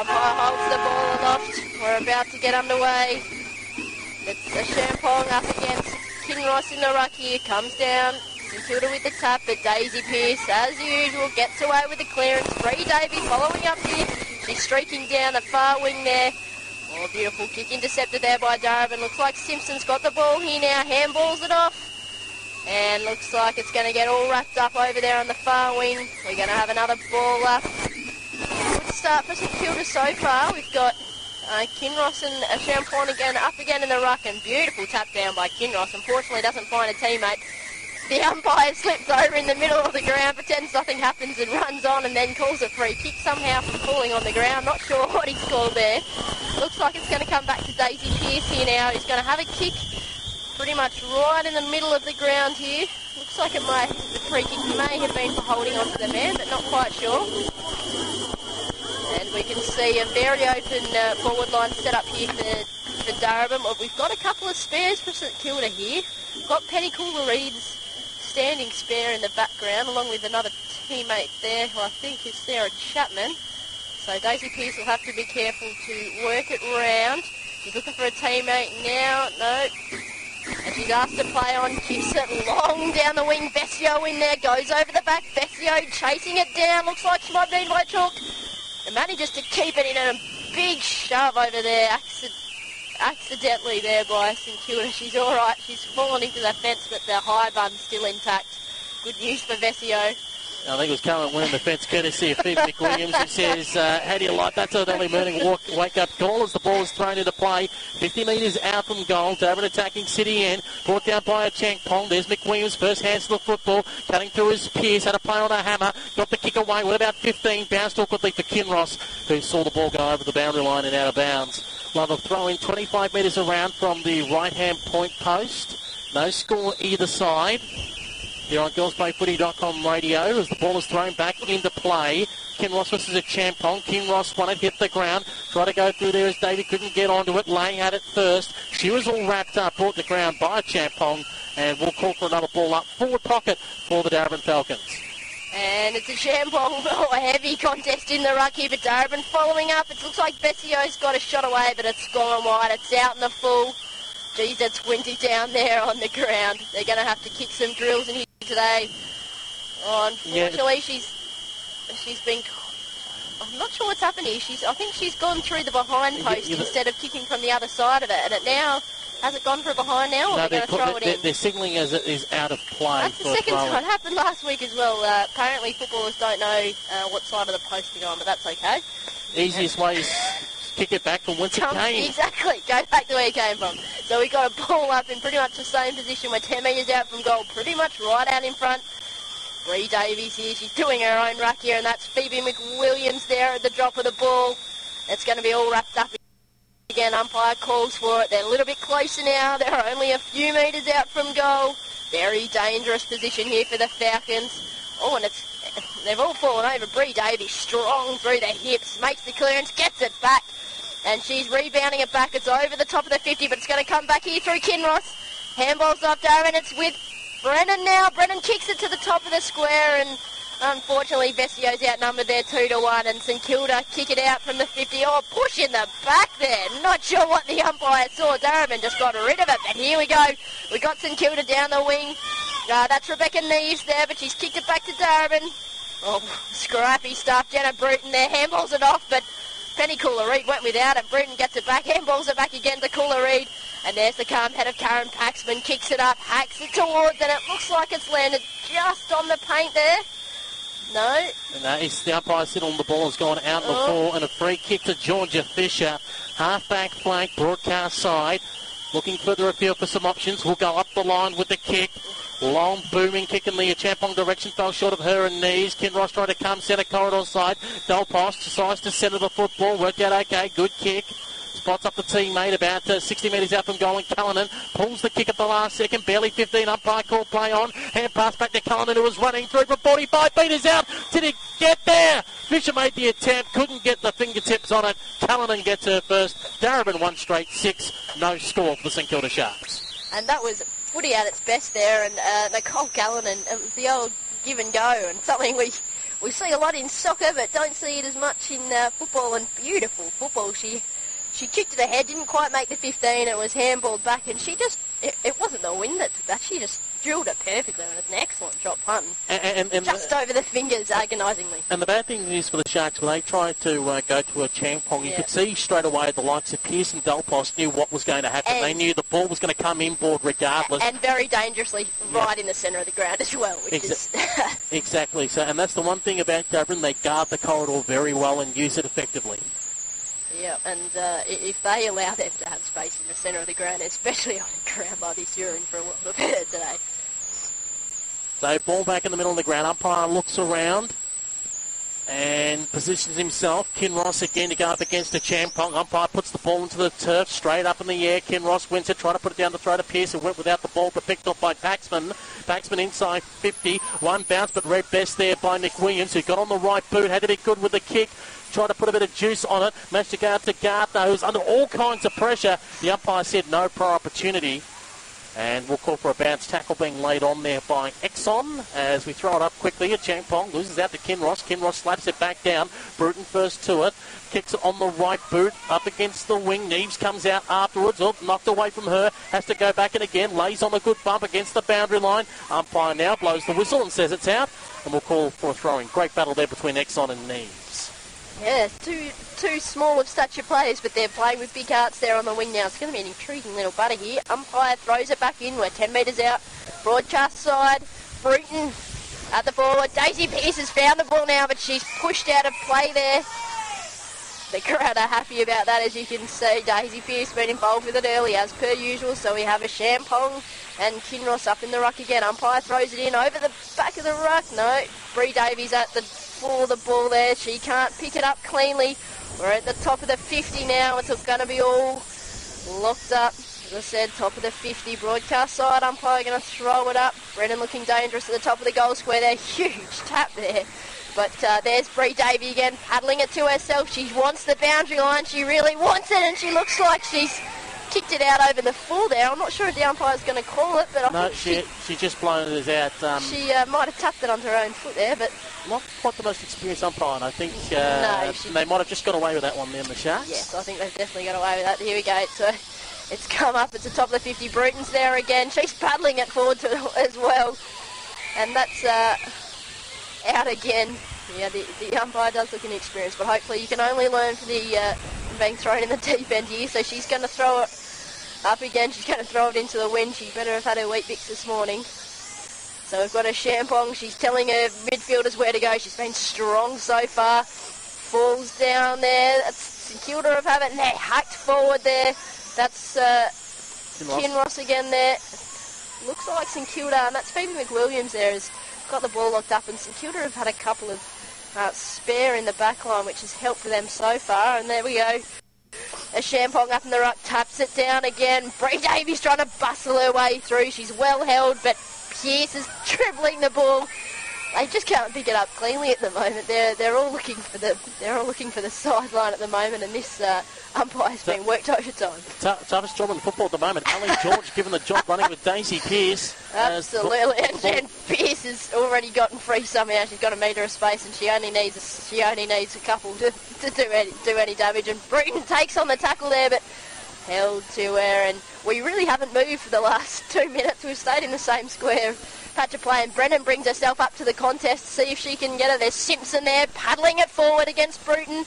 umpire uh, holds the ball aloft. We're about to get underway. It's a Champong up against Kinross in the ruck here. Comes down. St Kilda with the tap, but Daisy Pearce, as usual, gets away with the clearance. Bree Davey following up here. She's streaking down the far wing there. Oh, beautiful kick intercepted there by Darebin. Looks like Simpson's got the ball here now. Handballs it off. And looks like it's going to get all wrapped up over there on the far wing. We're going to have another ball up. Start for St Kilda so far. We've got uh, Kinross and uh, Champong again up again in the ruck and beautiful tap down by Kinross. Unfortunately doesn't find a teammate. The umpire slips over in the middle of the ground, pretends nothing happens and runs on and then calls a free kick somehow from falling on the ground. Not sure what he's called there. Looks like it's going to come back to Daisy Pearce here now. He's going to have a kick pretty much right in the middle of the ground here. Looks like it might, the free kick may have been for holding onto the man, but not quite sure. And we can see a very open uh, forward line set up here for, for. Well, we've got a couple of spares for St Kilda here. We've got Penny Cula-Reid's standing spare in the background, along with another teammate there, who I think is Sarah Chapman. So Daisy Pearce will have to be careful to work it round. She's looking for a teammate now. No. And she's asked to play on. It long down the wing. Vescio in there. Goes over the back. Vescio chasing it down. Looks like she might be by chalk. And manages to keep it in a big shove over there. Accident, accidentally there by St Kilda. She's all right. She's fallen into the fence, but the high bun's still intact. Good news for Vescio. I think it was Current winning the fence courtesy of Phoebe McWilliams who says, uh, how do you like that? So early morning walk, wake up call as the ball is thrown into play. 50 metres out from goal. Darebin attacking City end. Brought down by a Champong. There's McWilliams. First hands to the football. Cutting through his Pearce. Had a play on a hammer. Got the kick away with about 15. Bounced awkwardly for Kinross who saw the ball go over the boundary line and out of bounds. Love of throwing 25 metres around from the right-hand point post. No score either side here on girlsplayfooty.com radio as the ball is thrown back into play. Kinross versus a Champong. Kinross won it, hit the ground. Try to go through there as Davey couldn't get onto it. Laying at it first. She was all wrapped up, brought to ground by Champong. And we'll call for another ball up. Forward pocket for the Darebin Falcons. And it's a Champong, a heavy contest in the ruck here, but Darebin following up. It looks like Vescio's got a shot away, but it's gone wide. It's out in the full. Geez, that's windy down there on the ground. They're going to have to kick some drills in here today. Oh, unfortunately, yeah. she's she's been. I'm not sure what's happened here. She's I think she's gone through the behind post yeah, instead of kicking from the other side of it, and it now has it gone for behind now, or no, they're, throw it they're, in? They're signalling as it is out of play. That's the second time. It happened last week as well. Uh, apparently, footballers don't know uh, what side of the post to go on, but that's okay. Easiest way is kick it back from whence it came. Exactly. Go back to where it came from. So we got a ball up in pretty much the same position. We're 10 metres out from goal, pretty much right out in front. Bree Davies here. She's doing her own ruck here, and that's Phoebe McWilliams there at the drop of the ball. It's going to be all wrapped up again. Umpire calls for it. They're a little bit closer now. They're only a few metres out from goal. Very dangerous position here for the Falcons. Oh, and it's they've all fallen over. Bree Davies strong through the hips, makes the clearance, gets it back. And she's rebounding it back. It's over the top of the 50, but it's going to come back here through Kinross. Handball's off Darren. It's with Brennan now. Brennan kicks it to the top of the square and unfortunately Vescio's outnumbered there 2 to 1 and St Kilda kick it out from the 50. Oh, push in the back there. Not sure what the umpire saw. Darebin just got rid of it, but here we go. We got St Kilda down the wing. Uh, that's Rebecca Neves there, but she's kicked it back to Darebin. Oh, scrappy stuff. Jenna Bruton there handballs it off, but Penny Cula-Reid went without it. Bruton gets it back, handballs it back again to Cula-Reid. And there's the calm head of Karen Paxman, kicks it up, hacks it towards, and it looks like it's landed just on the paint there. No. And that is the umpire sitting on the ball has gone out oh. the ball, and a free kick to Georgia Fisher. Half back flank, broadcast side. Looking further afield for some options. Will go up the line with the kick. Long booming kick in the Champong direction. Fell short of her and knees. Kinross trying to come centre corridor side. Dal Pos decides to centre the football. Worked out okay. Good kick. Spots up the teammate about uh, 60 metres out from goal and Cullinan pulls the kick at the last second. Barely 15. Umpire call play on. Hand pass back to Cullinan who was running through from 45 metres out. Did he get there? Fisher made the attempt. Couldn't get the fingertips on it. Cullinan gets her first. Darebin one straight six. No score for the St Kilda Sharks. And that was footy at its best there, and uh, Nicole Gallen, and it was the old give and go, and something we we see a lot in soccer, but don't see it as much in uh, football. And beautiful football. She she kicked it ahead, didn't quite make the 15. It was handballed back, and she just it, it wasn't the wind that took that. She just drilled it perfectly, and it's an excellent drop punt. And, and, and Just over the fingers, agonisingly. And the bad thing is for the Sharks, when they tried to uh, go to a champong, you Yeah. could see straight away the likes of Pearce and Dal Pos knew what was going to happen. And- they knew the ball was going to come inboard regardless. And very dangerously right in the centre of the ground as well, which is exactly. So, and that's the one thing about Darebin, they guard the corridor very well and use it effectively. Yeah, and uh, if they allow them to have space in the centre of the ground, especially on a ground like this, you're in for a lot of it today. So ball back in the middle of the ground. Umpire looks around and positions himself. Kinross again to go up against the Champong. Umpire puts the ball into the turf, straight up in the air. Kinross wins it, trying to put it down the throw to Pearce, who went without the ball, but picked up by Paxman. Paxman inside 50. One bounce, but red best there by McWilliams, who got on the right boot, had to be good with the kick. Tried to put a bit of juice on it. Managed to go out to Garner, who's under all kinds of pressure. The umpire said no prior opportunity. And we'll call for a bounce tackle being laid on there by Exxon as we throw it up quickly. A Champong loses out to Kinross. Kinross slaps it back down. Bruton first to it. Kicks it on the right boot up against the wing. Neves comes out afterwards. Oh, knocked away from her. Has to go back in again. Lays on a good bump against the boundary line. Umpire now blows the whistle and says it's out. And we'll call for a throwing. Great battle there between Exxon and Neves. Yeah, two two small of stature players, but they're playing with big hearts there on the wing now. It's going to be an intriguing little butter here. Umpire throws it back in. We're 10 metres out. Broadcast side. Bruton at the forward. Daisy Pearce has found the ball now, but she's pushed out of play there. The crowd are happy about that, as you can see. Daisy Pearce been involved with it early, as per usual. So we have a Champong and Kinross up in the ruck again. Umpire throws it in over the back of the ruck. No, Bree Davies at the for the ball there. She can't pick it up cleanly. We're at the top of the 50 now. It's going to be all locked up. As I said, top of the 50 broadcast side. Umpire going to throw it up. Brennan looking dangerous at the top of the goal square there. Huge tap there. But uh, there's Bree Davey again, paddling it to herself. She wants the boundary line. She really wants it, and she looks like she's kicked it out over the full there. I'm not sure if the umpire's going to call it, but I No, think she, she just blown it out. Um, she, she uh, might have tapped it onto her own foot there, but not quite the most experienced umpire, and I think uh, No, she- they might have just got away with that one there, the Sharks. Yes, I think they've definitely got away with that. Here we go. It's, uh, it's come up. It's the top of the 50. Bruton's there again. She's paddling it forward to, as well. And that's uh, out again. Yeah, the, the umpire does look inexperienced, but hopefully you can only learn from the uh, being thrown in the deep end here. So she's going to throw it up again. She's going to throw it into the wind. She better have had her Weet-Bix this morning. So we've got a Champong. She's telling her midfielders where to go. She's been strong so far. Falls down there. That's St Kilda have had it. And they're hacked forward there. That's uh, Kinross. Kinross again there. Looks like St Kilda, and that's Phoebe McWilliams there, has got the ball locked up, and St Kilda have had a couple of uh, spare in the back line, which has helped them so far. And there we go. A Champong up in the ruck, taps it down again. Bree Davies trying to bustle her way through. She's well held, but Pearce is dribbling the ball. They just can't pick it up cleanly at the moment. They're they're all looking for the they're all looking for the sideline at the moment, and this uh, umpire's been worked overtime. Tou- toughest job in football at the moment. Ali George given the job running with Daisy Pearce. Absolutely, the and Jen Pearce has already gotten free somehow. She's got a metre of space, and she only needs a, she only needs a couple to, to do any do any damage. And Bruton takes on the tackle there, but held to her. And we really haven't moved for the last two minutes. We've stayed in the same square patch of play. And Brennan brings herself up to the contest to see if she can get her. There's Simpson there, paddling it forward against Bruton,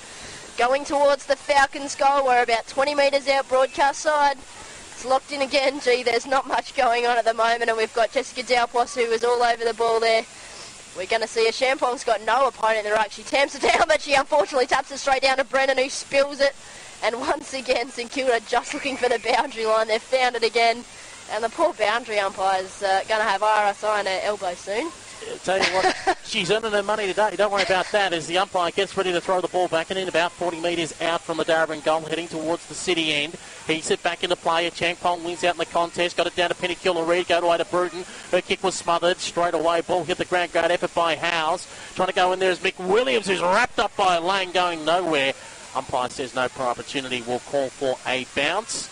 going towards the Falcons' goal. We're about 20 metres out, broadcast side. It's locked in again. Gee, there's not much going on at the moment, and we've got Jessica Dal Pos who was all over the ball there. We're going to see a Champong's got no opponent in the. She tamps it down, but she unfortunately taps it straight down to Brennan, who spills it. And once again, St Kilda just looking for the boundary line. They've found it again. And the poor boundary umpire's uh, going to have RSI on her elbow soon. Tell you what, she's earning her money today. Don't worry about that. As the umpire gets ready to throw the ball back and in about 40 metres out from the Darebin goal, heading towards the city end. He's it back into play. Champong wins out in the contest. Got it down to Penny Cula-Reid. Go away to Bruton. Her kick was smothered. Straight away, ball hit the ground. Great effort by Howes. Trying to go in there is McWilliams, who's wrapped up by a lane going nowhere. Umpire says no prior opportunity. Will call for a bounce.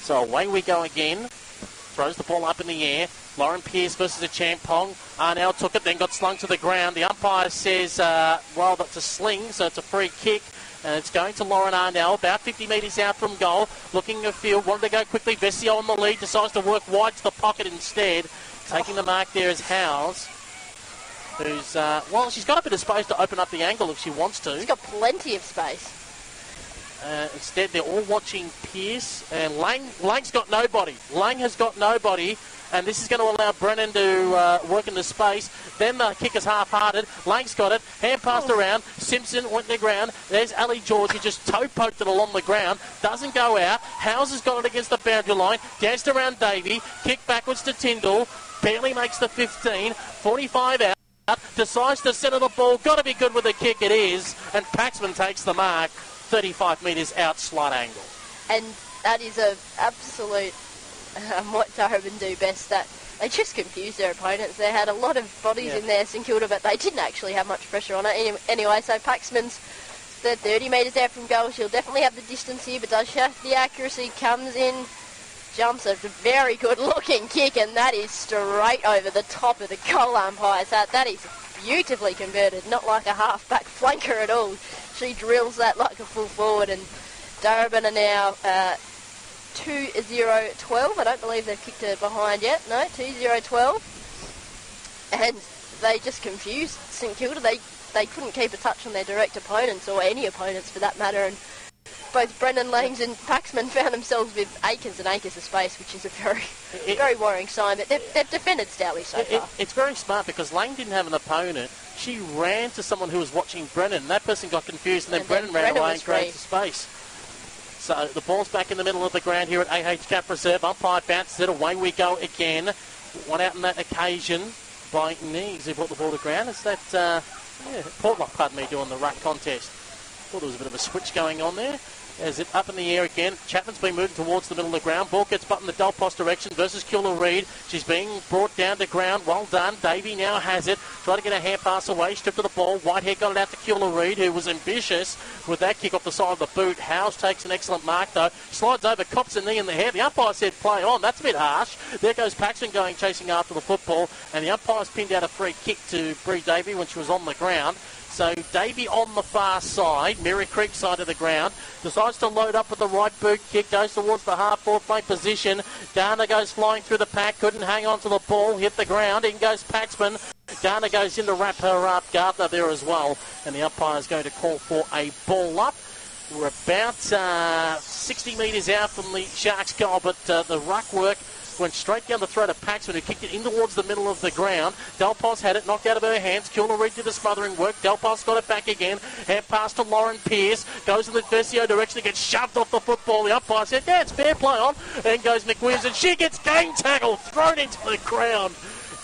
So away we go again. throws the ball up in the air. Lauren Pearce versus a Champong. Arnell took it, then got slung to the ground. The umpire says, uh, well, that's a sling, so it's a free kick. And it's going to Lauren Arnell, about 50 metres out from goal. Looking afield, wanted to go quickly. Vescio on the lead, decides to work wide to the pocket instead. Taking the mark there is Howes who's, uh, well, she's got a bit of space to open up the angle if she wants to. She's got plenty of space. Uh, instead, they're all watching Pearce, and Lang, Lang's got nobody. Lang has got nobody, and this is going to allow Brennan to uh, work in the space. Then the kick is half-hearted. Lang's got it. Hand passed oh. around. Simpson went to the ground. There's Ali George. He just toe poked it along the ground. Doesn't go out. Howes has got it against the boundary line. Danced around Davey. Kick backwards to Tyndall. Barely makes the 15. 45 out decides to center the ball. Got to be good with the kick. It is. And Paxman takes the mark. 35 metres out slot angle. And that is an absolute um, what Darebin do best. That they just confused their opponents. They had a lot of bodies yeah. in there, St Kilda, but they didn't actually have much pressure on it. Anyway, so Paxman's the 30 metres out from goal. She'll definitely have the distance here, but does she have the accuracy? Comes in, jumps a very good looking kick, and that is straight over the top of the goal umpires. That, that is beautifully converted, not like a half-back flanker at all. She drills that like a full forward, and Darebin are now uh, 2-0-12. I don't believe they've kicked it behind yet. No, 2-0-12. And they just confused St Kilda. They they couldn't keep a touch on their direct opponents, or any opponents for that matter, and both Brendan Langs and Paxman found themselves with acres and acres of space, which is a very, it, very worrying sign. But they've, they've defended stoutly so it, far. it's very smart because Lang didn't have an opponent. She ran to someone who was watching Brennan. That person got confused, and then, and Brennan then ran Brennan away and created space. So the ball's back in the middle of the ground here at AH Capp Reserve. Umpire bounces it. Away we go again. One out on that occasion by Knees who brought the ball to ground. Is that, uh, yeah, Portlock, pardon me, doing the ruck contest. There was a bit of a switch going on there. As it up in the air again. Chapman's been moving towards the middle of the ground. Ball gets buttoned the Dal Pos direction versus Cula-Reid. She's being brought down to ground. Well done. Davey now has it. Try to get a hand pass away. Stripped of the ball. Whitehead got it out to Cula-Reid, who was ambitious with that kick off the side of the boot. House takes an excellent mark though. Slides over, cops a knee in the head. The umpire said play on. That's a bit harsh. There goes Paxman going chasing after the football, and the umpire's pinned out a free kick to Bree Davey when she was on the ground. So Davey on the far side, Merri Creek side of the ground, decides to load up with the right boot kick, goes towards the half forward flank position. Dana goes flying through the pack, couldn't hang on to the ball, hit the ground. In goes Paxman. Dana goes in to wrap her up. Garner there as well, and the umpire is going to call for a ball up. We're about uh, 60 metres out from the Sharks goal, but uh, the ruck work went straight down the throat of Paxman, who kicked it in towards the middle of the ground. Dal Pos had it knocked out of her hands. Cula-Reid did the smothering work. Dal Pos got it back again. Hand pass to Lauren Pearce. Goes in the Vescio direction. Gets shoved off the football. The umpire said, yeah, it's fair play on. Then goes McWilliams, and she gets gang tackled, thrown into the ground.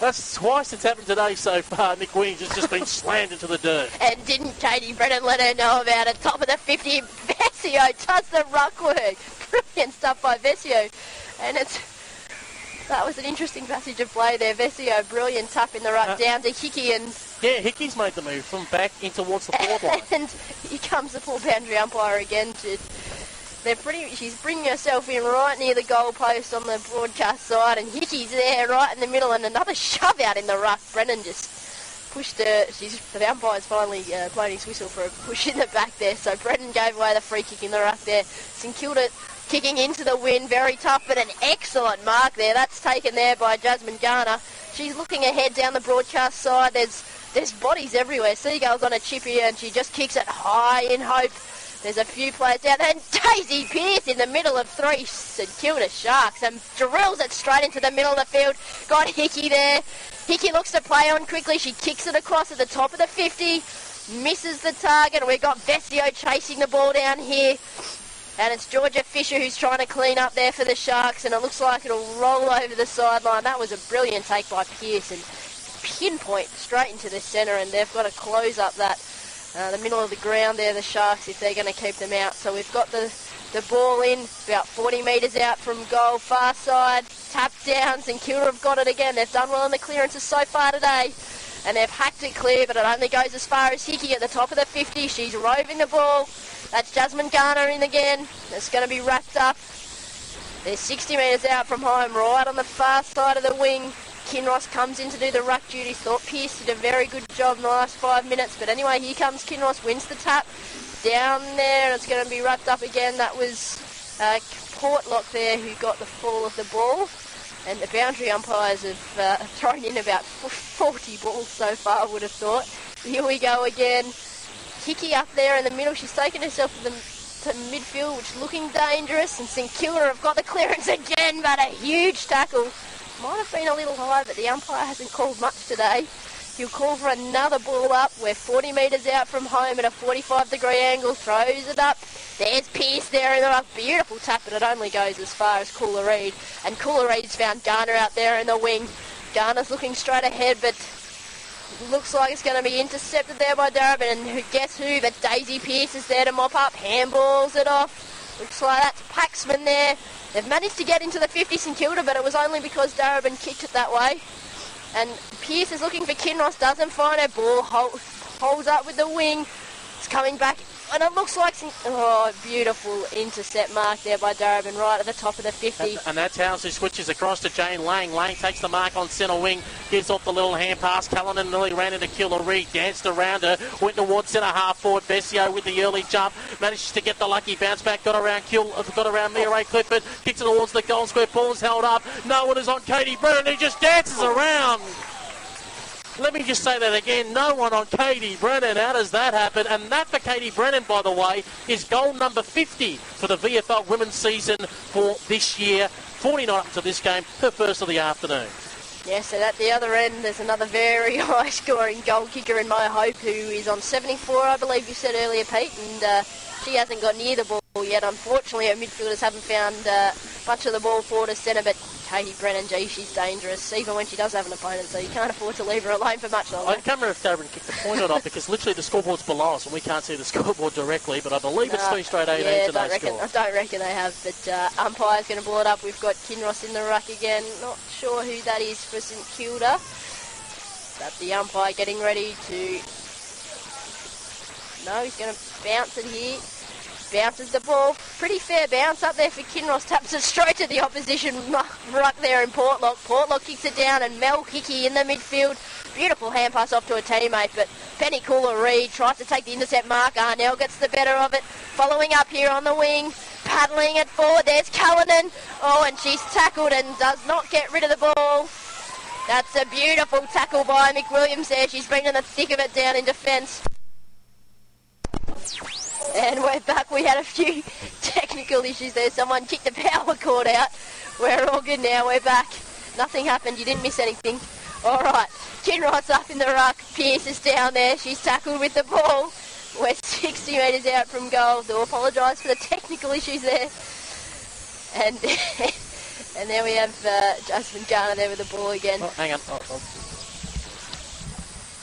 That's twice it's happened today so far. McWilliams has just been slammed into the dirt. And didn't Katie Brennan let her know about it? Top of the 50, Vescio does the ruck work. Brilliant stuff by Vescio. And it's that was an interesting passage of play there. Vescio, brilliant tap in the ruck uh, down to Hickey and... Yeah, Hickey's made the move from back in towards the forward line. and here comes the full boundary umpire again to... They're pretty. She's bringing herself in right near the goalpost on the broadcast side, and Hickey's there right in the middle, and another shove out in the ruck. Brennan just pushed her. She's the umpire's finally uh, blown his whistle for a push in the back there. So Brennan gave away the free kick in the ruck there. St Kilda kicking into the wind, very tough, but an excellent mark there. That's taken there by Jasmine Garner. She's looking ahead down the broadcast side. There's there's bodies everywhere. Seagull's on a chip here, and she just kicks it high in hope. There's a few players down there, and Daisy Pearce in the middle of three and St Kilda Sharks and drills it straight into the middle of the field. Got Hickey there. Hickey looks to play on quickly. She kicks it across at the top of the 50, misses the target. We've got Vescio chasing the ball down here. And it's Georgia Fisher who's trying to clean up there for the Sharks, and it looks like it'll roll over the sideline. That was a brilliant take by Pearson. Pinpoint straight into the centre, and they've got to close up that uh, the middle of the ground there, the Sharks, if they're going to keep them out. So we've got the, the ball in, about 40 metres out from goal, far side, tap downs, and Kilda have got it again. They've done well in the clearances so far today. And they've hacked it clear, but it only goes as far as Hickey at the top of the 50. She's roving the ball. That's Jasmine Garner in again. It's going to be wrapped up. They're 60 metres out from home, right on the far side of the wing. Kinross comes in to do the ruck duty. Thought Pearce did a very good job in the last five minutes. But anyway, here comes Kinross, wins the tap. Down there, it's going to be wrapped up again. That was uh, Portlock there who got the fall of the ball. And the boundary umpires have uh, thrown in about 40 balls so far, I would have thought. Here we go again. Hickey up there in the middle. She's taken herself to the to midfield, which is looking dangerous. And St Kilda have got the clearance again, but a huge tackle. Might have been a little high, but the umpire hasn't called much today. He'll call for another ball up. We're 40 metres out from home at a 45 degree angle. Throws it up. There's Pearce there in the. Beautiful tap, but it only goes as far as Cula And Cula found Garner out there in the wing. Garner's looking straight ahead, but looks like it's going to be intercepted there by Darebin. And guess who? But Daisy Pearce is there to mop up. Handballs it off. Looks like that's Paxman there. They've managed to get into the 50 St Kilda, but it was only because Darebin kicked it that way. And Pearce is looking for Kinross, doesn't find her ball, hold, holds up with the wing. It's coming back, and it looks like some, oh, beautiful intercept mark there by Darebin right at the top of the 50. And that's how she switches across to Jane Lang. Lang takes the mark on centre wing, gives off the little hand pass. Callanan nearly ran into Cula-Reid, danced around her, went towards centre half forward. Vescio with the early jump, manages to get the lucky bounce back, got around Kill, uh, got around Mia Ray Clifford, kicks it towards the goal square, ball's held up. No one is on Katie Brennan, who just dances around. Let me just say that again. No one on Katie Brennan. How does that happen? And that for Katie Brennan, by the way, is goal number 50 for the VFL women's season for this year. 49 up to this game, her first of the afternoon. Yes, and at the other end, there's another very high scoring goal kicker in Mo Hope who is on 74, I believe you said earlier, Pete, and uh, she hasn't got near the ball yet. Unfortunately, her midfielders haven't found uh, much of the ball forward to centre, but Katie Brennan, gee, she's dangerous, even when she does have an opponent, so you can't afford to leave her alone for much longer. I can't remember if Darren kicked the point or not, because literally the scoreboard's below us and we can't see the scoreboard directly, but I believe no, it's three straight 18 yeah, to no reckon, score. I don't reckon they have, but uh, umpire's going to blow it up. We've got Kinross in the ruck again. Not sure who that is for St Kilda. But the umpire getting ready to... No, he's going to bounce it here bounces the ball. Pretty fair bounce up there for Kinross. Taps it straight to the opposition ruck there in Portlock. Portlock kicks it down and Mel Hickey in the midfield. Beautiful hand pass off to a teammate, but Penny Cula-Reid tries to take the intercept mark. Arnell gets the better of it. Following up here on the wing, paddling it forward. There's Callanan. Oh, and she's tackled and does not get rid of the ball. That's a beautiful tackle by McWilliams there. She's been in the thick of it down in defence. And we're back. We had a few technical issues there. Someone kicked the power cord out. We're all good now. We're back. Nothing happened. You didn't miss anything. All right. Kinross up in the ruck. Pearce is down there. She's tackled with the ball. We're 60 metres out from goal. So apologise for the technical issues there. And and there we have uh, Jasmine Garner there with the ball again. Oh, hang on. Oh, oh.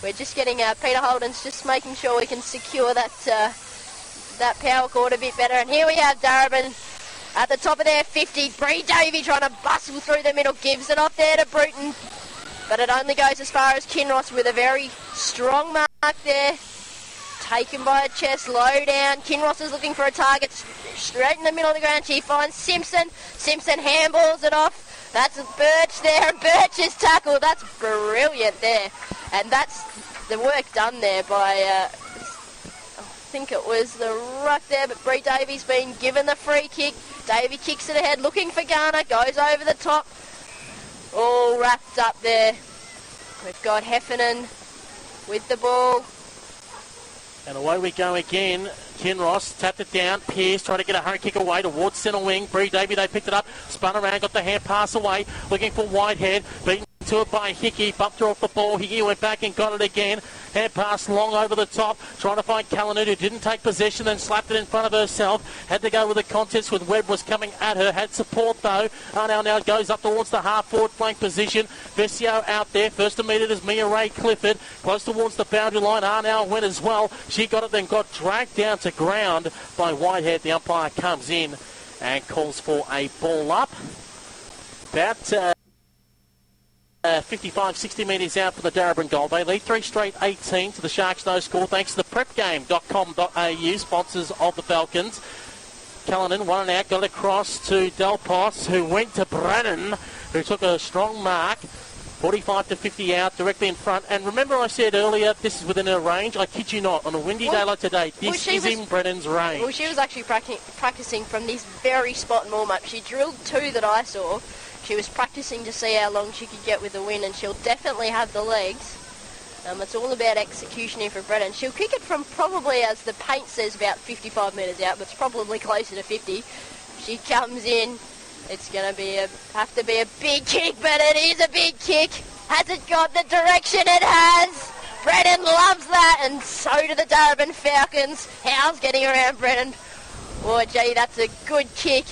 We're just getting uh, Peter Holden's just making sure we can secure that uh, that power cord a bit better. And here we have Darebin at the top of their 50. Bree Davey trying to bustle through the middle, gives it off there to Bruton. But it only goes as far as Kinross with a very strong mark there. Taken by a chest, low down. Kinross is looking for a target straight in the middle of the ground. She finds Simpson. Simpson handballs it off. That's a Birch there. Birch is tackled. That's brilliant there. And that's the work done there by uh, think it was the ruck there, but Bree Davies been given the free kick. Davey kicks it ahead, looking for Garner, goes over the top. All wrapped up there. We've got Heffernan with the ball. And away we go again. Kinross tapped it down. Pearce trying to get a hurry kick away towards centre wing. Bree Davey, they picked it up. Spun around, got the hand pass away. Looking for Whitehead. Beaten to it by Hickey. Bumped her off the ball. Hickey went back and got it again. Hand pass long over the top. Trying to find Callanan who didn't take possession then slapped it in front of herself. Had to go with a contest with Webb was coming at her. Had support though. Arnell now goes up towards the half forward flank position. Vescio out there. First to meet it is Mia Ray Clifford. Close towards the boundary line. Arnell went as well. She got it then got dragged down to ground by Whitehead. The umpire comes in and calls for a ball up. About uh, uh, 55, 60 metres out for the Darebin goal. They lead three straight 18 to the Sharks no score thanks to the prepgame.com.au, sponsors of the Falcons. Cullinan, one and out, got across to Dal Pos, who went to Brennan, who took a strong mark. 45 to 50 out, directly in front. And remember I said earlier, this is within her range? I kid you not. On a windy Well- day like today, well, this she is was- in Brennan's range. Well, she was actually practicing from this very spot in warm-up. She drilled two that I saw. She was practicing to see how long she could get with the wind, and she'll definitely have the legs. Um, it's all about execution here for Brennan. She'll kick it from probably, as the paint says, about 55 metres out, but it's probably closer to 50. She comes in. It's going to be a have to be a big kick, but it is a big kick. Has it got the direction it has? Brennan loves that, and so do the Darebin Falcons. How's getting around Brennan? Oh, gee, that's a good kick.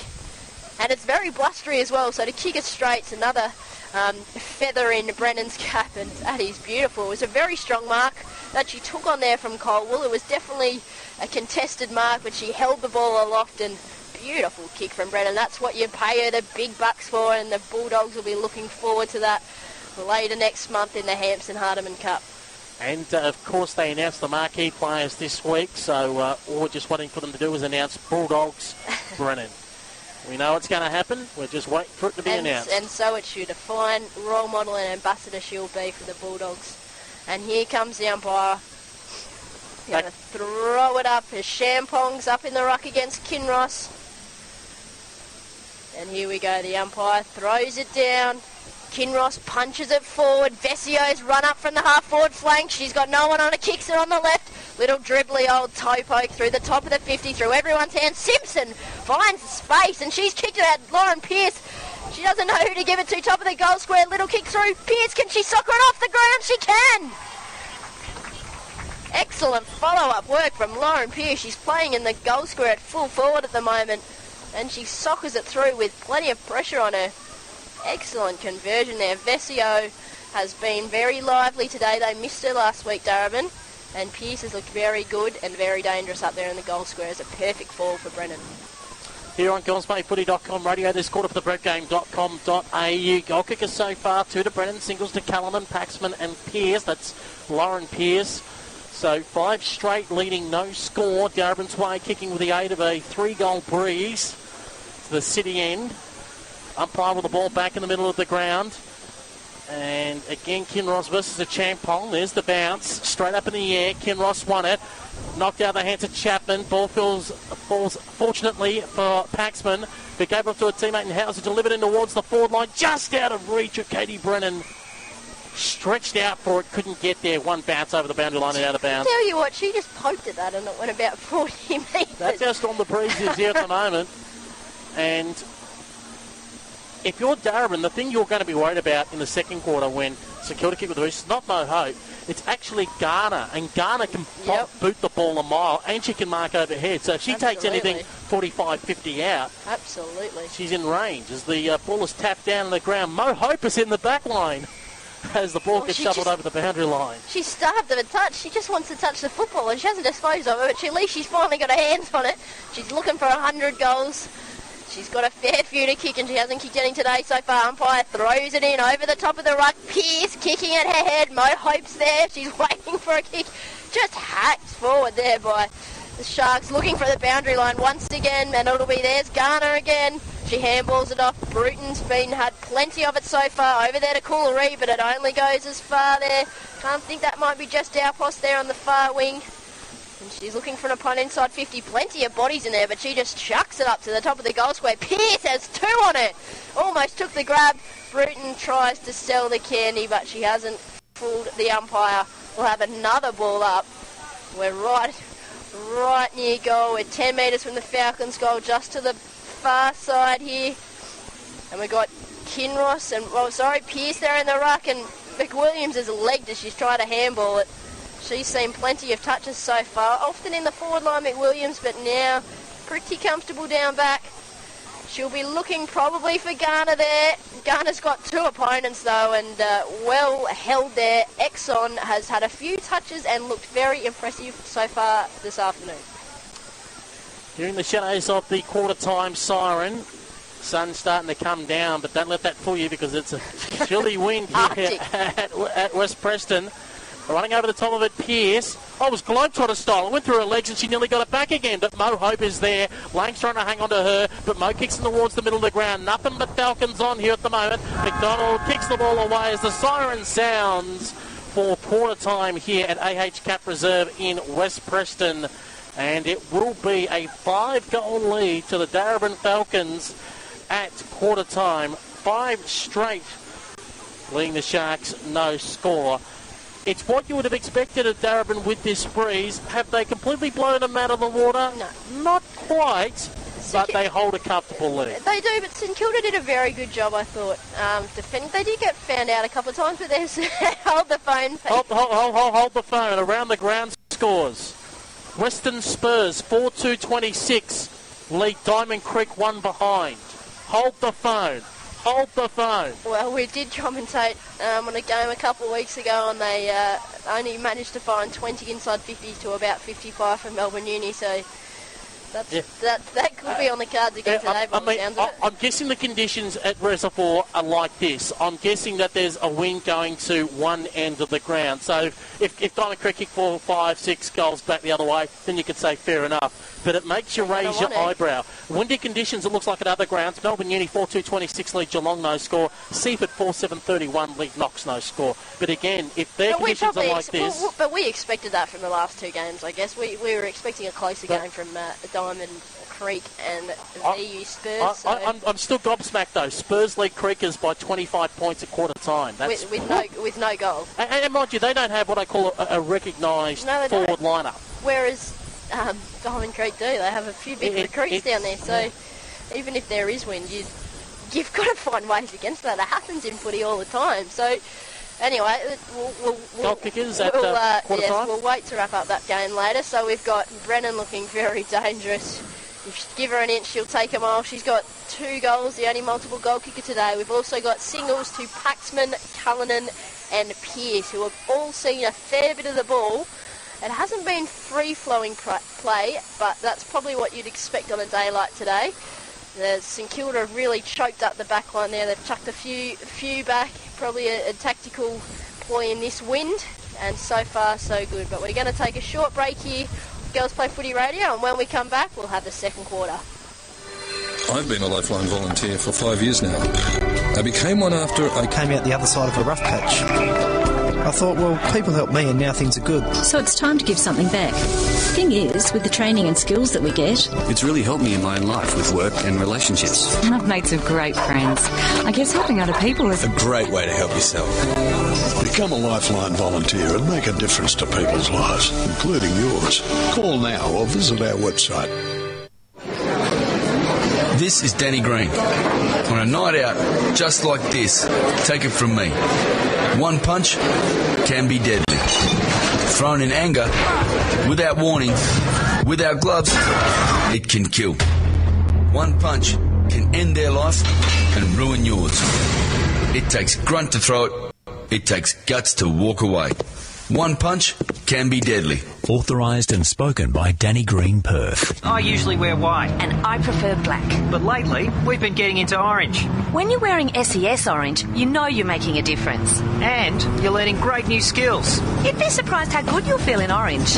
And it's very blustery as well, so to kick it straight's another um, feather in Brennan's cap, and that is beautiful. It was a very strong mark that she took on there from Colwell. It was definitely a contested mark, but she held the ball aloft and beautiful kick from Brennan. That's what you pay her the big bucks for, and the Bulldogs will be looking forward to that later next month in the Hampson Hardeman Cup. And uh, of course, they announced the marquee players this week, so uh, all we're just waiting for them to do is announce Bulldogs Brennan. We know it's going to happen. We're just waiting for it to be and, announced. and so it should. A fine role model and ambassador she'll be for the Bulldogs. And here comes the umpire. Going to throw it up as Champong's up in the ruck against Kinross. And here we go. The umpire throws it down. Kinross punches it forward. Vescio's run up from the half forward flank. She's got no one on her. Kicks it on the left. Little dribbly old toe poke through the top of the 50, through everyone's hand. Simpson finds space and she's kicked it out. Lauren Pearce. She doesn't know who to give it to. Top of the goal square. Little kick through. Pearce, can she soccer it off the ground? She can. Excellent follow-up work from Lauren Pearce. She's playing in the goal square at full forward at the moment. And she soccers it through with plenty of pressure on her. Excellent conversion there. Vescio has been very lively today. They missed her last week, Darebin. And Pearce has looked very good and very dangerous up there in the goal square. It's a perfect fall for Brennan. Here on GirlsPlayFooty.com radio, this quarter for the prepgame.com.au. Goal kickers so far, two to Brennan, singles to Cullinan, Paxman and Pearce. That's Lauren Pearce. So five straight leading, no score. Darebin's way kicking with the aid of a three-goal breeze to the city end. Umpire with the ball back in the middle of the ground. And again, Kinross versus a Champong. There's the bounce. Straight up in the air. Kinross won it. Knocked out the hands of Chapman. Ball falls, falls fortunately for Paxman, who gave up to a teammate in Hauser. Delivered in towards the forward line. Just out of reach of Katie Brennan. Stretched out for it. Couldn't get there. One bounce over the boundary line and out of bounds. Tell you what, she just poked at that and it went about 40 metres. That's how strong the breeze is here at the moment. And if you're Darebin, the thing you're going to be worried about in the second quarter when security kick with the it's not Mo Hope. It's actually Garner, and Garner can Yep. boot the ball a mile, and she can mark overhead. So if she takes anything 45, 50 out, Absolutely. she's in range. As the uh, ball is tapped down on the ground, Mo Hope is in the back line as the ball Oh, gets she just- over the boundary line. She's starved of a touch. She just wants to touch the football and she hasn't disposed of it, but she, at least she's finally got her hands on it. She's looking for 100 goals. She's got a fair few to kick and she hasn't kicked any today so far. Umpire throws it in over the top of the ruck. Pearce kicking at her head. Mo Hope's there. She's waiting for a kick. Just hacked forward there by the Sharks looking for the boundary line once again and it'll be there's Garner again. She handballs it off. Bruton's been had plenty of it so far. Over there to Cula-Reid, but it only goes as far there. Can't think that might be just our post there on the far wing. And she's looking for an opponent inside 50. Plenty of bodies in there, but she just chucks it up to the top of the goal square. Pearce has two on it. Almost took the grab. Bruton tries to sell the candy, but she hasn't fooled the umpire. We'll have another ball up. We're right, right near goal. We're 10 metres from the Falcons' goal, just to the far side here. And we've got Kinross and, well, sorry, Pearce there in the ruck, and McWilliams is legged as she's trying to handball it. She's seen plenty of touches so far, often in the forward line, McWilliams, but now pretty comfortable down back. She'll be looking probably for Garner there. Garner's got two opponents though, and uh, well held there. Exxon has had a few touches and looked very impressive so far this afternoon. In the shadows of the quarter time siren. sun's starting to come down, but don't let that fool you because it's a chilly wind here at, at West Preston. Running over the top of it, Pearce. I was Globetrotter style. I went through her legs and she nearly got it back again. But Mo Hope is there. Lang's trying to hang on to her, but Mo kicks in towards the middle of the ground. Nothing but Falcons on here at the moment. McDonald kicks the ball away as the siren sounds for quarter time here at AH Capp Reserve in West Preston. And it will be a five goal lead to the Darebin Falcons at quarter time. Five straight leading the Sharks, no score. It's what you would have expected of Darebin with this breeze. Have they completely blown them out of the water? No. Not quite, but they hold a comfortable lead. They do, but St Kilda did a very good job, I thought, um, defending. They did get found out a couple of times, but they held the phone. Hold, hold, hold, hold, hold the phone. Around the ground scores. Western Spurs 4-2-26. Lead Diamond Creek one behind. Hold the phone. Hold the phone. Well, we did commentate um, on a game a couple of weeks ago, and they uh, only managed to find 20 inside 50 to about 55 for Melbourne Uni, so that's, Yeah. that that could be on the cards again Yeah, today, I, I mean, I. I'm guessing the conditions at Reservoir are like this. I'm guessing that there's a wind going to one end of the ground. So if, if Diamond Creek kick four, five, six goals back the other way, then you could say fair enough. But it makes you I raise your eyebrow. Windy conditions, it looks like at other grounds. Melbourne Uni 4-2-26 lead Geelong, no score. Seaford 4-7-31 lead Knox, no score. But again, if their But conditions probably are like this... well, but we expected that from the last two games, I guess. We, we were expecting a closer game from uh, Diamond Creek and VU Spurs. I, so I, I'm, I'm still gobsmacked though. Spurs lead Creekers by 25 points at quarter time. That's with, with no with no goal. And, and mind you, they don't have what I call a, a recognised No, forward don't. lineup. Whereas um, Diamond Creek do. They have a few big It- it- down there. So even if there is wind, you, you've got to find ways against that. It happens in footy all the time. So anyway, we'll, we'll, we'll, Goal kickers at, we'll, uh, quarter yes, time? we'll wait to wrap up that game later. So we've got Brennan looking very dangerous. If you give her an inch, she'll take a mile. She's got two goals, the only multiple goal kicker today. We've also got singles to Paxman, Cullinan, and Pearce, who have all seen a fair bit of the ball. It hasn't been free-flowing play, but that's probably what you'd expect on a day like today. The St Kilda really choked up the back line there. They've chucked a few, few back, probably a, a tactical ploy in this wind, and so far so good. But we're going to take a short break here. Girls Play Footy Radio, and when we come back, we'll have the second quarter. I've been a Lifeline volunteer for five years now. I became one after I came out the other side of a rough patch. I thought, well, people helped me and now things are good. So it's time to give something back. Thing is, with the training and skills that we get, It's really helped me in my own life with work and relationships. and I've made some great friends. I guess helping other people is A great way to help yourself. Become a Lifeline volunteer and make a difference to people's lives, including yours. Call now or visit our website. This is Danny Green. On a night out just like this, take it from me. One punch can be deadly. Thrown in anger, without warning, without gloves, it can kill. One punch can end their life and ruin yours. It takes grunt to throw it, it takes guts to walk away. One punch can be deadly. Authorised and spoken by Danny Green Perth. I usually wear white, And I prefer black. but lately we've been getting into orange. When you're wearing SES orange, you know you're making a difference. And you're learning great new skills. You'd be surprised how good you'll feel in orange.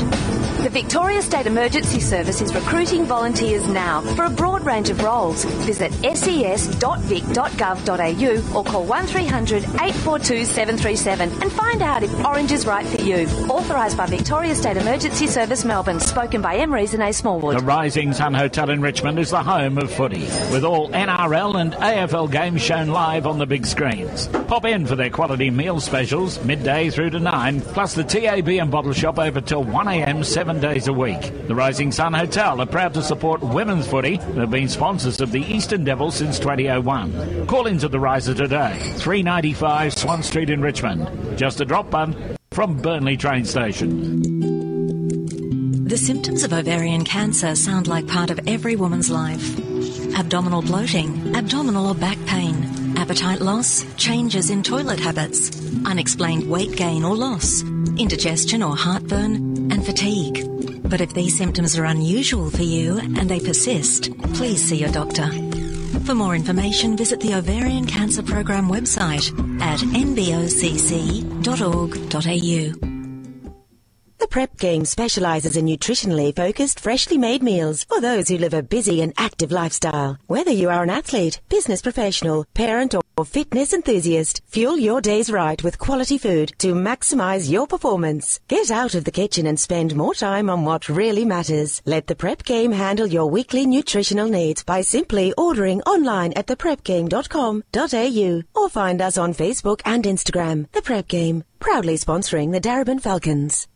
The Victoria State Emergency Service is recruiting volunteers now for a broad range of roles. Visit ses.vic.gov.au or call 1300 842 737 and find out if orange is right for you. Authorised by Victoria State Emergency Service Melbourne. Spoken by M. Reason A. Smallwood. The Rising Sun Hotel in Richmond is the home of footy, with all NRL and AFL games shown live on the big screens. Pop in for their quality meal specials, midday through to 9, plus the TAB and bottle shop over till 1am seven days a week. The Rising Sun Hotel are proud to support women's footy and have been sponsors of the Eastern Devils since 2001. Call into the Riser today, 395 Swan Street in Richmond. Just a drop bun from Burnley train station. The symptoms of ovarian cancer sound like part of every woman's life. Abdominal bloating, abdominal or back pain, appetite loss, changes in toilet habits, unexplained weight gain or loss, indigestion or heartburn, and fatigue. But if these symptoms are unusual for you and they persist, please see your doctor. For more information, visit the Ovarian Cancer Program website at nbocc.org.au. The Prep Game specialises in nutritionally focused, freshly made meals for those who live a busy and active lifestyle. Whether you are an athlete, business professional, parent, or fitness enthusiast, fuel your days right with quality food to maximise your performance. Get out of the kitchen and spend more time on what really matters. Let the Prep Game handle your weekly nutritional needs by simply ordering online at theprepgame.com.au or find us on Facebook and Instagram. The Prep Game, proudly sponsoring the Darebin Falcons.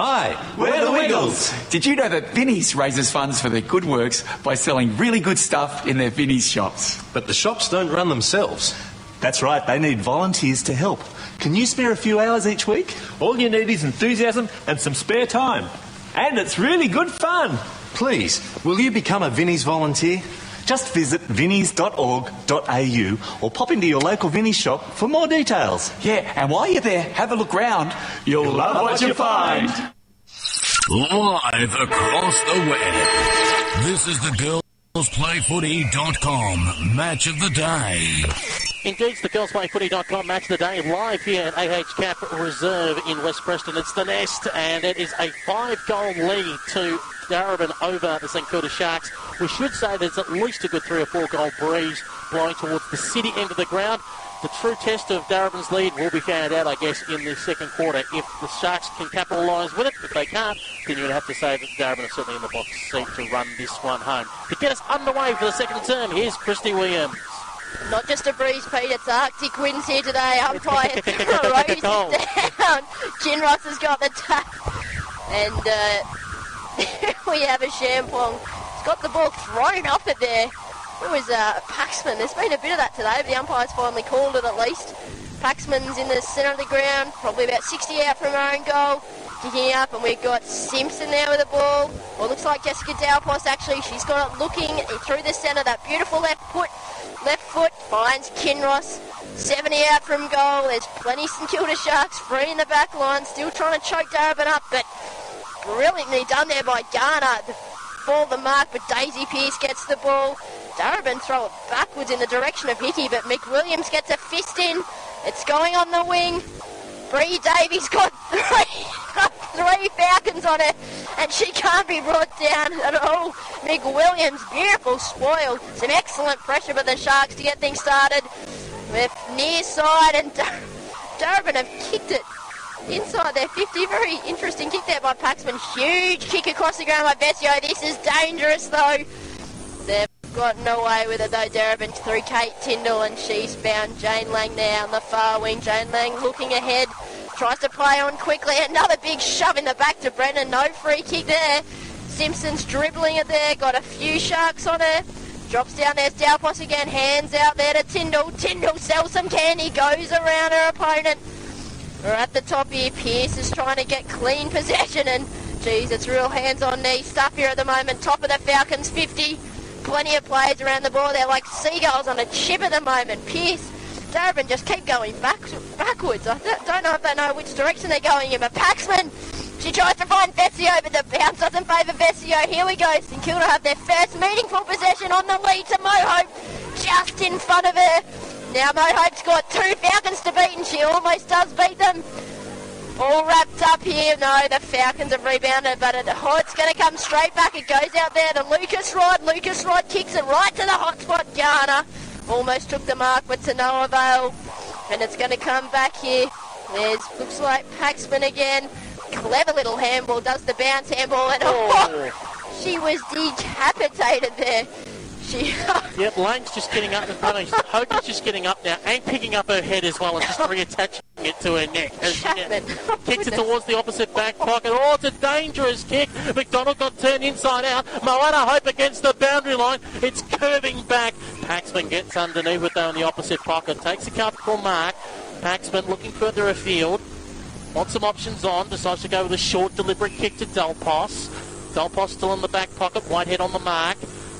Hi, we're the Wiggles. Did you know that Vinnie's raises funds for their good works by selling really good stuff in their Vinnie's shops? But the shops don't run themselves. That's right, they need volunteers to help. Can you spare a few hours each week? All you need is enthusiasm and some spare time. And it's really good fun. Please, will you become a Vinnie's volunteer? Just visit vinnies.org.au or pop into your local Vinnie's shop for more details. Yeah, and while you're there, have a look round. You'll, You'll love, love what you find. Live across the web. This is the girlsplayfooty.com match of the day. It's the girlsplayfooty.com match of the day live here at AH Capp Reserve in West Preston. It's the Nest, and it is a five-goal lead to Darebin over the St Kilda Sharks. We should say there's at least a good three or four goal breeze blowing towards the city end of the ground. The true test of Darebin's lead will be found out, I guess, in the second quarter. If the Sharks can capitalise with it, if they can't, then you would have to say that Darebin is certainly in the box seat to run this one home. To get us underway for the second term, here's Christy Williams. Not just a breeze, Pete. It's Arctic winds here today. Umpire throws it down. Kinross has got the tap. And uh, we have a Champong. He's got the ball thrown off it there. It was uh, Paxman. There's been a bit of that today, but the umpire's finally called it at least. Paxman's in the centre of the ground, probably about 60 out from our own goal. Kicking up, and we've got Simpson there with the ball. Well, it looks like Jessica Dal Pos actually. She's got it looking through the centre. That beautiful left foot, left foot finds Kinross. 70 out from goal. There's plenty St Kilda Sharks free in the back line, still trying to choke Darebin up, but brilliantly done there by Garner. The ball the mark, but Daisy Pearce gets the ball. Darebin throw it backwards in the direction of Hickey, but McWilliams gets a fist in. It's going on the wing. Bree Davies got three, three Falcons on her, and she can't be brought down at all. McWilliams, beautiful spoil. Some excellent pressure by the Sharks to get things started. With near side, and Dar- have kicked it inside their 50. Very interesting kick there by Paxman. Huge kick across the ground by Vescio. This is dangerous, though. They've got away with it, though. Darebin through Kate Tyndall, and she's found Jane Lang now on the far wing. Jane Lang looking ahead. Tries to play on quickly. Another big shove in the back to Brennan. No free kick there. Simpson's dribbling it there. Got a few sharks on her. Drops down there. Dal Pos again. Hands out there to Tyndall. Tyndall sells some candy. Goes around her opponent. We're at the top here. Pearce is trying to get clean possession. And, geez, it's real hands on knee stuff here at the moment. Top of the Falcons 50. Plenty of players around the ball. They're like seagulls on a chip at the moment. Pearce. Darebin just keep going back, backwards. I don't know if they know which direction they're going in, but Paxman, she tries to find Vescio, but the bounce doesn't favour Vescio. Here we go. St Kilda have their first meaningful possession on the lead to Mo Hope, just in front of her. Now Mo Hope's got two Falcons to beat, and she almost does beat them. All wrapped up here. No, the Falcons have rebounded, but it, oh, it's going to come straight back. It goes out there to Lucas-Rodd. Lucas Rod kicks it right to the hot spot. Garner almost took the mark, but to no avail. And it's going to come back here. There's looks like Paxman again. Clever little handball. Does the bounce handball, and oh, oh, she was decapitated there. She. yep, Lane's just getting up in front of Hogan's just getting up now and picking up her head as well and just reattaching it to her neck. As she oh, kicks it towards the opposite back pocket. Oh, it's a dangerous kick. McDonald got turned inside out. Moana Hope against the boundary line. It's curving back. Paxman gets underneath with though in the opposite pocket. Takes a comfortable mark. Paxman looking further afield. Wants some options on. Decides to go with a short, deliberate kick to Dal Pos. Delpos still in the back pocket. Whitehead on the mark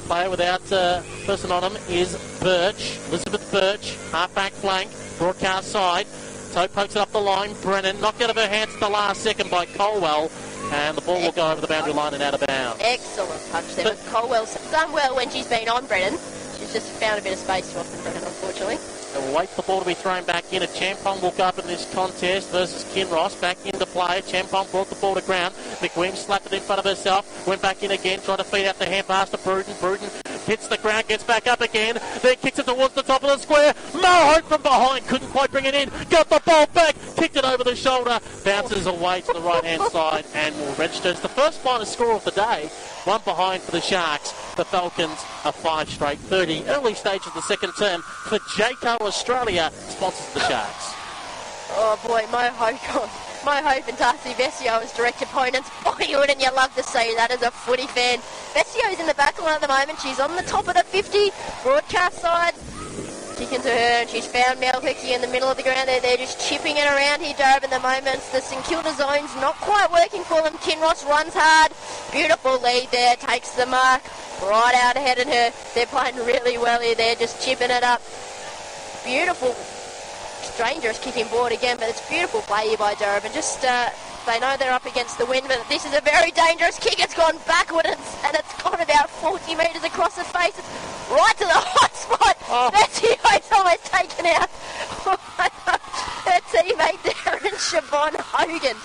player without uh, person on him is Birch. Elizabeth Birch, half back flank, broadcast side. Toe pokes it up the line. Brennan knocked out of her hands at the last second by Colwell. And the ball will go over the boundary line and out of bounds. Excellent touch there. But Colwell's done well when she's been on Brennan. She's just found a bit of space to offer Brennan, unfortunately. They'll wait for the ball to be thrown back in. A Champong will go up in this contest versus Kinross. Back into play. Champong brought the ball to ground. McWilliams slapped it in front of herself. Went back in again. Tried to feed out the hand pass to Bruton. Bruton hits the ground, gets back up again. Then kicks it towards the top of the square. Mo Hope from behind. Couldn't quite bring it in. Got the ball back. Kicked it over the shoulder. Bounces away to the right hand side and will register as the first final score of the day. One behind for the Sharks. The Falcons are five straight 30. Early stage of the second term for Jayco Australia sponsors the Sharks. Oh boy, my Hope, Mo Hope and Darcy Vescio as direct opponents. Boy, wouldn't you love to see that as a footy fan? Vescio's in the back line at the moment. She's on the top of the 50 broadcast side. Kicking to her, and she's found Mel Hickey in the middle of the ground there. They're just chipping it around here, Darab, at the moment. The St Kilda zone's not quite working for them. Kinross runs hard. Beautiful lead there, takes the mark right out ahead of her. They're playing really well here. They're just chipping it up. Beautiful dangerous kicking board again, but it's beautiful play here by Durham. And just uh, they know they're up against the wind, but this is a very dangerous kick. It's gone backward and, and it's gone about 40 metres across the face. It's right to the hot spot. Oh. That's almost taken out. Her teammate there and Siobhan Hogan.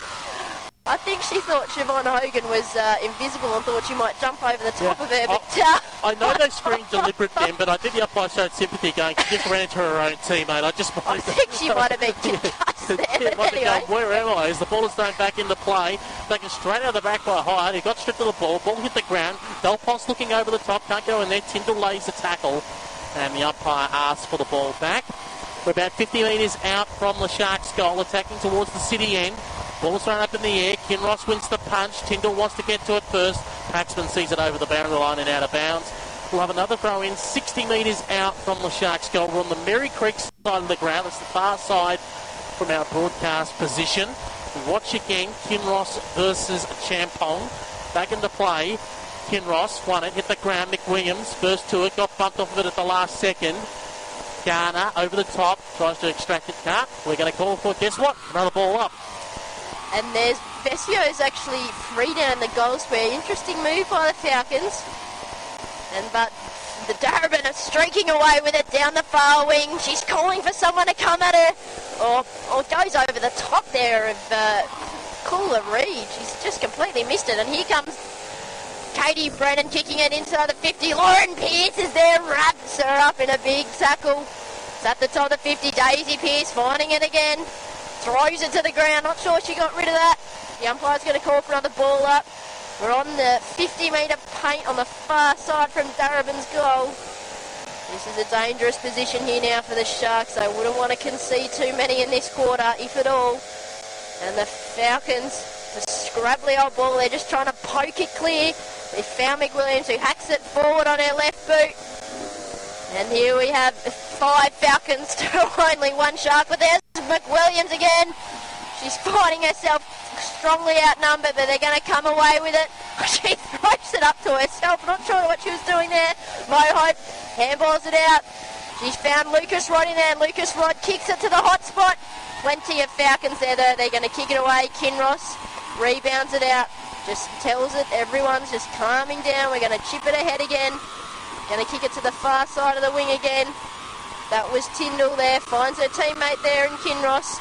I think she thought Siobhan Hogan was uh, invisible and thought she might jump over the top yeah. of her. But uh, I, I know they screamed deliberate then, but I think the umpire showed sympathy going, she just ran into her own teammate. I just I think she might have been concussed there, but anyway. Going, Where am I? As the ball is thrown back into play, taken straight out of the back by Hyatt. He got stripped of the ball. Ball hit the ground. Dal Pos looking over the top, can't go in there. Tyndall lays the tackle, and the umpire asks for the ball back. We're about 50 metres out from the Sharks' goal, attacking towards the city end. Ball's thrown up in the air. Kinross wins the punch. Tyndall wants to get to it first. Paxman sees it over the boundary line and out of bounds. We'll have another throw in 60 metres out from the Sharks goal. We're on the Merri Creek side of the ground. That's the far side from our broadcast position. We watch again Kinross versus Champong. Back into play. Kinross won it, hit the ground. McWilliams first to it, got bumped off of it at the last second. Garner over the top, tries to extract it. Can't. We're going to call for, it. guess what? Another ball up. And there's Vescio is actually free down the goal square. Interesting move by the Falcons. And but the Darebin are streaking away with it down the far wing. She's calling for someone to come at her. Or, or goes over the top there of uh, Cooler Reed. She's just completely missed it. And here comes Katie Brennan kicking it inside the 50. Lauren Pearce is there, wraps her up in a big tackle. It's at the top of the 50. Daisy Pearce finding it again throws it to the ground. Not sure she got rid of that. The umpire's going to call for another ball up. We're on the 50 metre paint on the far side from Darebin's goal. This is a dangerous position here now for the Sharks. They wouldn't want to concede too many in this quarter, if at all. And the Falcons, the scrabbly old ball, they're just trying to poke it clear. They found McWilliams who hacks it forward on her left boot. And here we have five Falcons to only one Shark, but there's McWilliams again. She's finding herself strongly outnumbered, but they're going to come away with it. She throws it up to herself. Not sure what she was doing there. Mo Hope handballs it out. She's found Lucas-Rodd in there, Lucas-Rodd kicks it to the hot spot. Plenty of Falcons there, though. They're going to kick it away. Kinross rebounds it out. Just tells it everyone's just calming down. We're going to chip it ahead again. Going to kick it to the far side of the wing again. That was Tyndall there. Finds her teammate there in Kinross.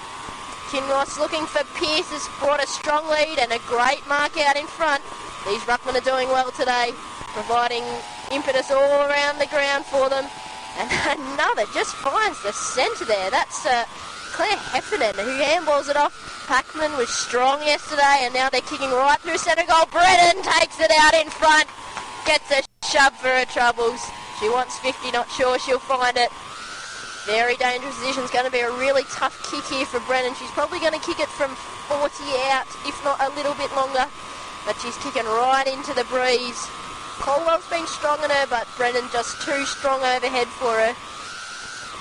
Kinross looking for Pearce has brought a strong lead and a great mark out in front. These ruckmen are doing well today, providing impetus all around the ground for them. And another just finds the centre there. That's uh, Claire Heffernan who handballs it off. Paxman was strong yesterday and now they're kicking right through centre goal. Brennan takes it out in front. Gets a shove for her troubles. She wants 50, not sure she'll find it. Very dangerous position. It's going to be a really tough kick here for Brennan. She's probably going to kick it from 40 out, if not a little bit longer. But she's kicking right into the breeze. Colwell's been strong on her, but Brennan just too strong overhead for her.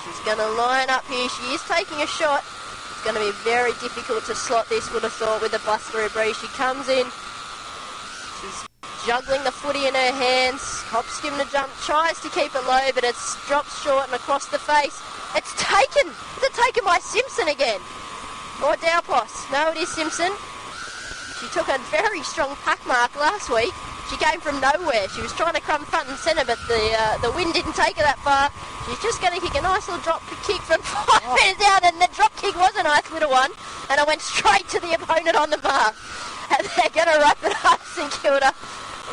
She's going to line up here. She is taking a shot. It's going to be very difficult to slot this, would have thought, with the Buster breeze. She comes in. Juggling the footy in her hands. Hops him to jump, tries to keep it low, but it's dropped short and across the face. It's taken. It's taken by Simpson again? Or Dal Pos? No, it is Simpson. She took a very strong pack mark last week. She came from nowhere. She was trying to come front and centre, but the uh, the wind didn't take her that far. She's just going to kick a nice little drop kick from five metres out, and the drop kick was a nice little one, and it went straight to the opponent on the bar. And they're going to wrap it up, St Kilda.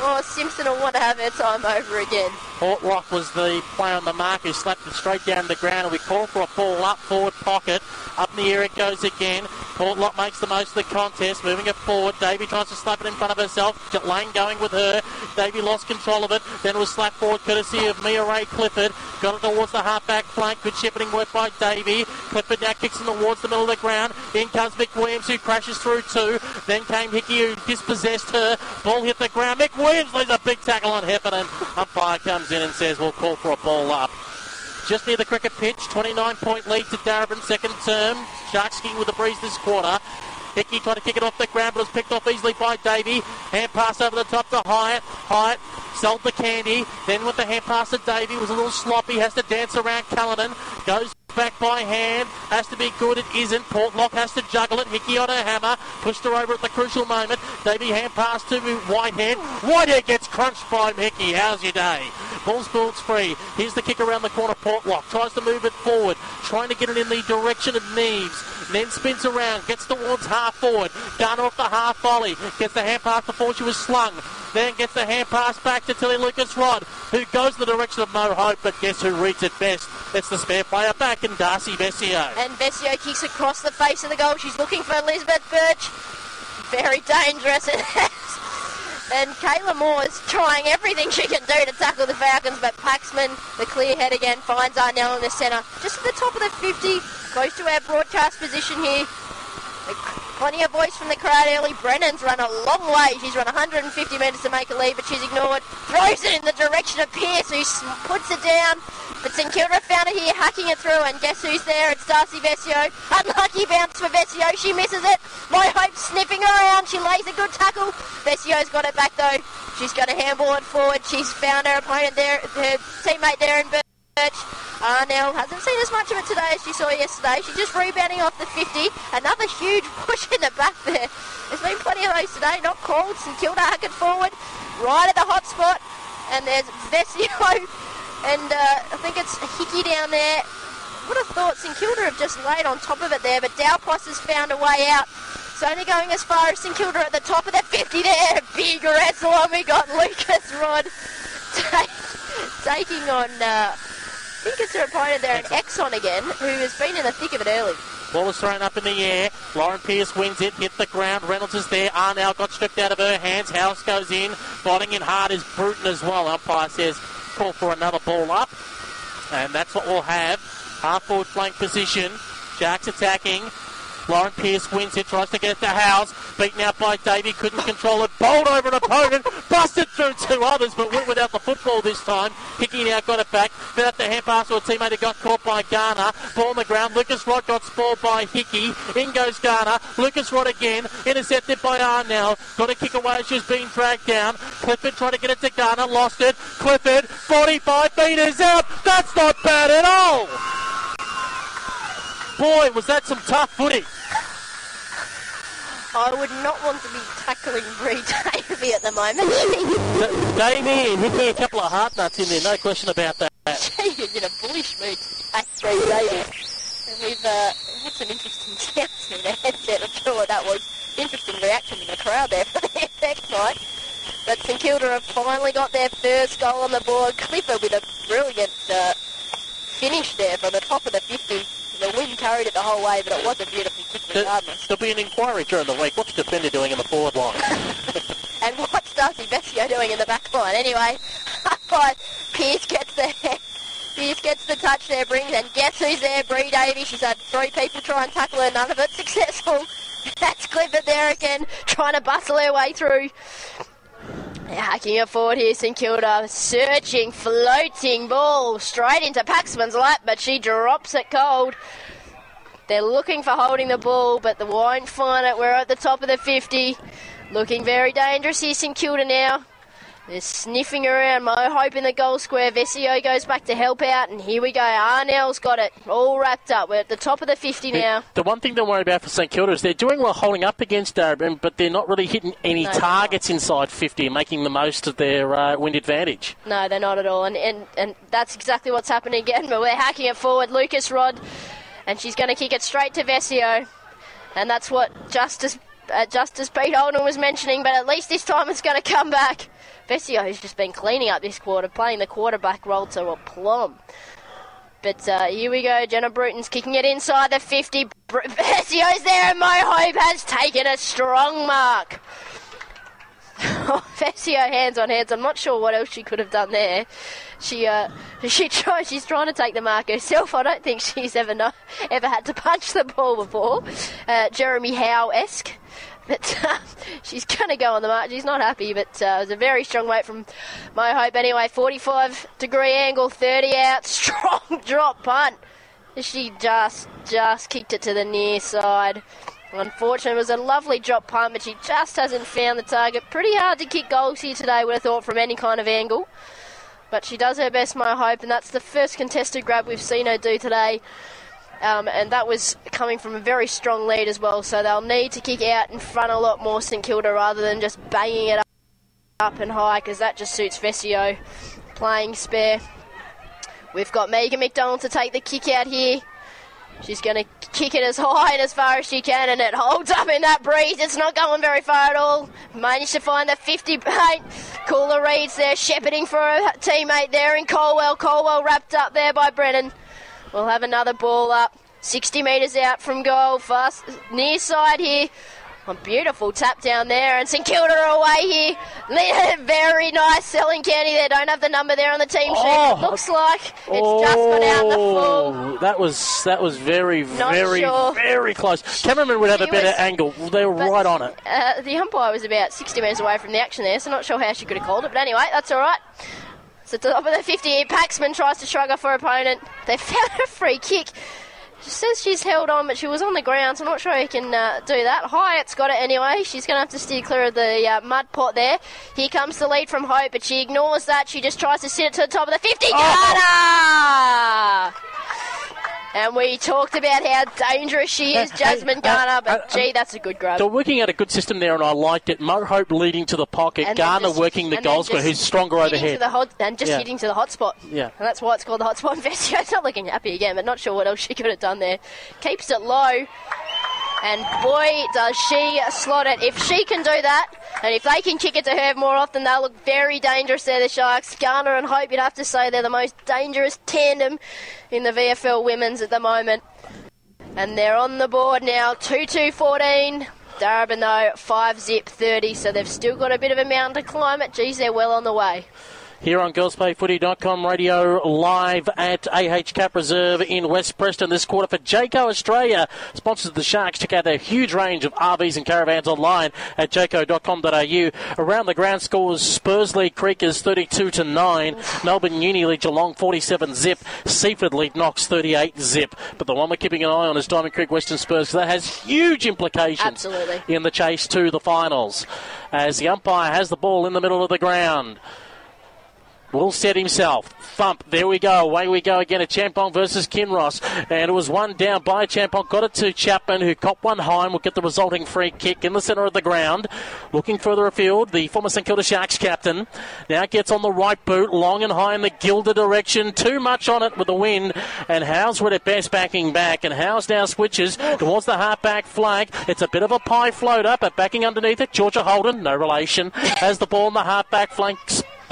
Oh, Simpson will want to have her time over again. Portlock was the player on the mark who slapped it straight down the ground, and we call for a ball up forward pocket. Up in the air it goes again. Portlock makes the most of the contest, moving it forward. Davey tries to slap it in front of herself. Lane going with her. Davey lost control of it. Then it was slapped forward courtesy of Mia Ray Clifford. Got it towards the half-back flank. Good shepherding work by Davey. Clifford now kicks it towards the middle of the ground. In comes McWilliams who crashes through two. Then came Hickey who dispossessed her. Ball hit the ground. McWilliams leaves a big tackle on Heffernan. Umpire comes in and says we'll call for a ball up. Just near the cricket pitch, 29 point lead to Darebin, second term. Sharks skiing with the breeze this quarter. Hickey trying to kick it off the ground, but was picked off easily by Davey. Hand pass over the top to Hyatt. Hyatt sold the candy. Then with the hand pass to Davey, was a little sloppy. Has to dance around Cullinan. Goes back by hand. Has to be good. It isn't. Portlock has to juggle it. Hickey on her hammer. Pushed her over at the crucial moment. Davey hand pass to Whitehead. Whitehead gets crunched by Hickey. How's your day? Spills free. Here's the kick around the corner. Portlock tries to move it forward. Trying to get it in the direction of Neves. Then spins around. Gets towards half forward. Garner off the half volley. Gets the hand pass before she was slung. Then gets the hand pass back to Tilly Lucas-Rodd, who goes in the direction of Mo Hope, but guess who reads it best? It's the spare player back in Darcy Vescio. And Vescio kicks across the face of the goal. She's looking for Elizabeth Birch. Very dangerous. and Kayla Moore is trying everything she can do to tackle the Falcons, but Paxman, the clear head again, finds Arnell in the centre. Just at the top of the 50, close to our broadcast position here. Plenty of voice from the crowd early. Brennan's run a long way. She's run 150 metres to make a lead, but she's ignored. Throws it in the direction of Pearce, who puts it down. But St Kilda found it here, hacking it through, and guess who's there? It's Darcy Vescio. Unlucky bounce for Vescio. She misses it. My hope sniffing around. She lays a good tackle. Vescio's got it back though. She's going to handball it forward. She's found her opponent there, her teammate there in Birch. Arnell hasn't seen as much of it today as she saw yesterday. She's just rebounding off the 50. Another huge push in the back there. There's been plenty of those today, not called. St Kilda hacking forward, right at the hot spot. And there's Vescio and uh, I think it's Hickey down there. Would have thought St Kilda have just laid on top of it there, but Dal Pos has found a way out. It's only going as far as St Kilda at the top of the 50 there. Big wrestle and we got Lucas-Rodd taking on, uh, think it's her opponent there, an Exxon again, who has been in the thick of it early. Ball is thrown up in the air. Lauren Pearce wins it, hit the ground. Reynolds is there. Arnell got stripped out of her hands. House goes in. Fighting in hard is Bruton as well. Umpire says call for another ball up. And that's what we'll have. Half forward flank position. Sharks attacking. Lauren Pearce wins it, tries to get it to House. Beaten out by Davey, couldn't control it. Bowled over an opponent, busted through two others, but went without the football this time. Hickey now got it back. Fed up the hand pass to a teammate who got caught by Garner. Ball on the ground. Lucas-Rodd got spoiled by Hickey. In goes Garner. Lucas-Rodd again, intercepted by Arnell. Got a kick away, she's being dragged down. Clifford trying to get it to Garner, lost it. Clifford, 45 metres out. That's not bad at all. Boy, was that some tough footy. I would not want to be tackling Bree Davey at the moment. Davey and Hickey, a couple of hard nuts in there, no question about that. You're in a bullish mood to Bree Davey. And we've uh, had some interesting sounds in the headset. I'm sure that was interesting reaction in the crowd there for the FX night. But St Kilda have finally got their first goal on the board. Clifford with a brilliant uh, finish there from the top of the 50. The wind carried it the whole way, but it was a beautiful kick regardless. There'll be an inquiry during the week. What's the defender doing in the forward line? and what's Darcy Vescio doing in the back line? Anyway, but Pearce gets the Pearce gets the touch there, brings, and guess who's there? Bree Davey. She's had three people try and tackle her, none of it successful. That's Clifford there again, trying to bustle her way through. Hacking it forward here, St Kilda. Searching, floating ball straight into Paxman's lap, but she drops it cold. They're looking for holding the ball, but they won't find it. We're at the top of the 50. Looking very dangerous here, St Kilda now. They're sniffing around Mo Hope in the goal square. Vescio goes back to help out, and here we go. Arnell's got it all wrapped up. We're at the top of the 50 now. The one thing to worry about for St Kilda is they're doing well holding up against Darebin, but they're not really hitting any No. targets inside 50 and making the most of their uh, wind advantage. No, they're not at all. And, and, and that's exactly what's happening again. But we're hacking it forward. Lucas-Rodd, and she's going to kick it straight to Vescio. And that's what Justice, uh, Justice Pete Holden was mentioning, but at least this time it's going to come back. Vescio has just been cleaning up this quarter, playing the quarterback role to a plum. But uh, here we go. Jenna Bruton's kicking it inside the 50. Br- there, and Mo Hope has taken a strong mark. Vescio hands on hands. I'm not sure what else she could have done there. She uh, she try, she's trying to take the mark herself. I don't think she's ever know, ever had to punch the ball before. Uh, Jeremy Howe esque. But uh, she's going to go on the mark. She's not happy, but uh, it was a very strong weight from my Hope anyway. 45 degree angle, 30 out, strong drop punt. She just just kicked it to the near side. Unfortunately, it was a lovely drop punt, but she just hasn't found the target. Pretty hard to kick goals here today, would have thought, from any kind of angle. But she does her best, my hope, and that's the first contested grab we've seen her do today. Um, and that was coming from a very strong lead as well, so they'll need to kick out in front a lot more St Kilda rather than just banging it up, and high, because that just suits Vescio playing spare. We've got Megan McDonald to take the kick out here. She's going to kick it as high and as far as she can, and it holds up in that breeze. It's not going very far at all. Managed to find the 50 paint. Cula-Reid's there, shepherding for a teammate there in Colwell. Colwell wrapped up there by Brennan. We'll have another ball up. 60 metres out from goal. Fast near side here. A beautiful tap down there, and St Kilda are away here. Very nice selling candy there. Don't have the number there on the team Oh. sheet. Looks like it's just gone out the full. Oh, that was that was very, Not very, sure. very close. Cameraman would have a better was- angle. They were right on it. Uh, the umpire was about 60 metres away from the action there, so not sure how she could have called it. But anyway, that's all right. So top of the 50 here, Paxman tries to shrug off her opponent. They found a free kick. She says she's held on, but she was on the ground, so I'm not sure he can uh, do that. Hyatt's got it anyway. She's going to have to steer clear of the uh, mud pot there. Here comes the lead from Hope, but she ignores that. She just tries to sit it to the top of the 50. Garner! And we talked about how dangerous she is, uh, Jasmine uh, Garner, but uh, gee, um, that's a good grab. They're working out a good system there, and I liked it. Mo Hope leading to the pocket, And Garner just- working the goal square, who's stronger overhead. Hot, and just Yeah. hitting to the hot spot. Yeah. And that's why it's called the hot spot. Vescio's not looking happy again, but not sure what else she could have done there. Keeps it low. And boy, does she slot it. If she can do that, and if they can kick it to her more often, they'll look very dangerous there, the Sharks. Garner and Hope, you'd have to say they're the most dangerous tandem in the VFL women's at the moment. And they're on the board now, 2 2 14. Darebin, though, 5 zip 30, so they've still got a bit of a mountain to climb it. Geez, they're well on the way. Here on girlsplayfooty.com radio, live at AH Capp Reserve in West Preston this quarter for Jayco Australia. Sponsors of the Sharks. Check out their huge range of RVs and caravans online at jayco.com.au. Around the ground scores Spurs lead Creekers 32 to 9. Melbourne Uni lead Geelong 47 zip. Seaford lead Knox 38 zip. But the one we're keeping an eye on is Diamond Creek Western Spurs. That has huge implications Absolutely. in the chase to the finals. As the umpire has the ball in the middle of the ground. Will set himself. Thump. There we go. Away we go again. A Champong versus Kinross. And it was one down by Champong. Got it to Chapman, who copped one high and will get the resulting free kick in the centre of the ground. Looking further afield, the former St Kilda Sharks captain now gets on the right boot, long and high in the Gilda direction. Too much on it with the wind. And Howe's with it best backing back. And Howe's now switches towards the half-back flag. It's a bit of a pie floater, but backing underneath it, Georgia Holden, no relation, has the ball in the half-back flank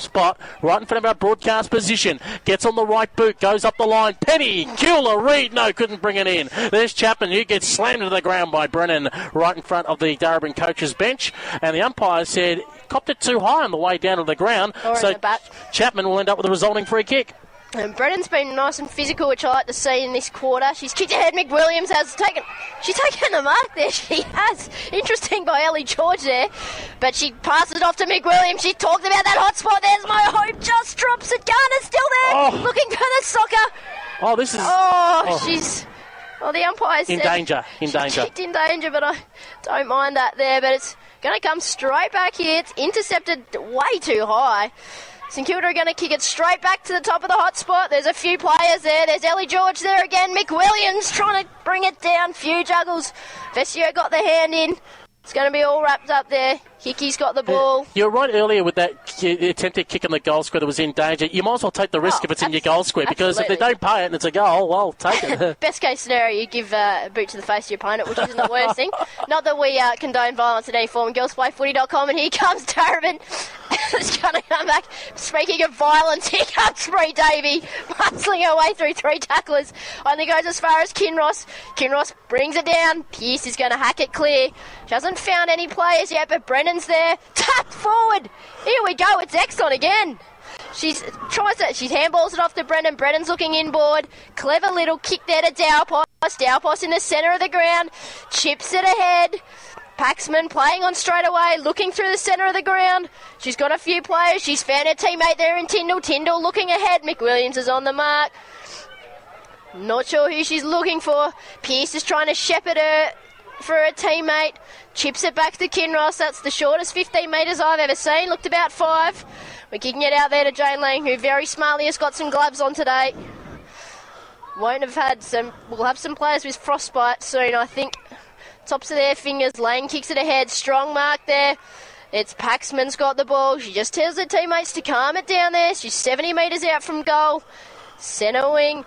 spot right in front of our broadcast position. Gets on the right boot, goes up the line. Penny, Killer, Reed, no, couldn't bring it in. There's Chapman, who gets slammed to the ground by Brennan right in front of the Darebin coach's bench. And the umpire said, copped it too high on the way down to the ground. Or so the. Chapman will end up with a resulting free kick. And Brennan's been nice and physical, which I like to see in this quarter. She's kicked ahead. McWilliams has taken. She's taken the mark there. She has. Interesting by Ellie George there, but she passes it off to McWilliams. She talked about that hot spot. There's my hope. Just drops it. Garner's still there, Oh. looking for the soccer. Oh, this is. Oh, oh. she's Well, the umpires In said danger, in danger. kicked in danger, but I don't mind that there. But it's going to come straight back here. It's intercepted way too high. St Kilda are going to kick it straight back to the top of the hot spot. There's a few players there. There's Ellie George there again. McWilliams trying to bring it down. Few juggles. Vescio got the hand in. It's going to be all wrapped up there. Hickey's got the ball. You were right earlier with that attempted kick in the goal square that was in danger. You might as well take the risk if it's in your goal square because if they don't pay it and it's a goal, well, take it. Best case scenario, you give uh, a boot to the face of your opponent, which isn't the worst thing. Not that we uh, condone violence in any form. Girlsplayfooty.com, and here comes Darebin. it's going to come back. Speaking of violence, here comes Bree Davey, muscling her way through three tacklers. Only goes as far as Kinross. Kinross brings it down. Pearce is going to hack it clear. She hasn't found any players yet, but Brennan's there. Tap forward. Here we go. It's Exxon again. She's tries to she handballs it off to Brennan. Brennan's looking inboard. Clever little kick there to Dal Pos. Dowpos in the centre of the ground. Chips it ahead. Paxman playing on straight away, looking through the centre of the ground. She's got a few players. She's found her teammate there in Tyndall. Tyndall looking ahead. McWilliams is on the mark. Not sure who she's looking for. Pearce is trying to shepherd her for a teammate. Chips it back to Kinross. That's the shortest 15 metres I've ever seen. Looked about five. We're kicking it out there to Jane Lang, who very smartly has got some gloves on today. Won't have had some. We'll have some players with frostbite soon, I think. Tops of their fingers. Lang kicks it ahead. Strong mark there. It's Paxman's got the ball. She just tells her teammates to calm it down there. She's 70 metres out from goal. Centre wing.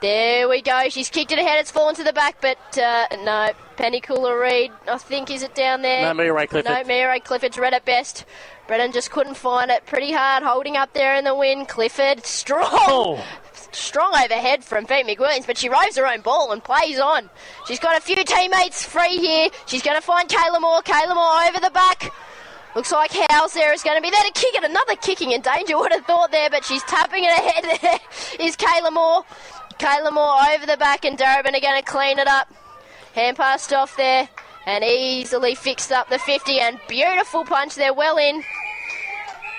There we go. She's kicked it ahead. It's fallen to the back, but uh, no. Penny Cula-Reid, I think, is it down there? No, Mia Ray Clifford. No, Mia Ray Clifford's red at best. Brennan just couldn't find it. Pretty hard, holding up there in the wind. Clifford, strong. Oh. Strong overhead from Pete McWilliams, but she roves her own ball and plays on. She's got a few teammates free here. She's going to find Kayla Moore. Kayla Moore over the back. Looks like Howes there is going to be there to kick it. Another kicking in danger, would have thought there, but she's tapping it ahead there. Is Kayla Moore. Kayla Moore over the back, and Darebin are going to clean it up. Hand passed off there, and easily fixed up the 50, and beautiful punch there, well in.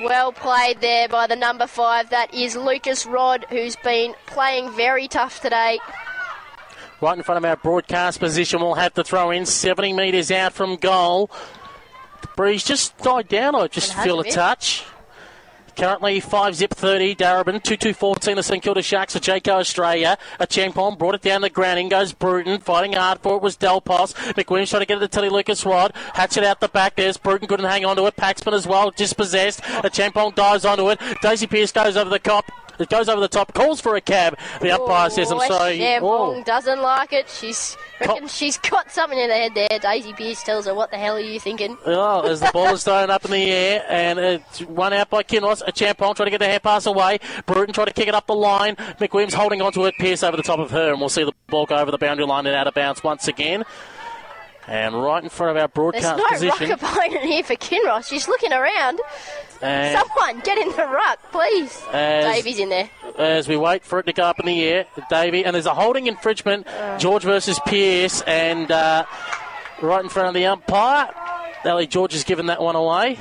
Well played there by the number five. That is Lucas-Rodd, who's been playing very tough today. Right in front of our broadcast position, we'll have to throw in 70 metres out from goal. The breeze just died down, I just feel a a touch. Currently 5 zip 30, Darebin, 2 2 14, the St Kilda Sharks for Jayco Australia. A Champong brought it down the ground, in goes Bruton, fighting hard for it was Dal Pos. McWilliams trying to get it to Tilly Lucas-Rodd, hatch it out the back, there's Bruton, couldn't hang on to it, Paxman as well, dispossessed. A Champong dives onto it, Daisy Pearce goes over the cop. It goes over the top, calls for a cab. The oh, umpire says, I'm Oh, sorry. Oh. Wong doesn't like it. She's reckon she's got something in her head there. Daisy Pearce tells her, "What the hell are you thinking?" Oh, as the ball is thrown up in the air and it's run out by Kinross. A Champong trying to get the hand pass away. Bruton trying to kick it up the line. McWilliams holding onto it. Pearce over the top of her, and we'll see the ball go over the boundary line and out of bounds once again. And right in front of our broadcast There's no position. opponent here for Kinross. She's looking around. And Someone get in the ruck, please. As- Davey's in there. as we wait for it to go up in the air, Davey, and there's a holding infringement. George versus Pearce, and uh, right in front of the umpire. Ellie George has given that one away.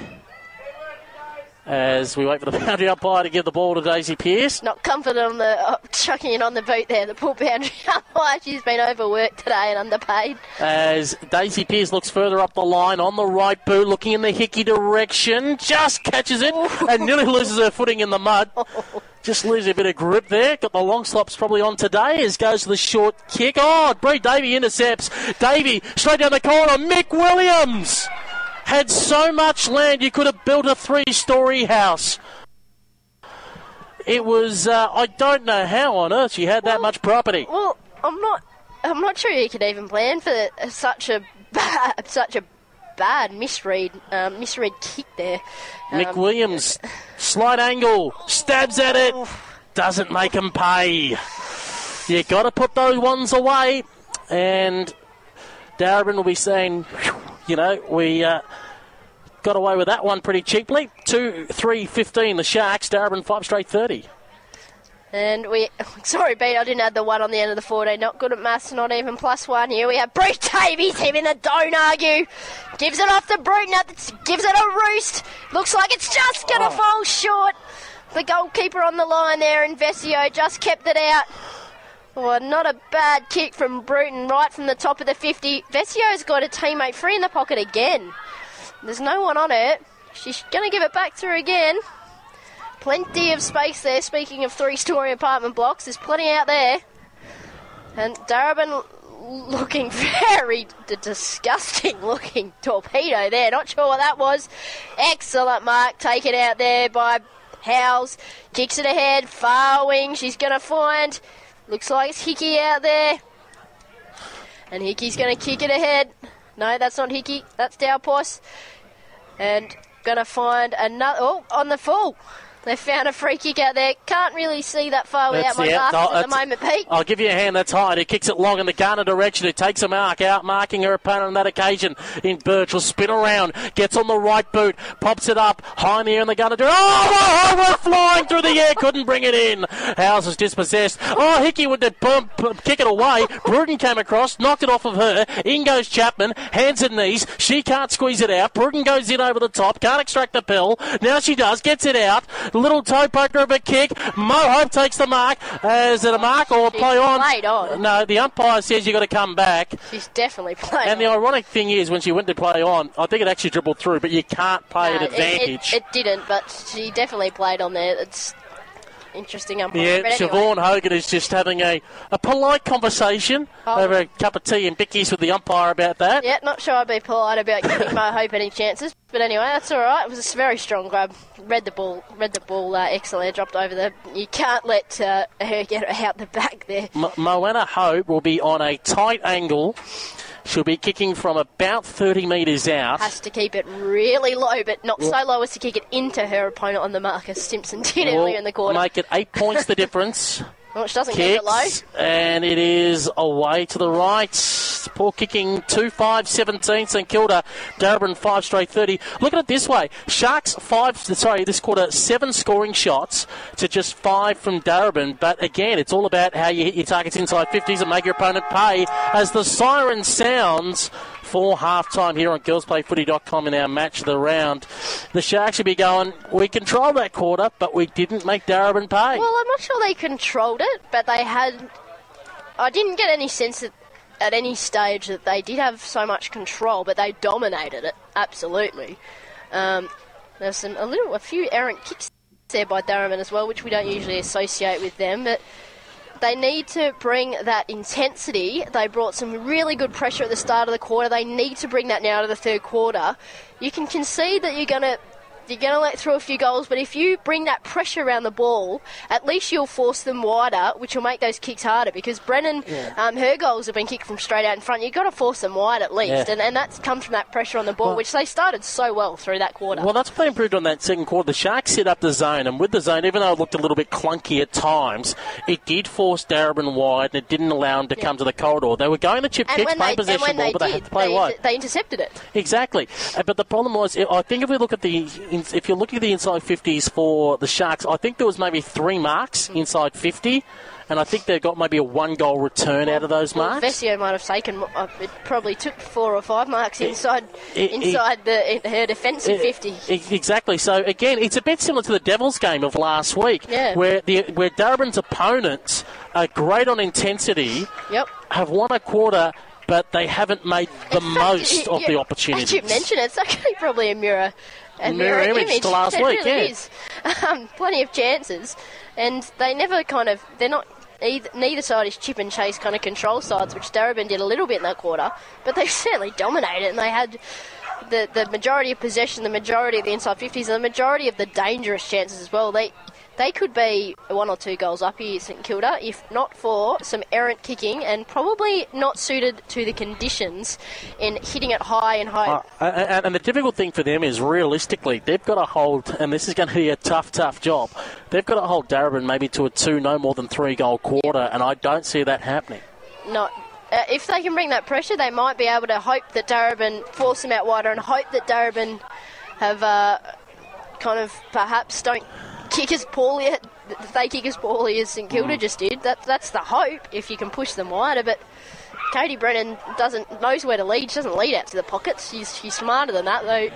As we wait for the boundary umpire to give the ball to Daisy Pearce. Not confident on the uh, chucking it on the boot there. The poor boundary umpire. She's been overworked today and underpaid. As Daisy Pearce looks further up the line on the right boot, looking in the Hickey direction, just catches it and nearly loses her footing in the mud. Just loses a bit of grip there. Got the long slops probably on today as goes to the short kick. Oh, Bree Davey intercepts. Davey straight down the corner. McWilliams had so much land you could have built a three-story house. It was, uh, I don't know how on earth she had that much property. Well, I'm not. I'm not sure you could even plan for such a bad, such a bad misread, um, misread kick there. Um, McWilliams, slight angle, stabs at it, doesn't make him pay. You got to put those ones away, and Darebin will be saying, you know, we uh, got away with that one pretty cheaply. Two, three, fifteen. The Sharks. Darebin five straight thirty. And we, sorry, Pete, I didn't add the one on the end of the 14. Not good at maths, not even plus one. Here we have Bruce Davies, him in the don't argue. Gives it off to Bruton, gives it a roost. Looks like it's just going to fall short. The goalkeeper on the line there, Invesio, just kept it out. Well, not a bad kick from Bruton right from the top of the 50. Vescio's got a teammate free in the pocket again. There's no one on it. She's going to give it back to her again. Plenty of space there. Speaking of three story apartment blocks, there's plenty out there. And Darebin looking very d- disgusting looking torpedo there. Not sure what that was. Excellent mark taken out there by Howes. Kicks it ahead. Far wing. She's going to find. Looks like it's Hickey out there. And Hickey's going to kick it ahead. No, that's not Hickey. That's Dal Pos. And going to find another. Oh, on the full. They found a free kick out there. Can't really see that far without That's my glasses no, at the moment, Pete. I'll give you a hand. That's high. He kicks it long in the Garner direction. It takes a mark out, marking her opponent on that occasion. In Birch will spin around, gets on the right boot, pops it up high in the air in the Garner direction. Oh oh, oh, oh, we're flying through the air. Couldn't bring it in. House was dispossessed. Oh, Hickey would the bump, kick it away. Bruton came across, knocked it off of her. In goes Chapman, hands and knees. She can't squeeze it out. Bruton goes in over the top, can't extract the pill. Now she does, gets it out. Little toe poker of a kick. Mo Hope takes the mark. Uh, is it a mark or She's play on? played on. No, the umpire says you've got to come back. She's definitely playing. And the ironic thing is, when she went to play on, I think it actually dribbled through, but you can't play No, it- advantage. It, it didn't, but she definitely played on there. It's interesting umpiring. Yeah, but anyway. Siobhan Hogan is just having a, a polite conversation Oh. over a cup of tea and Bickies with the umpire about that. Yeah, not sure I'd be polite about giving my Hope any chances, but anyway, that's all right. It was a very strong grab. Read the ball, read the ball uh, excellent. Dropped over the. You can't let uh, her get out the back there. M- Moana Hope will be on a tight angle. She'll be kicking from about 30 metres out. Has to keep it really low, but not so low as to kick it into her opponent on the mark, as Simpson did Will earlier in the quarter. Make it eight points the difference. She doesn't keep it. Kicks, and it is away to the right. Poor kicking 2 5 17. St Kilda, Darebin 5 straight 30. Look at it this way Sharks 5, sorry, this quarter, 7 scoring shots to just 5 from Darebin. But again, it's all about how you hit your targets inside 50s and make your opponent pay as the siren sounds for half time here on girlsplayfooty.com in our match of the round. The Sharks should be going, we controlled that quarter, but we didn't make Darebin pay. Well, I'm not sure they controlled it, but they had. I didn't get any sense that at any stage that they did have so much control, but they dominated it absolutely. Um, there's some a little, a few errant kicks there by Darriman as well, which we don't usually associate with them, but. They need to bring that intensity. They brought some really good pressure at the start of the quarter. They need to bring that now to the third quarter. You can concede that you're going to you're going to let through a few goals, but if you bring that pressure around the ball, at least you'll force them wider, which will make those kicks harder. Because Brennan, Yeah. um, her goals have been kicked from straight out in front. You've got to force them wide at least, Yeah. and, and that comes from that pressure on the ball, Well- which they started so well through that quarter. Well, that's been improved on that second quarter. The Sharks set up the zone, and with the zone, even though it looked a little bit clunky at times, it did force Darebin wide, and it didn't allow him to come to the corridor. They were going to chip and kicks, play they, possession ball, but they had to play they, wide. they intercepted it. Exactly, Uh, but the problem was, I I think if we look at the, if you're looking at the inside 50s for the Sharks, I think there was maybe three marks inside 50, and I think they got maybe a one goal return out of those Well, marks. Vescio might have taken. Uh, it probably took four or five marks inside it- inside the in her defensive Eh, fifty. e- Exactly. So again, it's a bit similar to the Devils game of last week, Yeah. where the where Darebin's opponents are great on intensity, Yep. have won a quarter, but they haven't made the most of Yeah, the As opportunities. you mentioned, it's actually probably a mirror, a Mirror mirror, image to last it week, really yeah. is. Um, plenty of chances, and they never kind of they're not. Either, neither side is chip and chase kind of control sides, which Darebin did a little bit in that quarter, but they certainly dominated, and they had the the majority of possession, the majority of the inside fifties, and the majority of the dangerous chances as well. They they could be one or two goals up here, St Kilda, if not for some errant kicking and probably not suited to the conditions in hitting it high and high. Uh, and, the difficult thing for them is realistically, they've got to hold, and this is going to be a tough, tough job. They've got to hold Darebin maybe to a two, no more than three goal quarter, and I don't see that happening. not. Uh, if they can bring that pressure, they might be able to hope that Darebin force them out wider and hope that Darebin have uh, kind of perhaps don't kick as poorly. If they kick as poorly as St Kilda mm. just did, that, that's the hope. If you can push them wider, but Katie Brennan doesn't knows where to lead. She doesn't lead out to the pockets. She's she's smarter than that though.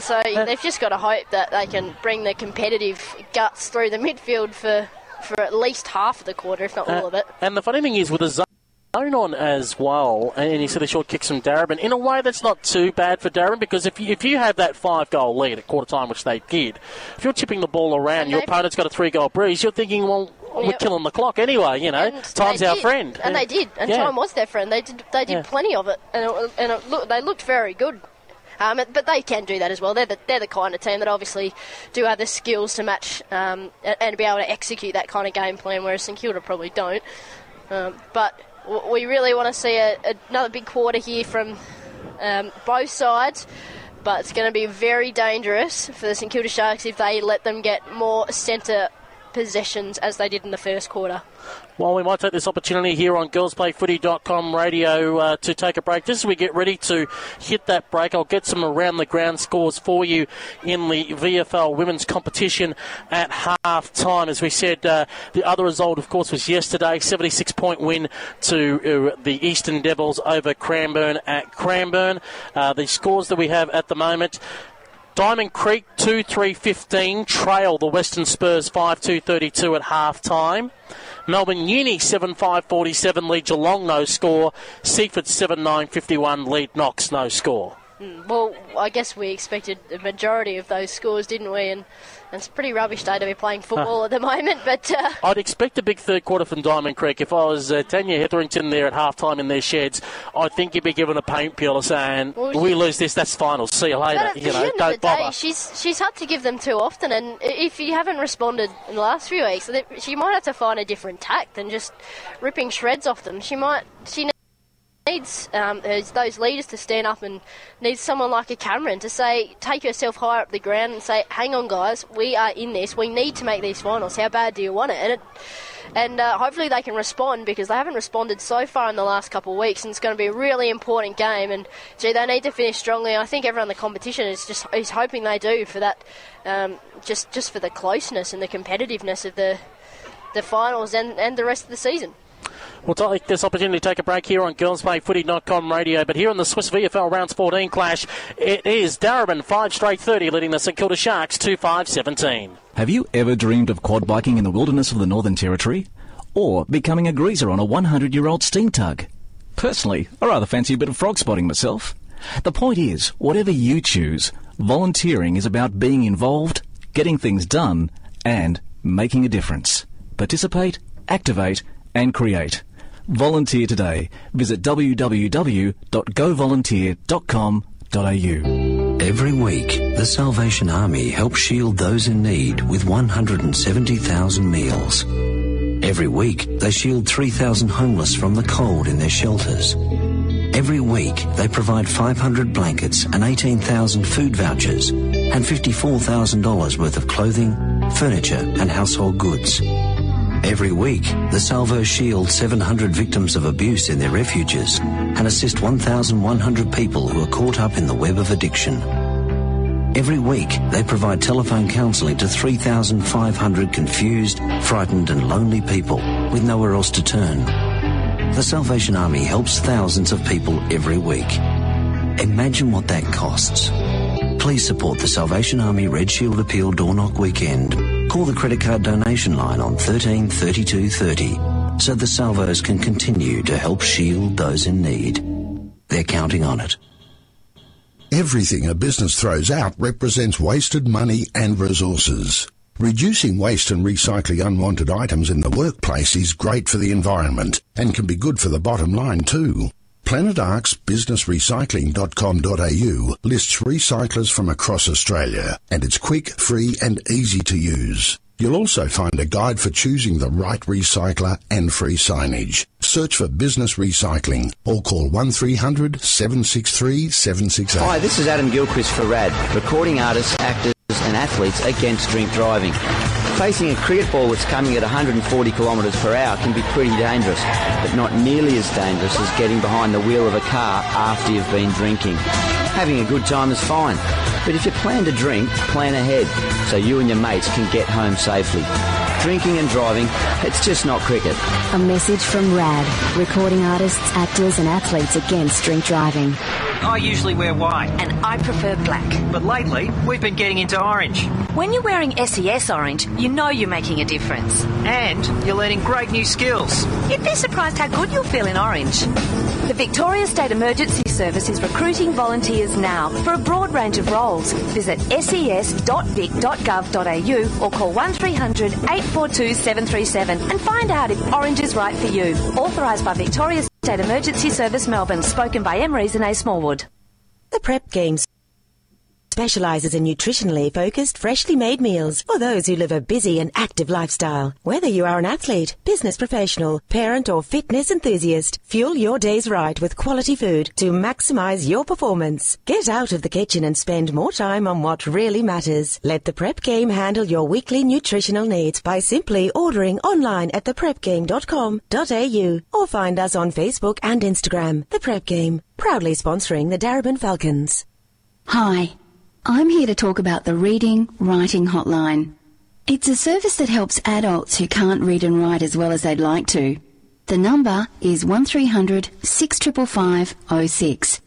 So uh, they've just got to hope that they can bring the competitive guts through the midfield for for at least half of the quarter, if not uh, all of it. And the funny thing is, with the zone on as well, and you see the short kicks from Darebin, in a way that's not too bad for Darebin because if you, if you have that five goal lead at quarter time, which they did, if you're chipping the ball around, your opponent's got a three goal breeze, you're thinking, well, we're Yep. killing the clock anyway, you know, And time's our friend. and they did, and Yeah. time was their friend. They did, they did Yeah. plenty of it, and it, and it look, they looked very good. Um, but they can do that as well. They're the, they're the kind of team that obviously do have the skills to match um, and, and be able to execute that kind of game plan, whereas St Kilda probably don't. Um, but we really want to see a, another big quarter here from um, both sides. But it's going to be very dangerous for the St Kilda Sharks if they let them get more centre possessions as they did in the first quarter. Well, we might take this opportunity here on girlsplayfooty.com radio uh, to take a break. Just as we get ready to hit that break, I'll get some around the ground scores for you in the VFL women's competition at half time. As we said, uh, the other result, of course, was yesterday 76 point win to uh, the Eastern Devils over Cranbourne at Cranbourne. Uh, the scores that we have at the moment. Diamond Creek 2 3 15 trail the Western Spurs 5 2 32 at half time. Melbourne Uni 7 5 47 lead Geelong no score. Seaford 7 9 51 lead Knox no score. Mm, Well, I guess we expected a majority of those scores, didn't we? And, and it's a pretty rubbish day to be playing football at the moment. But uh, I'd expect a big third quarter from Diamond Creek. If I was uh, Tanya Hetherington there at half time in their sheds, I think you'd be given a paint peel saying, Well, we she- lose this, that's final. See you later. but You know, don't the day, bother. she's she's had to give them too often. And if you haven't responded in the last few weeks, she might have to find a different tack than just ripping shreds off them. She might she needs um, those- leaders to stand up and needs someone like a Cameron to say, take yourself higher up the ground and say, hang on, guys, we are in this. We need to make these finals. How bad do you want it? And it, and uh, hopefully they can respond because they haven't responded so far in the last couple of weeks, and it's going to be a really important game. And gee, they need to finish strongly. I think everyone in the competition is just is hoping they do for that, um, just just for the closeness and the competitiveness of the the finals and, and the rest of the season. We'll take this opportunity to take a break here on girlsplayfooty.com radio. But here in the Swiss VFL Rounds 14 clash, it is Darebin 5 straight 30 leading the St Kilda Sharks 2 5 17. Have you ever dreamed of quad biking in the wilderness of the Northern Territory? Or becoming a greaser on a 100 year old steam tug? Personally, I rather fancy a bit of frog spotting myself. The point is, whatever you choose, volunteering is about being involved, getting things done, and making a difference. Participate, activate, and create. Volunteer today. Visit www.govolunteer.com.au. Every week, the Salvation Army helps shield those in need with 170,000 meals. Every week, they shield 3,000 homeless from the cold in their shelters. Every week, they provide 500 blankets and 18,000 food vouchers and $54,000 worth of clothing, furniture, and household goods. Every week, the Salvo shield 700 victims of abuse in their refuges and assist 1,100 people who are caught up in the web of addiction. Every week, they provide telephone counselling to 3,500 confused, frightened, and lonely people with nowhere else to turn. The Salvation Army helps thousands of people every week. Imagine what that costs. Please support the Salvation Army Red Shield Appeal Door Knock Weekend. Call the credit card donation line on 13 32 30 so the Salvos can continue to help shield those in need. They're counting on it. Everything a business throws out represents wasted money and resources. Reducing waste and recycling unwanted items in the workplace is great for the environment and can be good for the bottom line too. Planet Ark's businessrecycling.com.au lists recyclers from across Australia and it's quick, free and easy to use. You'll also find a guide for choosing the right recycler and free signage. Search for Business Recycling or call 1300 763 768. Hi, this is Adam Gilchrist for RAD, recording artists, actors, and athletes against drink driving. Facing a cricket ball that's coming at 140 kilometres per hour can be pretty dangerous, but not nearly as dangerous as getting behind the wheel of a car after you've been drinking. Having a good time is fine, but if you plan to drink, plan ahead so you and your mates can get home safely. Drinking and driving, it's just not cricket. A message from RAD, recording artists, actors, and athletes against drink driving. I usually wear white. And I prefer black. But lately, we've been getting into orange. When you're wearing SES orange, you know you're making a difference. And you're learning great new skills. You'd be surprised how good you'll feel in orange. The Victoria State Emergency Service is recruiting volunteers now for a broad range of roles. Visit ses.vic.gov.au or call 1300 842 737 and find out if orange is right for you. Authorised by Victoria State Emergency Service Melbourne. Spoken by Emery's and A. Smallwood. The Prep Games specializes in nutritionally focused, freshly made meals for those who live a busy and active lifestyle. Whether you are an athlete, business professional, parent, or fitness enthusiast, fuel your days right with quality food to maximize your performance. Get out of the kitchen and spend more time on what really matters. Let the Prep Game handle your weekly nutritional needs by simply ordering online at theprepgame.com.au or find us on Facebook and Instagram. The Prep Game, proudly sponsoring the Darebin Falcons. Hi, I'm here to talk about the Reading Writing Hotline. It's a service that helps adults who can't read and write as well as they'd like to. The number is 1300 655 06.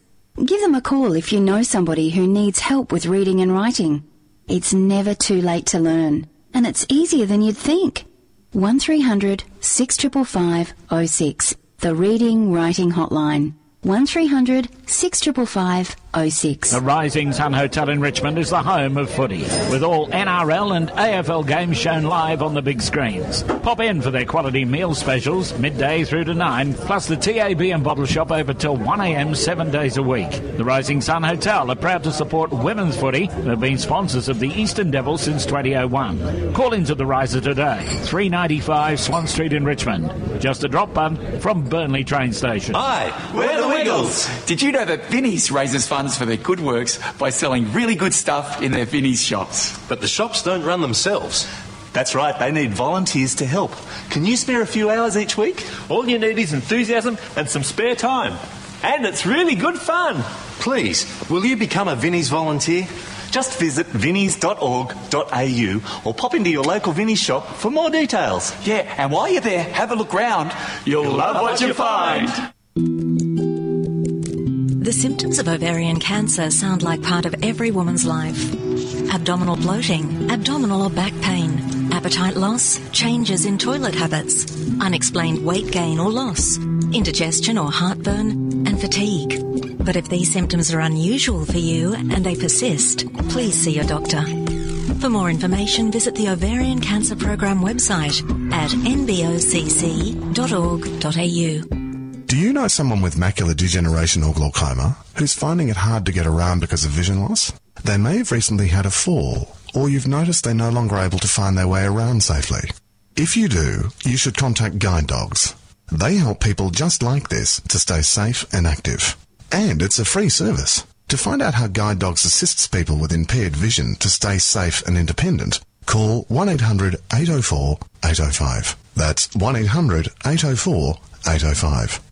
Give them a call if you know somebody who needs help with reading and writing. It's never too late to learn, and it's easier than you'd think. 1300 655 06. The Reading Writing Hotline. 1300 655 06. The Rising Sun Hotel in Richmond is the home of footy, with all NRL and AFL games shown live on the big screens. Pop in for their quality meal specials, midday through to 9, plus the TAB and bottle shop over till 1am seven days a week. The Rising Sun Hotel are proud to support women's footy and have been sponsors of the Eastern Devils since 2001. Call into the Riser today, 395 Swan Street in Richmond. Just a drop bun from Burnley train station. Hi, we're the Wiggles. Did you know that Vinnie's raises funds for their good works by selling really good stuff in their Vinnie's shops? But the shops don't run themselves. That's right, they need volunteers to help. Can you spare a few hours each week? All you need is enthusiasm and some spare time. And it's really good fun. Please, will you become a Vinnie's volunteer? Just visit vinnies.org.au or pop into your local Vinnie's shop for more details. Yeah, and while you're there, have a look round. You'll, You'll love what you find. The symptoms of ovarian cancer sound like part of every woman's life. Abdominal bloating, abdominal or back pain, appetite loss, changes in toilet habits, unexplained weight gain or loss, indigestion or heartburn, and fatigue. But if these symptoms are unusual for you and they persist, please see your doctor. For more information, visit the Ovarian Cancer Program website at nbocc.org.au. Do you know someone with macular degeneration or glaucoma who's finding it hard to get around because of vision loss? They may have recently had a fall, or you've noticed they're no longer able to find their way around safely. If you do, you should contact Guide Dogs. They help people just like this to stay safe and active. And it's a free service. To find out how Guide Dogs assists people with impaired vision to stay safe and independent, call 1-800 804 805. That's 1-800 804 805.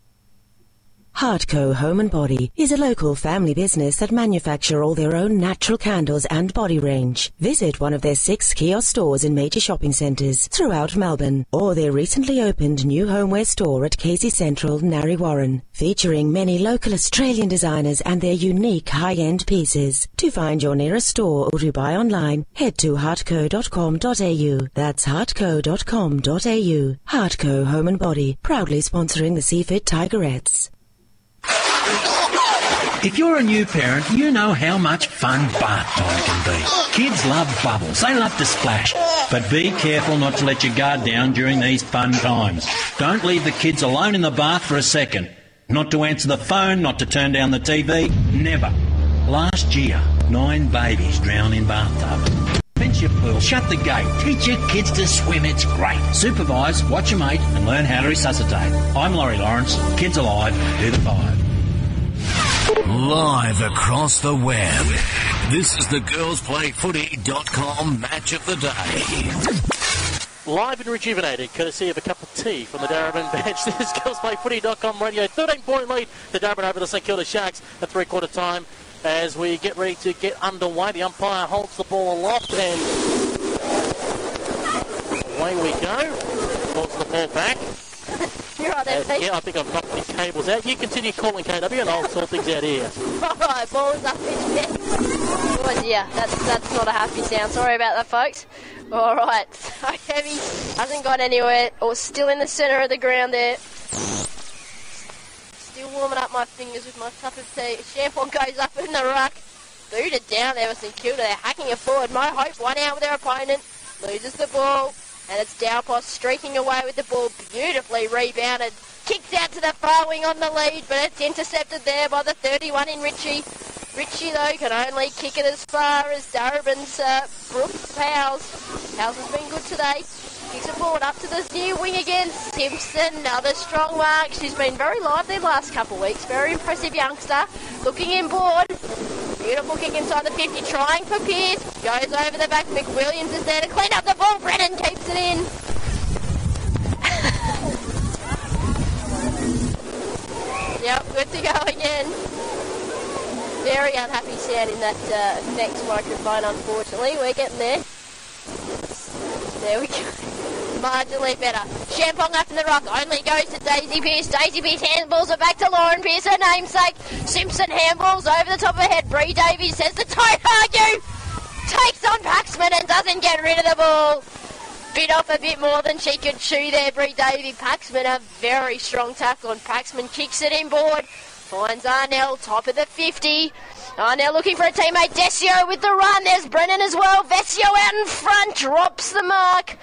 Hardco Home and Body is a local family business that manufacture all their own natural candles and body range. Visit one of their six kiosk stores in major shopping centres throughout Melbourne or their recently opened new homeware store at Casey Central, Narre Warren, featuring many local Australian designers and their unique high-end pieces. To find your nearest store or to buy online, head to hardco.com.au. That's hardco.com.au. Hardco Home and Body, proudly sponsoring the Seaford Tigerettes. If you're a new parent, you know how much fun bath time can be. Kids love bubbles, they love to splash. But be careful not to let your guard down during these fun times. Don't leave the kids alone in the bath for a second. Not to answer the phone, not to turn down the TV, never. Last year, nine babies drowned in bathtub. Fence your pool, shut the gate, teach your kids to swim, it's great. Supervise, watch your mate, and learn how to resuscitate. I'm Laurie Lawrence, Kids Alive, do the five. Live across the web. This is the girlsplayfooty.com match of the day. Live and rejuvenated, courtesy of a cup of tea from the Darebin bench. This is girlsplayfooty.com radio. 13 point lead to Darebin over the St Kilda Sharks at three quarter time as we get ready to get underway. The umpire holds the ball aloft and away we go. Balls the ball back. You're right there, Pete. Uh, yeah, I think I've knocked the cables out. You continue calling KW and I'll sort things out here. Alright, balls up in there. Oh dear, that's, that's not a happy sound. Sorry about that, folks. Alright, so Heavy hasn't gone anywhere, or still in the centre of the ground there. Still warming up my fingers with my cup of tea. Champong goes up in the ruck. Booted down there with St Kilda. They're hacking it forward. Mo Hope one out with their opponent. Loses the ball. And it's Dal Pos streaking away with the ball. Beautifully rebounded. Kicks out to the far wing on the lead, but it's intercepted there by the 31 in Richie. Richie, though, can only kick it as far as Darebin's uh, Brooke Powles. Powles has been good today. Kicks it forward up to the near wing again. Simpson, another strong mark. She's been very lively the last couple of weeks. Very impressive youngster. Looking inboard. Beautiful kick inside the 50, trying for Pearce. Goes over the back. McWilliams is there to clean up the ball. Brennan keeps it in. yep, good to go again. Very unhappy sound in that uh, next microphone, unfortunately. We're getting there. There we go. Marginally better. Champong up in the rock. Only goes to Daisy Pearce. Daisy Pearce handballs it back to Lauren Pearce, her namesake. Simpson handballs over the top of her head. Bree Davies says the don't argue. Takes on Paxman and doesn't get rid of the ball. Bit off a bit more than she could chew there, Bree Davey. Paxman a very strong tackle and Paxman kicks it inboard. Finds Arnell, top of the 50. Arnell looking for a teammate. Vescio with the run. There's Brennan as well. Vescio out in front. Drops the mark.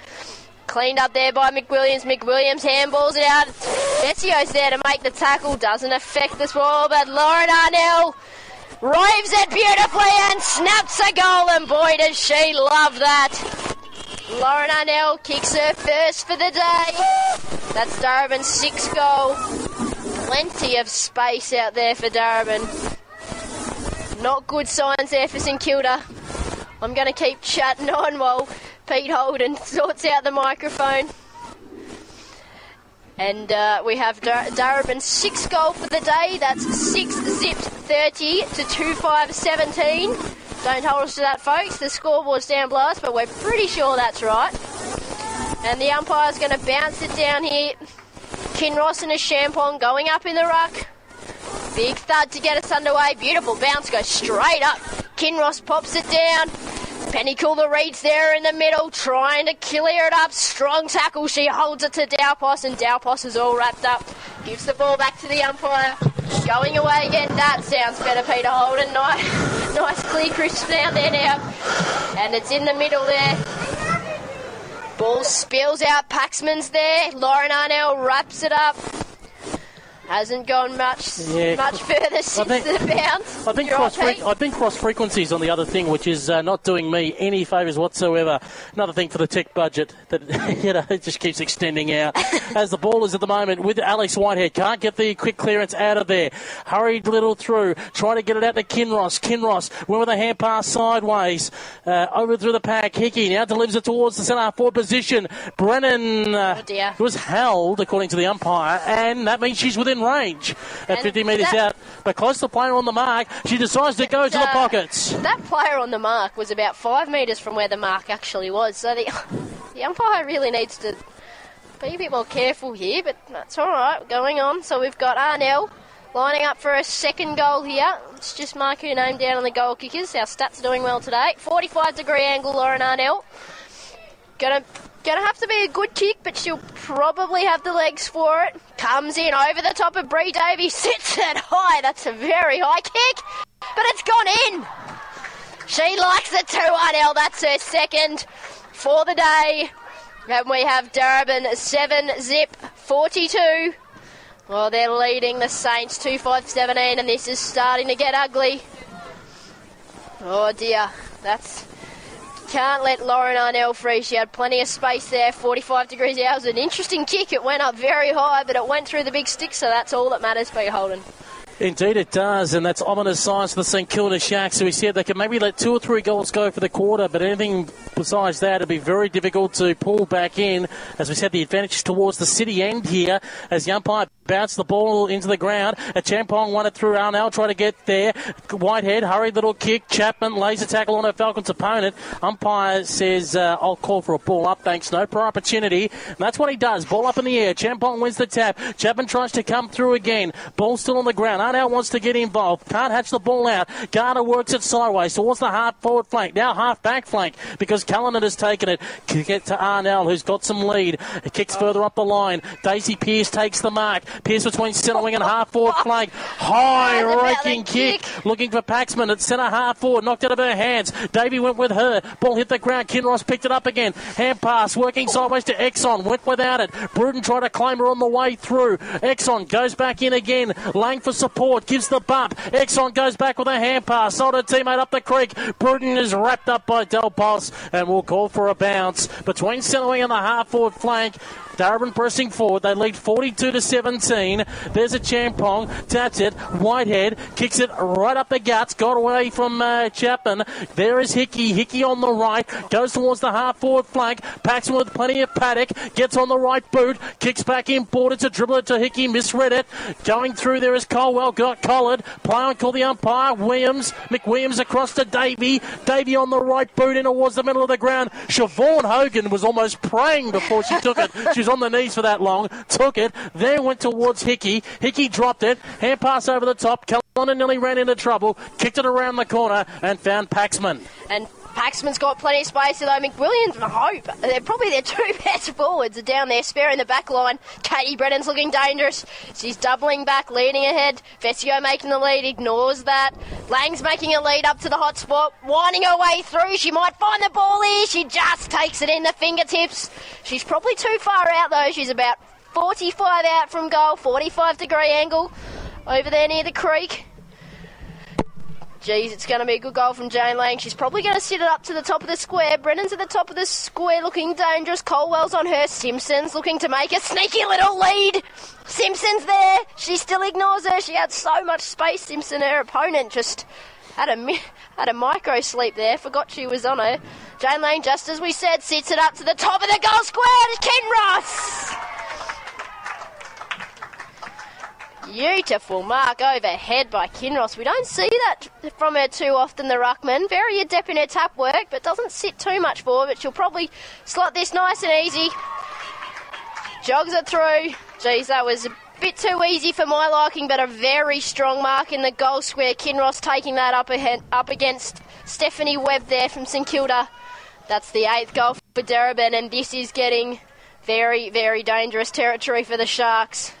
Cleaned up there by McWilliams. McWilliams handballs it out. Vescio's there to make the tackle. Doesn't affect this ball, but Lauren Arnell rives it beautifully and snaps a goal. And boy, does she love that. Lauren Arnell kicks her first for the day. That's Darebin's sixth goal. Plenty of space out there for Darebin. Not good signs there for St Kilda. I'm going to keep chatting on while Pete Holden sorts out the microphone. And uh, we have Darebin's sixth goal for the day. That's six zipped 30 to 2 5 17. Don't hold us to that, folks. The scoreboard's down below but we're pretty sure that's right. And the umpire's going to bounce it down here. Kinross and a Champong going up in the ruck. Big thud to get us underway. Beautiful bounce goes straight up. Kinross pops it down. Penny Cula-Reid's there in the middle, trying to clear it up. Strong tackle. She holds it to Dal Pos, and Dal Pos is all wrapped up. Gives the ball back to the umpire. Going away again. That sounds better, Peter Holden. Nice, nice clear, crisp down there now. And it's in the middle there. Ball spills out. Paxman's there. Lauren Arnell wraps it up. Hasn't gone much Yeah. much further since think- the bounce. I think You're cross right, fre- I think cross frequencies on the other thing, which is uh, not doing me any favours whatsoever. Another thing for the tech budget that you know it just keeps extending out. As the ball is at the moment with Alex Whitehead, can't get the quick clearance out of there. Hurried little through, trying to get it out to Kinross. Kinross went with a hand pass sideways uh, over through the pack. Hickey now delivers it towards the centre forward position. Brennan uh, Oh, was held according to the umpire, and that means she's within range at And 50 metres out. But close to the player on the mark, she decides to go to the uh, pockets. That player on the mark was about five metres from where the mark actually was, so the, the umpire really needs to be a bit more careful here, but that's all right. Going on, so we've got Arnell lining up for a second goal here. Let's just mark her name down on the goal kickers. Our stats are doing well today. 45 degree angle, Lauren Arnell. Gonna gonna have to be a good kick, but she'll probably have the legs for it. Comes in over the top of Bree Davies, sits it high. That's a very high kick, but it's gone in. She likes it too, Arnell. That's her second for the day. And we have Darebin 7 zip 42. Well, they're leading the Saints 2 5 17, and this is starting to get ugly. Oh dear, that's. Can't let Lauren Arnell free. She had plenty of space there, 45 degrees out. Was an interesting kick. It went up very high, but it went through the big stick, so that's all that matters for you, Holden. Indeed, it does, and that's ominous signs for the St Kilda Sharks. So we said they can maybe let two or three goals go for the quarter, but anything besides that, it'll be very difficult to pull back in. As we said, the advantage towards the city end here, as the umpire Bounce the ball into the ground. A Champong won it through Arnell, try to get there. Whitehead, hurried little kick. Chapman lays a tackle on her Falcons opponent. Umpire says, uh, I'll call for a ball up. Thanks, no prior opportunity. And that's what he does. Ball up in the air. Champong wins the tap. Chapman tries to come through again. Ball still on the ground. Arnell wants to get involved. Can't hatch the ball out. Garner works it sideways towards the half forward flank. Now half back flank because Cullinan has taken it. Kick it to Arnell, who's got some lead. It kicks further up the line. Daisy Pearce takes the mark. Pearce between centre wing and half forward flank. High raking kick. Looking for Paxman at centre half forward. Knocked out of her hands. Davy went with her. Ball hit the ground. Kinross picked it up again. Hand pass working sideways to Exon. Went without it. Bruton tried to claim her on the way through. Exon goes back in again. Lang for support. Gives the bump. Exon goes back with a hand pass. Sold her teammate up the creek. Bruton is wrapped up by Dal Pos and will call for a bounce between centre wing and the half forward flank. Darebin pressing forward. They lead 42 to 17. There's a Champong. Taps it. Whitehead kicks it right up the guts. Got away from uh, Chapman. There is Hickey. Hickey on the right. Goes towards the half forward flank. Paxman with plenty of paddock. Gets on the right boot. Kicks back in. Border to dribble it to Hickey. Misread it. Going through there is Colwell. Got collared. Play on call the umpire. Williams. McWilliams across to Davey. Davey on the right boot in towards the middle of the ground. Siobhan Hogan was almost praying before she took it. She was on the knees for that long. Took it. Then went towards Hickey. Hickey dropped it. Hand pass over the top. Cullinan nearly ran into trouble. Kicked it around the corner and found Paxman. And Paxman's got plenty of space, although McWilliams and Hope, they're probably their two best forwards are down there, sparing the back line. Katie Brennan's looking dangerous. She's doubling back, leading ahead. Vesio making the lead, ignores that. Lang's making a lead up to the hot spot, winding her way through. She might find the ball here. She just takes it in the fingertips. She's probably too far out, though. She's about 45 out from goal, 45 degree angle over there near the creek. Geez, it's going to be a good goal from Jane Lang. She's probably going to sit it up to the top of the square. Brennan's at the top of the square looking dangerous. Colwell's on her. Simpson's looking to make a sneaky little lead. Simpson's there. She still ignores her. She had so much space. Simpson, her opponent, just had a, had a micro sleep there. Forgot she was on her. Jane Lang, just as we said, sits it up to the top of the goal square to Kinross. Beautiful mark overhead by Kinross. We don't see that from her too often, the Ruckman. Very adept in her tap work, but doesn't sit too much forward. But she'll probably slot this nice and easy. Jogs it through. Geez, that was a bit too easy for my liking, but a very strong mark in the goal square. Kinross taking that up, ahead, up against Stephanie Webb there from St Kilda. That's the eighth goal for Darebin, and this is getting very, very dangerous territory for the Sharks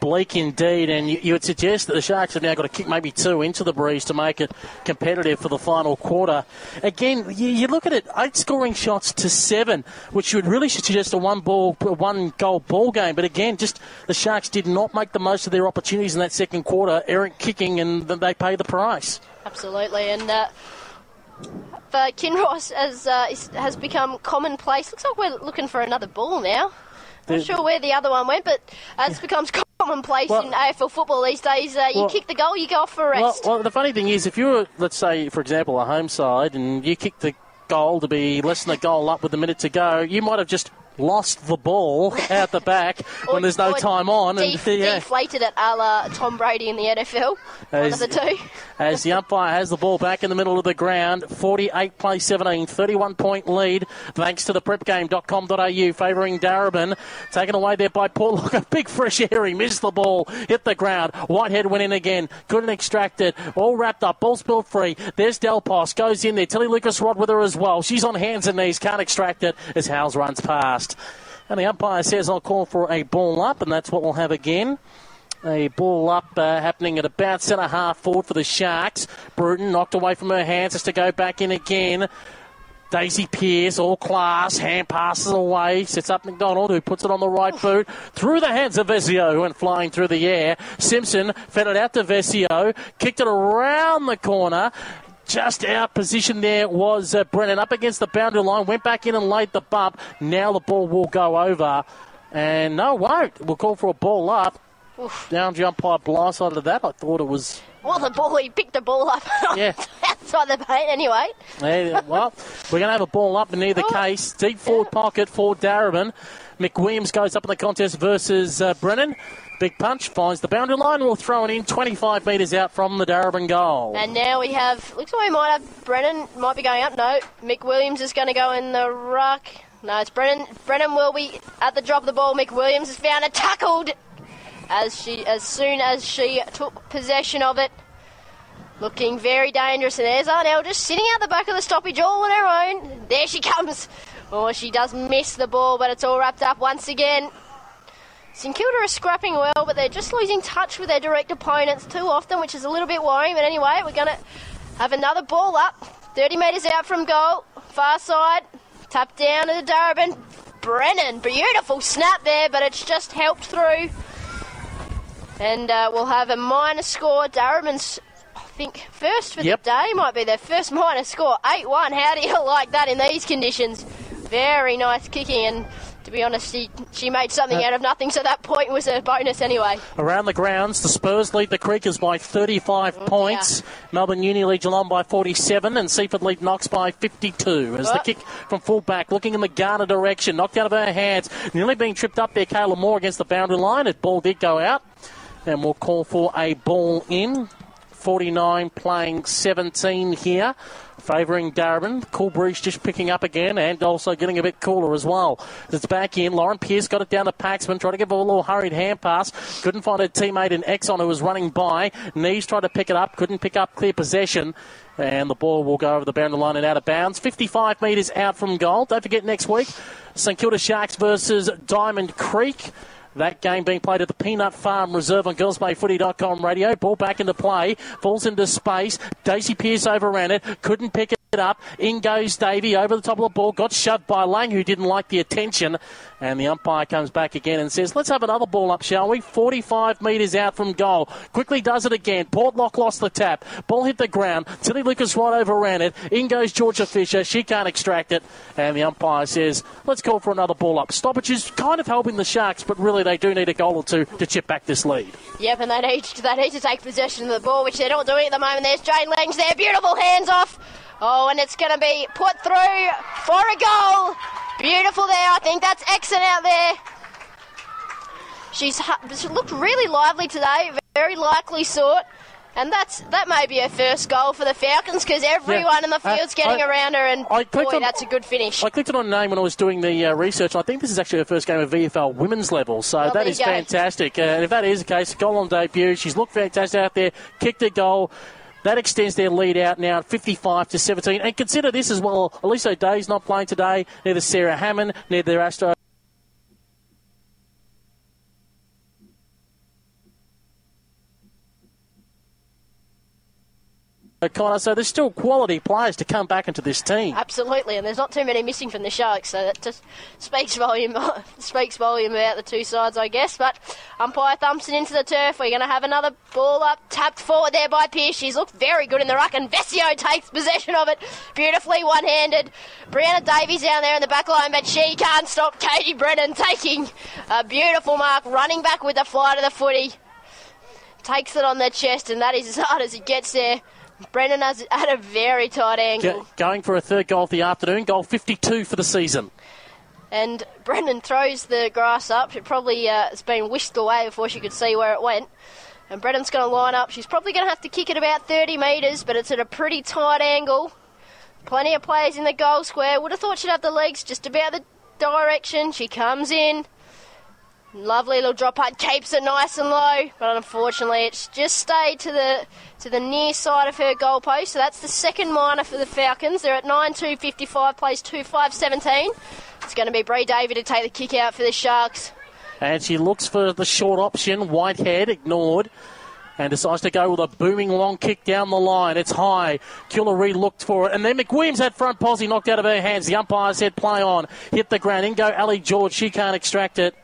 bleak indeed, and you, you, would suggest that the Sharks have now got to kick maybe two into the breeze to make it competitive for the final quarter. Again, you, you look at it, eight scoring shots to seven, which would really suggest a one ball, one goal ball game. But again, just the Sharks did not make the most of their opportunities in that second quarter. Errant kicking, and they pay the price. Absolutely, and. Uh, for Kinross has uh, has become commonplace. Looks like we're looking for another ball now. Not sure where the other one went, but uh, it's becomes commonplace well, in AFL football these days. Uh, you well, kick the goal, you go off for a rest. Well, well, the funny thing is, if you were, let's say, for example, a home side, and you kick the goal to be less than a goal up with a minute to go, you might have just lost the ball out the back when there's no time on. And yeah. deflated it a la Tom Brady in the NFL. As, one of the two. as the umpire has the ball back in the middle of the ground, 48 play 17, 31 point lead thanks to the prepgame.com.au favouring Darebin. Taken away there by Portlock, a big fresh air. He missed the ball, hit the ground. Whitehead went in again, couldn't extract it. All wrapped up, ball spilled free. There's Dal Pos, goes in there. Tilly Lucas-Rodd with her as well. She's on hands and knees, can't extract it as Howes runs past. And the umpire says I'll call for a ball up, and that's what we'll have again. A ball up uh, happening at about centre half forward for the Sharks. Bruton knocked away from her hands, has to go back in again. Daisy Pearce, all class, hand passes away, sets up McDonald, who puts it on the right boot, through the hands of Vescio, who went flying through the air. Simpson fed it out to Vescio, kicked it around the corner, just out position there was uh, Brennan up against the boundary line, went back in and laid the bump. Now the ball will go over. And no, won't. We'll call for a ball up. Boundary umpire blindsided of that. I thought it was. Well, the ball, he picked the ball up Yeah. outside the paint anyway. Yeah, well, we're going to have a ball up in either case. Deep forward pocket for Darebin. McWilliams goes up in the contest versus uh, Brennan. Big punch finds the boundary line. We'll throw it in 25 metres out from the Darebin goal. And now we have, looks like we might have Brennan, might be going up. No, McWilliams is going to go in the ruck. No, it's Brennan. Brennan will be at the drop of the ball. McWilliams has found it, tackled as she, as soon as she took possession of it. Looking very dangerous, and there's Arnell just sitting out the back of the stoppage all on her own. There she comes. Oh, she does miss the ball, but it's all wrapped up once again. St Kilda are scrapping well, but they're just losing touch with their direct opponents too often, which is a little bit worrying. But anyway, we're going to have another ball up. 30 metres out from goal. Far side. Tap down to the Darebin. Brennan. Beautiful snap there, but it's just helped through. And uh, we'll have a minor score. Darebin's, I think, first for Yep. the day. Might be their first minor score. 8 1. How do you like that in these conditions? Very nice kicking. And to be honest, she, she made something Uh, out of nothing, so that point was a bonus anyway. Around the grounds, the Spurs lead the Creekers by 35 Oh, points. Melbourne Uni lead Geelong by 47, and Seaford lead Knox by 52. As the kick from fullback, looking in the Garner direction, knocked out of her hands, nearly being tripped up there. Kayla Moore against the boundary line. It ball did go out, and we'll call for a ball in. 49 playing 17 here, favouring Darebin. Cool breeze just picking up again and also getting a bit cooler as well. It's back in. Lauren Pearce got it down to Paxman, tried to give a little hurried hand pass. Couldn't find her teammate in Exon who was running by. Knees tried to pick it up, couldn't pick up clear possession. And the ball will go over the boundary line and out of bounds. 55 metres out from goal. Don't forget next week, St Kilda Sharks versus Diamond Creek. That game being played at the Peanut Farm Reserve on girlsplayfooty.com radio. Ball back into play. Falls into space. Daisy Pearce overran it. Couldn't pick it up. In goes Davey over the top of the ball. Got shoved by Lang, who didn't like the attention. And the umpire comes back again and says, let's have another ball up, shall we? 45 metres out from goal. Quickly does it again. Portlock lost the tap. Ball hit the ground. Tilly Lucas right overran it. In goes Georgia Fisher. She can't extract it. And the umpire says, let's call for another ball up. Stoppage is kind of helping the Sharks, but really they do need a goal or two to chip back this lead. Yep, and they need, they need to take possession of the ball, which they're not doing at the moment. There's Jane Lang there, beautiful hands off. Oh, and it's going to be put through for a goal. Beautiful there. I think that's Exon out there. She's she looked really lively today, very likely sort. And that's that may be her first goal for the Falcons because everyone in the Uh, field's getting I- around her, and I boy, on- that's a good finish. I clicked on a name when I was doing the uh, research. I think this is actually her first game of VFL women's level, so Well, that is fantastic. Uh, and if that is the case, goal on debut. She's looked fantastic out there, kicked a goal. That extends their lead out now at 55 to 17. And consider this as well. Elise O'Dea's not playing today. Neither Sarah Hammond, neither Aasta. Uh, O'Connor. So there's still quality players to come back into this team. Absolutely, and there's not too many missing from the Sharks, so that just speaks volume speaks volume about the two sides, I guess. But umpire thumps into the turf. We're going to have another ball up, tapped forward there by Pearce. She's looked very good in the ruck, and Vescio takes possession of it beautifully, one-handed. Brianna Davies down there in the back line, but she can't stop Katie Brennan taking a beautiful mark, running back with the fly to the footy. Takes it on the chest, and that is as hard as it gets there. Brennan has at a very tight angle. Go- going for a third goal of the afternoon, goal 52 for the season. and Brennan throws the grass up. It probably uh, has been whisked away before she could see where it went. And Brennan's going to line up. She's probably going to have to kick it about 30 metres, but it's at a pretty tight angle. Plenty of players in the goal square. Would have thought she'd have the legs just about the direction. She comes in. Lovely little drop putt, keeps it nice and low, but unfortunately it's just stayed to the to the near side of her goal post. So that's the second minor for the Falcons. They're at 9 2 55, plays 2 5 17. It's going to be Bree Davey to take the kick out for the Sharks. And she looks for the short option. Whitehead ignored. And decides to go with a booming long kick down the line. It's high. Killary looked for it. And then McWilliams had front posse knocked out of her hands. The umpire said play on. Hit the ground. In go Ali George. She can't extract it.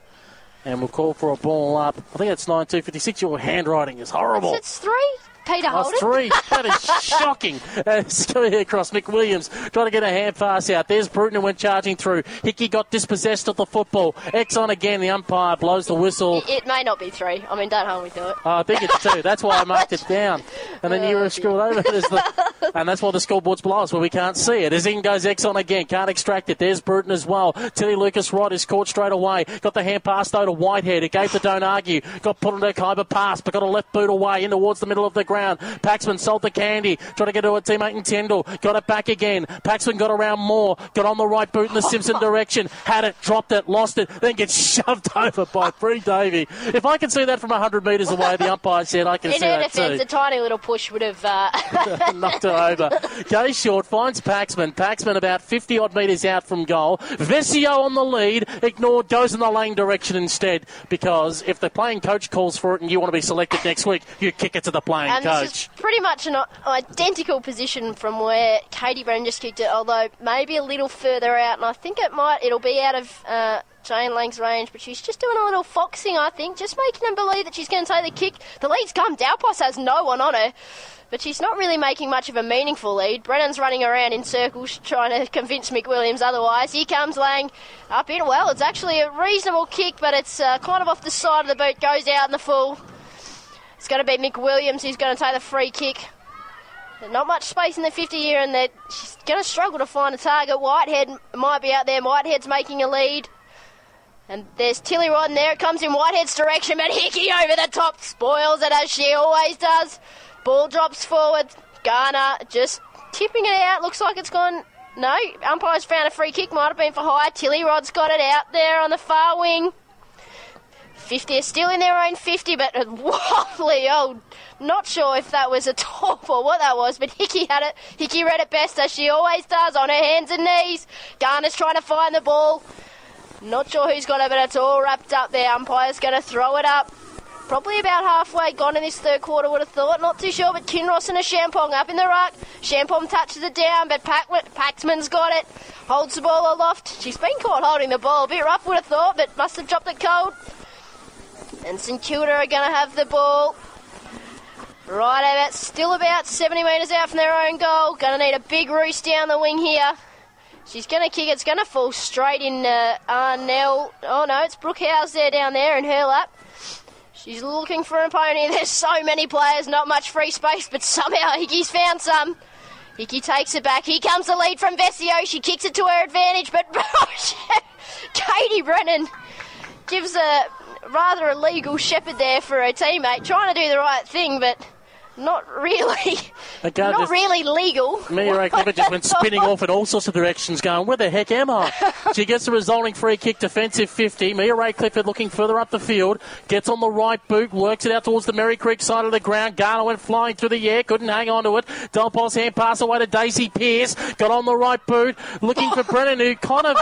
And we'll call for a ball up. I think it's 9 2 56. Your handwriting is horrible. It's three Peter That's Holden. three. That is shocking. Uh, it's coming across. McWilliams trying to get a hand pass out. There's Bruton who went charging through. Hickey got dispossessed of the football. Exon again. The umpire blows the whistle. It may not be three. I mean, don't hold me to it. Oh, I think it's two. That's why I marked it down. And then you were screwed over. The, and that's why the scoreboard's below us where we can't see it. As in goes Exon again. Can't extract it. There's Bruton as well. Tilly Lucas-Rodd is caught straight away. Got the hand pass though to Whitehead. It gave the don't argue. Got put into Kyber pass, but got a left boot away in towards the middle of the ground. Paxman sold the candy. Trying to get to a teammate in Tyndall. Got it back again. Paxman got around more. Got on the right boot in the Simpson direction. Had it, dropped it, lost it, then gets shoved over by Free Davey. If I can see that from 100 metres away, the umpire said I can In see that defence, too. a tiny little push would have. Uh, knocked her over. Goes short, finds Paxman. Paxman about 50 odd metres out from goal. Vesio on the lead, ignored, goes in the Lang direction instead because if the playing coach calls for it and you want to be selected next week, you kick it to the playing and coach. is pretty much an identical position from where Katie Brennan just kicked it, although maybe a little further out. And I think it might, it'll be out of uh, Jane Lang's range, but she's just doing a little foxing, I think, just making them believe that she's going to take the kick. The lead's come. Dal Pos has no one on her. But she's not really making much of a meaningful lead. Brennan's running around in circles trying to convince McWilliams otherwise. Here comes Lang up in. Well, it's actually a reasonable kick, but it's uh, kind of off the side of the boot, goes out in the full. It's going to be McWilliams who's going to take the free kick. Not much space in the 50 here, and she's going to struggle to find a target. Whitehead might be out there. Whitehead's making a lead. And there's Tilly Rod, and there it comes in Whitehead's direction, but Hickey over the top spoils it as she always does. Ball drops forward. Garner just tipping it out. Looks like it's gone. No, umpire's found a free kick. Might have been for high. Tilly Rod's got it out there on the far wing. 50 are still in their own 50, but a wobbly old. Not sure if that was a top or what that was, but Hickey had it. Hickey read it best, as she always does, on her hands and knees. Garner's trying to find the ball. Not sure who's got it, but it's all wrapped up there. Umpire's going to throw it up. Probably about halfway gone in this third quarter, would have thought. Not too sure, but Kinross and a Champong up in the ruck. Champong touches it down, but Pac- Paxman's got it. Holds the ball aloft. She's been caught holding the ball. A bit rough, would have thought, but must have dropped it cold. And St Kilda are going to have the ball. Right about, still about 70 metres out from their own goal. Going to need a big roost down the wing here. She's going to kick. It's going to fall straight in uh, Arnell. Oh no, it's Brooke House there down there in her lap. She's looking for an opponent. There's so many players, not much free space, but somehow Hickey's found some. Hickey takes it back. Here comes the lead from Vesio. She kicks it to her advantage, but Katie Brennan gives a rather illegal shepherd there for a teammate, trying to do the right thing, but not really. Again, uh, not just- really legal. Mia-Rae Clifford just went spinning off in all sorts of directions, going, Where the heck am I? she gets the resulting free kick, defensive 50. Mia-Rae Clifford looking further up the field, gets on the right boot, works it out towards the Merri Creek side of the ground. Garner went flying through the air, couldn't hang on to it. Dal Pos hand pass away to Daisy Pearce, got on the right boot, looking for Brennan, who kind of.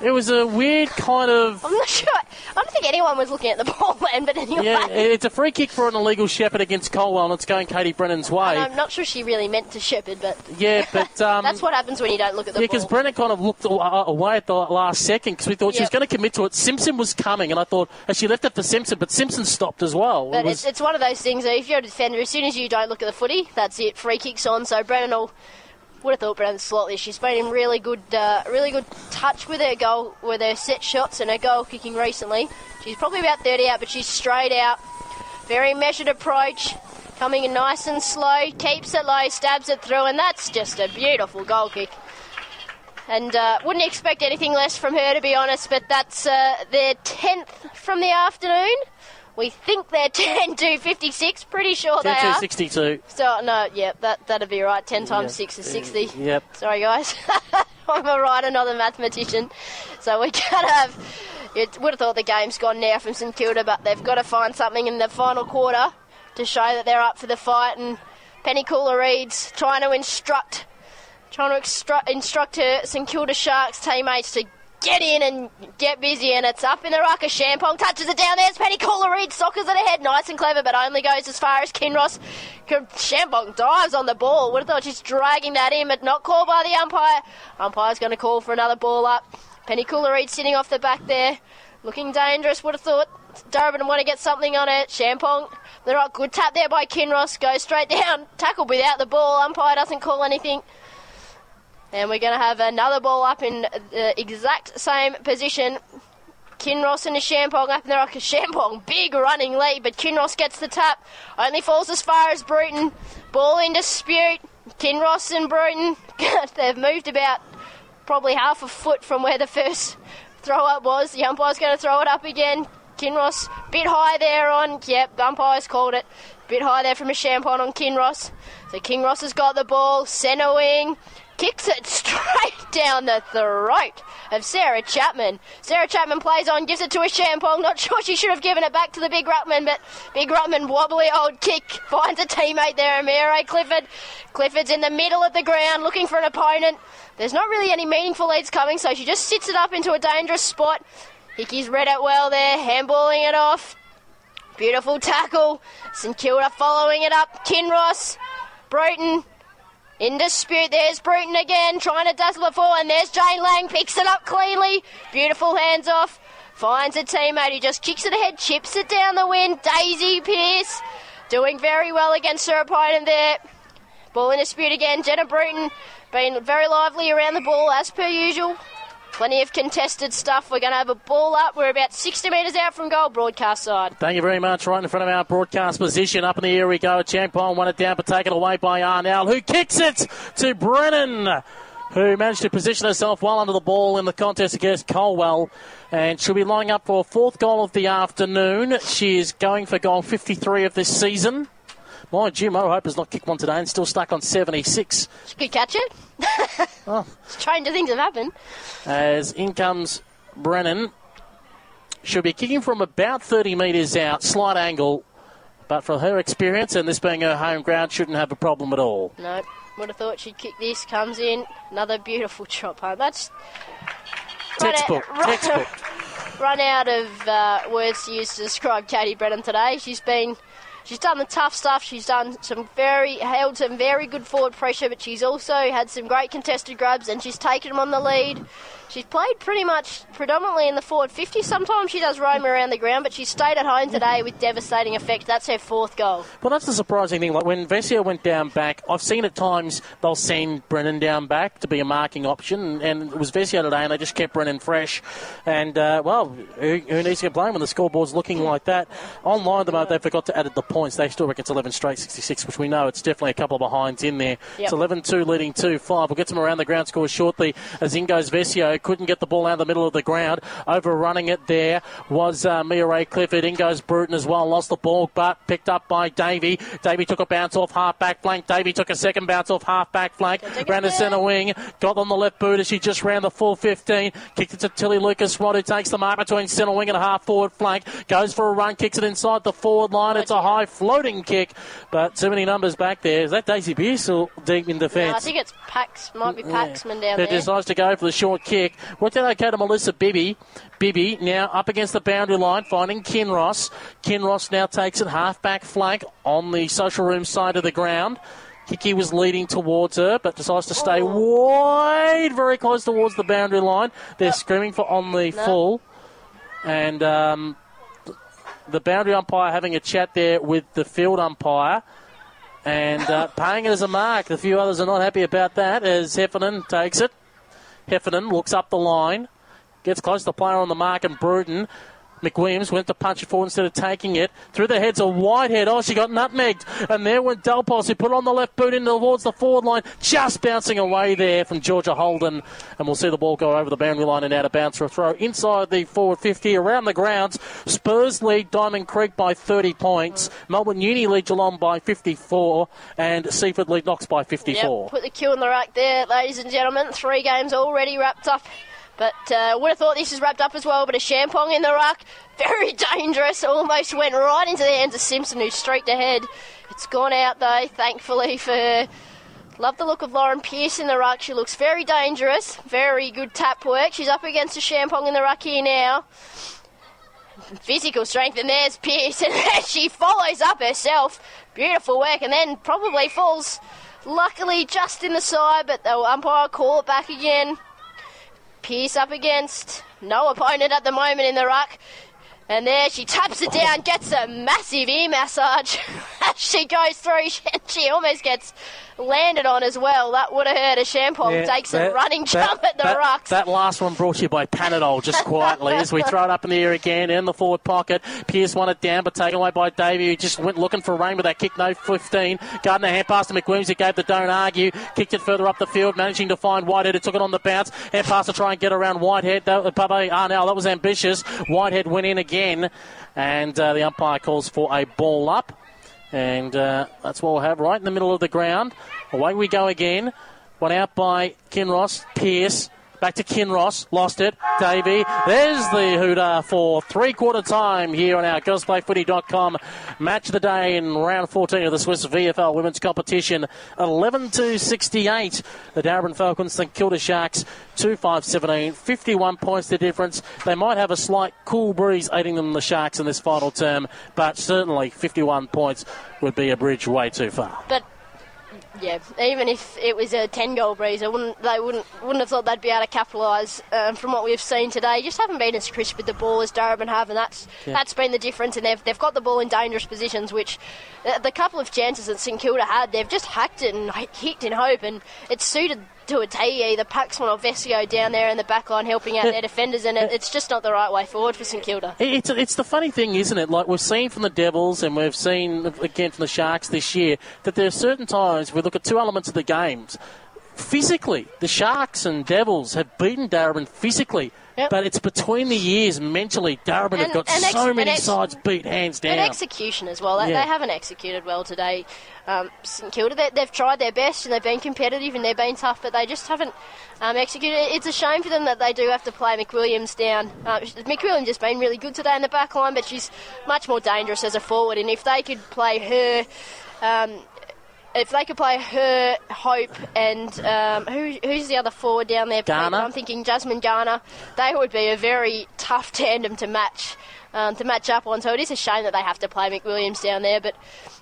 It was a weird kind of. I'm not sure. I don't think anyone was looking at the ball then, but anyway. Yeah, it's a free kick for an illegal shepherd against Colwell, and it's going Katie Brennan's way. And I'm not sure she really meant to shepherd, but Yeah, but. Um, that's what happens when you don't look at the Yeah, because. Brennan kind of looked away at the last second because we thought she was going to commit to it. Simpson was coming, and I thought as she left it for Simpson, but Simpson stopped as well. But It it's, was, it's one of those things that if you're a defender, as soon as you don't look at the footy, that's it. Free kicks on. So Brennan will would have thought Brennan's slot. She's been in really good, uh, really good touch with her goal, with her set shots and her goal kicking recently. She's probably about 30 out, but she's straight out. Very measured approach, coming in nice and slow, keeps it low, stabs it through, and that's just a beautiful goal kick. And uh, wouldn't expect anything less from her, to be honest. But that's uh, their 10th from the afternoon. We think they're 10 to 56. Pretty sure they 10 are. 62. So no, yeah, that that'd be right. 10 times Yeah. 6 is 60. Yep. Sorry, guys. I'm a writer, not a mathematician. So we have. It would have thought the game's gone now from St Kilda, but they've got to find something in the final quarter to show that they're up for the fight. And Penny Cula-Reid's trying to instruct, trying to extru- instruct her St Kilda Sharks teammates to get in and get busy. And it's up in the rucker. Champong touches it down there. It's Penny Cula-Reid, sockers it ahead, nice and clever, but only goes as far as Kinross. Champong dives on the ball. Would have thought she's dragging that in, but not called by the umpire. Umpire's going to call for another ball up. Penny Cula-Reid sitting off the back there, looking dangerous. Would have thought Darebin want to get something on it. Champong, they're right. Good tap there by Kinross. Goes straight down. Tackled without the ball. Umpire doesn't call anything. And we're going to have another ball up in the exact same position. Kinross and a Champong up in the rock. a Champong, big running lead, but Kinross gets the tap. Only falls as far as Bruton. Ball in dispute. Kinross and Bruton, they've moved about probably half a foot from where the first throw up was. The umpire's going to throw it up again. Kinross, bit high there on. Yep, the umpire's called it. Bit high there from a Champong on Kinross. So Kinross has got the ball. Centre wing. Kicks it straight down the throat of Sarah Chapman. Sarah Chapman plays on, gives it to a Champong. Not sure she should have given it back to the Big Ruckman, but Big Ruckman, wobbly old kick, finds a teammate there, Amira Clifford. Clifford's in the middle of the ground looking for an opponent. There's not really any meaningful leads coming, so she just sits it up into a dangerous spot. Hickey's read it well there, handballing it off. Beautiful tackle. St Kilda following it up. Kinross, Bruton, in dispute, there's Bruton again, trying to dazzle it forward, and there's Jane Lang, picks it up cleanly. Beautiful hands off. Finds a teammate who just kicks it ahead, chips it down the wind. Daisy Pearce doing very well against her opponent there. Ball in dispute again. Jenna Bruton being very lively around the ball as per usual. Plenty of contested stuff. We're going to have a ball up. We're about 60 metres out from goal, broadcast side. Thank you very much. Right in front of our broadcast position. Up in the air we go. Champong won it down, but taken away by Arnell, who kicks it to Brennan, who managed to position herself well under the ball in the contest against Colwell. And she'll be lining up for a fourth goal of the afternoon. She is going for goal 53 of this season. My Jim I Hope has not kicked one today and still stuck on 76. She could catch it. oh. Strange things have happened. As in comes Brennan. She'll be kicking from about 30 metres out, slight angle. But from her experience and this being her home ground, shouldn't have a problem at all. No, would have thought she'd kick this. Comes in, another beautiful chop home. That's textbook. Run out, textbook. Run out of uh, words to use to describe Katie Brennan today. She's been She's done the tough stuff. She's done some very held some very good forward pressure, but she's also had some great contested grabs, and she's taken them on the lead. She's played pretty much predominantly in the forward 50. Sometimes she does roam around the ground, but she stayed at home today with devastating effect. That's her fourth goal. Well, that's the surprising thing. Like when Vescio went down back, I've seen at times they'll send Brennan down back to be a marking option, and it was Vescio today, and they just kept Brennan fresh. And, uh, well, who, who, needs to get complain when the scoreboard's looking like that? Online, the moment they forgot to add the points. They still reckon it's 11 straight 66, which we know it's definitely a couple of behinds in there. Yep. It's 11 2 leading 2 5. We'll get some around the ground scores shortly as in goes Vescio. Couldn't get the ball out of the middle of the ground. Overrunning it there was uh, Mia-Rae Clifford. In goes Bruton as well. Lost the ball, but picked up by Davey. Davey took a bounce off half back flank. Davey took a second bounce off half back flank. Ran the centre wing. Got on the left boot as she just ran the full 15. Kicked it to Tilly Lucas who takes the mark between centre wing and a half forward flank. Goes for a run, kicks it inside the forward line. It's a high floating kick, but too many numbers back there. Is that Daisy Pearce or deep in defence? No, I think it's Pax. Might be Paxman yeah. down there. decides to go for the short kick. Worked out okay to Melissa Bibby. Bibby now up against the boundary line, finding Kinross. Kinross now takes it half back flank on the social room side of the ground. Hickey was leading towards her, but decides to stay wide, very close towards the boundary line. They're screaming for on the No. full. And um, the boundary umpire having a chat there with the field umpire and uh, paying it as a mark. A few others are not happy about that as Heffernan takes it. Heffernan looks up the line, gets close to the player on the mark, and Bruton. McWilliams went to punch it forward instead of taking it. Through the heads of Whitehead. Oh, she got nutmegged. And there went Dal Pos, who put on the left boot into towards the forward line, just bouncing away there from Georgia Holden. And we'll see the ball go over the boundary line and out of bounds for a throw inside the forward 50 around the grounds. Spurs lead Diamond Creek by 30 points. Melbourne Uni lead Geelong by 54. And Seaford lead Knox by 54. Yep, put the cue in the rack there, ladies and gentlemen. Three games already wrapped up. But uh, would have thought this is wrapped up as well. But a Champong in the ruck, very dangerous. Almost went right into the hands of Simpson, who streaked ahead. It's gone out though, thankfully for her. Love the look of Lauren Pearce in the ruck. She looks very dangerous. Very good tap work. She's up against a Champong in the ruck here now. Physical strength, and there's Pearce, and there she follows up herself. Beautiful work, and then probably falls luckily just in the side, but the umpire call it back again. Pearce up against no opponent at the moment in the ruck. And there she taps it down, gets a massive ear massage as she goes through. She almost gets landed on as well. That would have hurt a Shampoo. Yeah, takes a that- running jump that, at the that, rocks. That last one brought to you by Panadol, just quietly, as we throw it up in the air again in the forward pocket. Pearce won it down, but taken away by Davey, who just went looking for rain with that kick, no 15. Garner hand pass to McWilliams, who gave the don't argue, kicked it further up the field, managing to find Whitehead, who took it on the bounce. Hand pass to try and get around Whitehead. That, Bubba Arnell, that was ambitious. Whitehead went in again, and uh, the umpire calls for a ball up. And uh, that's what we'll have right in the middle of the ground. Away we go again. One out by Kinross. Pearce. Back to Kinross. Lost it. Davey. There's the hooter for three quarter time here on our girlsplayfooty.com match of the day in round 14 of the Swiss VFL women's competition. 11 to 68. The Darebin Falcons, St Kilda Sharks 2 5 17. 51 points the difference. They might have a slight cool breeze aiding them, the Sharks, in this final term, but certainly 51 points would be a bridge way too far. But yeah, even if it was a ten goal breeze, I wouldn't they wouldn't wouldn't have thought they'd be able to capitalise um, from what we've seen today. Just haven't been as crisp with the ball as Darebin have, and that's Yeah. that's been the difference. And they've they've got the ball in dangerous positions, which uh, the couple of chances that St Kilda had, they've just hacked it and hit in hope, and it's suited to a a T. Either eh? Paxman or Vescio down there in the back line helping out their defenders, and it, it's just not the right way forward for St Kilda. It's, it's the funny thing, isn't it? Like we've seen from the Devils and we've seen again from the Sharks this year that there are certain times we look at two elements of the games. Physically, the Sharks and Devils have beaten Darebin physically, but it's between the years mentally. Darebin have got ex- so many ex- sides beat hands down. But execution as well. They, Yeah. they haven't executed well today. Um, St Kilda, they, they've tried their best and they've been competitive and they've been tough, but they just haven't um, executed. It's a shame for them that they do have to play McWilliams down. Uh, McWilliams has been really good today in the back line, but she's much more dangerous as a forward. And if they could play her. Um, if they could play her, Hope, and um, who, who's the other forward down there? Garner. I'm thinking Jasmine Garner. They would be a very tough tandem to match um, to match up on. So it is a shame that they have to play McWilliams down there, but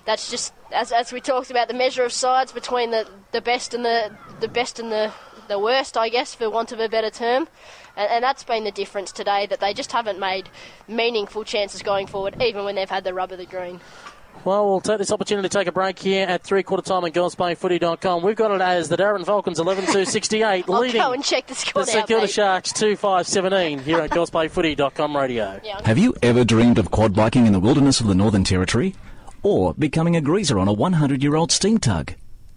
that's just as, as we talked about the measure of sides between the, the best and the the best and the the worst, I guess, for want of a better term. And, and that's been the difference today that they just haven't made meaningful chances going forward, even when they've had the rub of the green. Well, we'll take this opportunity to take a break here at three quarter time on girlsplayfooty.com. We've got it as the Darren Falcons 11 to 68, I'll leading go and check the score the now, St Kilda mate. Sharks 2 5 17 here at girlsplayfooty.com radio. Have you ever dreamed of quad biking in the wilderness of the Northern Territory? Or becoming a greaser on a 100 year old steam tug?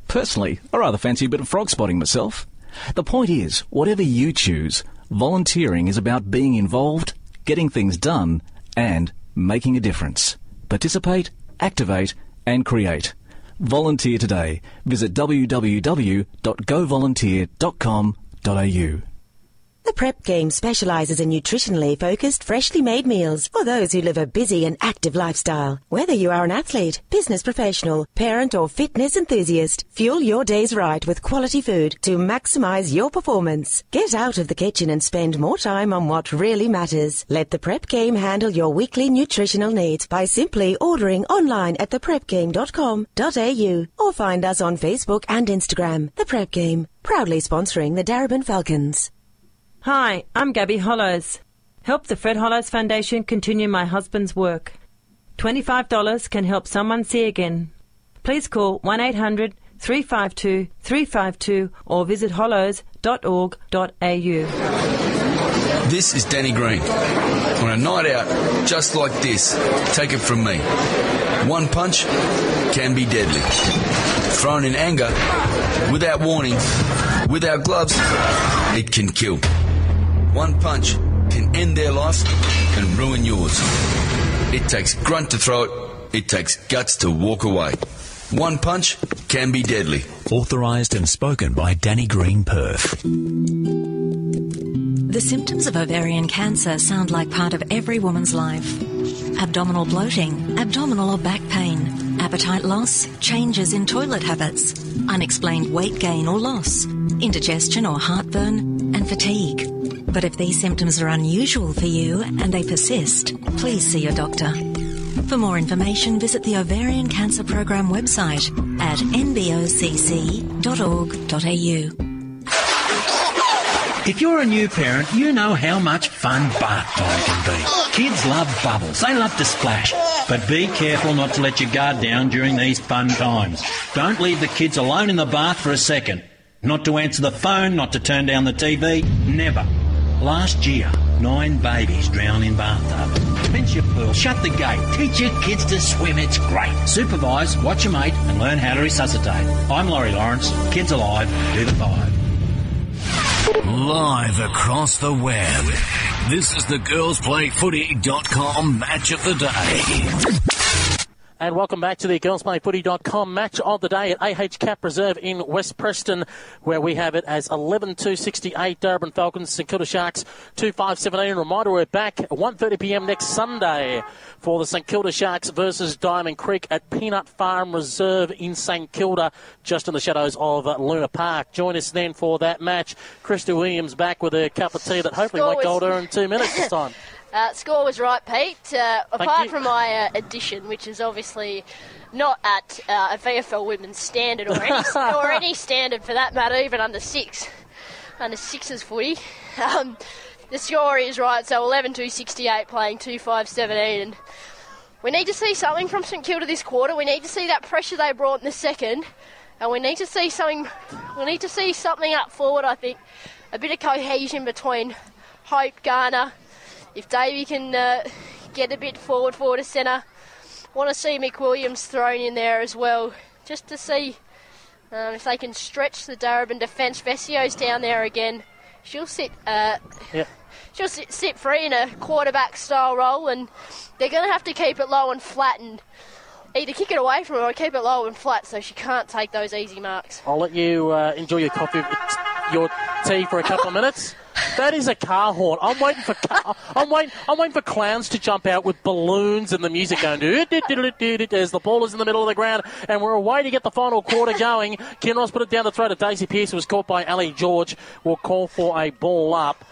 Personally, I rather fancy a bit of frog spotting myself. The point is, whatever you choose, volunteering is about being involved, getting things done, and making a difference. Participate, activate, and create. Volunteer today. Visit www.govolunteer.com.au. The Prep Game specialises in nutritionally focused, freshly made meals for those who live a busy and active lifestyle. Whether you are an athlete, business professional, parent, or fitness enthusiast, fuel your days right with quality food to maximise your performance. Get out of the kitchen and spend more time on what really matters. Let the Prep Game handle your weekly nutritional needs by simply ordering online at theprepgame.com.au or find us on Facebook and Instagram. The Prep Game, proudly sponsoring the Darebin Falcons. Hi, I'm Gabi Hollows. Help the Fred Hollows Foundation continue my husband's work. $25 can help someone see again. Please call 1 800 352 352 or visit hollows.org.au. This is Danny Green. On a night out just like this, take it from me. One punch can be deadly. Thrown in anger, without warning, without gloves, it can kill. One punch can end their life and ruin yours. It takes grunt to throw it, it takes guts to walk away. One punch can be deadly. Authorised and spoken by Danny Green Perth. The symptoms of ovarian cancer sound like part of every woman's life. Abdominal bloating, abdominal or back pain, appetite loss, changes in toilet habits, unexplained weight gain or loss, indigestion or heartburn, and fatigue. But if these symptoms are unusual for you and they persist, please see your doctor. For more information, visit the Ovarian Cancer Program website at nbocc.org.au. If you're a new parent, you know how much fun bath time can be. Kids love bubbles, they love to splash. But be careful not to let your guard down during these fun times. Don't leave the kids alone in the bath for a second. Not to answer the phone, not to turn down the TV, never. Last year, nine babies drowned in bathtub. Your pool, shut the gate, teach your kids to swim, it's great. Supervise, watch your mate, and learn how to resuscitate. I'm Laurie Lawrence, Kids Alive, do the five. Live across the web. This is the girlsplayfooty.com match of the day. And welcome back to the girlsplayfooty.com match of the day at AH Capp Reserve in West Preston, where we have it as 11 2 68 Darebin Falcons, St Kilda Sharks 2 5 17. Reminder we're back at 1.30 pm next Sunday for the St Kilda Sharks versus Diamond Creek at Peanut Farm Reserve in St Kilda, just in the shadows of Luna Park. Join us then for that match. Christy Williams back with a cup of tea that hopefully won't go her in two minutes this time. Uh, score was right, Pete. Uh, apart from my uh, addition, which is obviously not at uh, a VFL women's standard or any, or any standard for that matter, even under six, under sixes footy. Um, the score is right, so 11 2 68 playing 2 5 17. And we need to see something from St Kilda this quarter. We need to see that pressure they brought in the second. And we need to see something. We need to see something up forward. I think a bit of cohesion between Hope, Garner. If Davey can uh, get a bit forward, forward to centre, want to see McWilliams thrown in there as well, just to see um, if they can stretch the Darebin defence. Vescio's down there again. She'll sit. Uh, Yeah. She'll sit, sit free in a quarterback style role, and they're going to have to keep it low and flat, and either kick it away from her or keep it low and flat, so she can't take those easy marks. I'll let you uh, enjoy your coffee, your tea for a couple of minutes. That is a car horn. I'm waiting for I'm waiting. I'm waiting for clowns to jump out with balloons and the music going as the ball is in the middle of the ground and we're away to get the final quarter going. Kinross put it down the throat of Daisy Pearce. It was caught by Ali George. Will call for a ball up.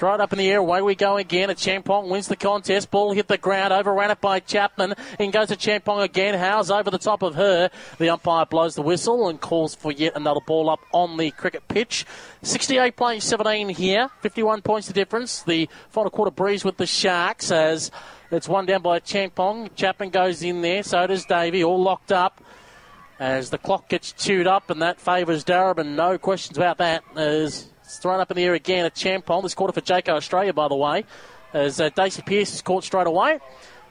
Throw it up in the air. Away we go again. A Champong wins the contest. Ball hit the ground. Overran it by Chapman. In goes to Champong again. Howes over the top of her. The umpire blows the whistle and calls for yet another ball up on the cricket pitch. 68 playing 17 here. 51 points the difference. The final quarter breeze with the Sharks as it's one down by Champong. Chapman goes in there. So does Davey. All locked up as the clock gets chewed up, and that favours Darebin. No questions about that. As it's thrown up in the air again at Champong. This quarter for Jayco Australia, by the way, as uh, Daisy Pearce is caught straight away.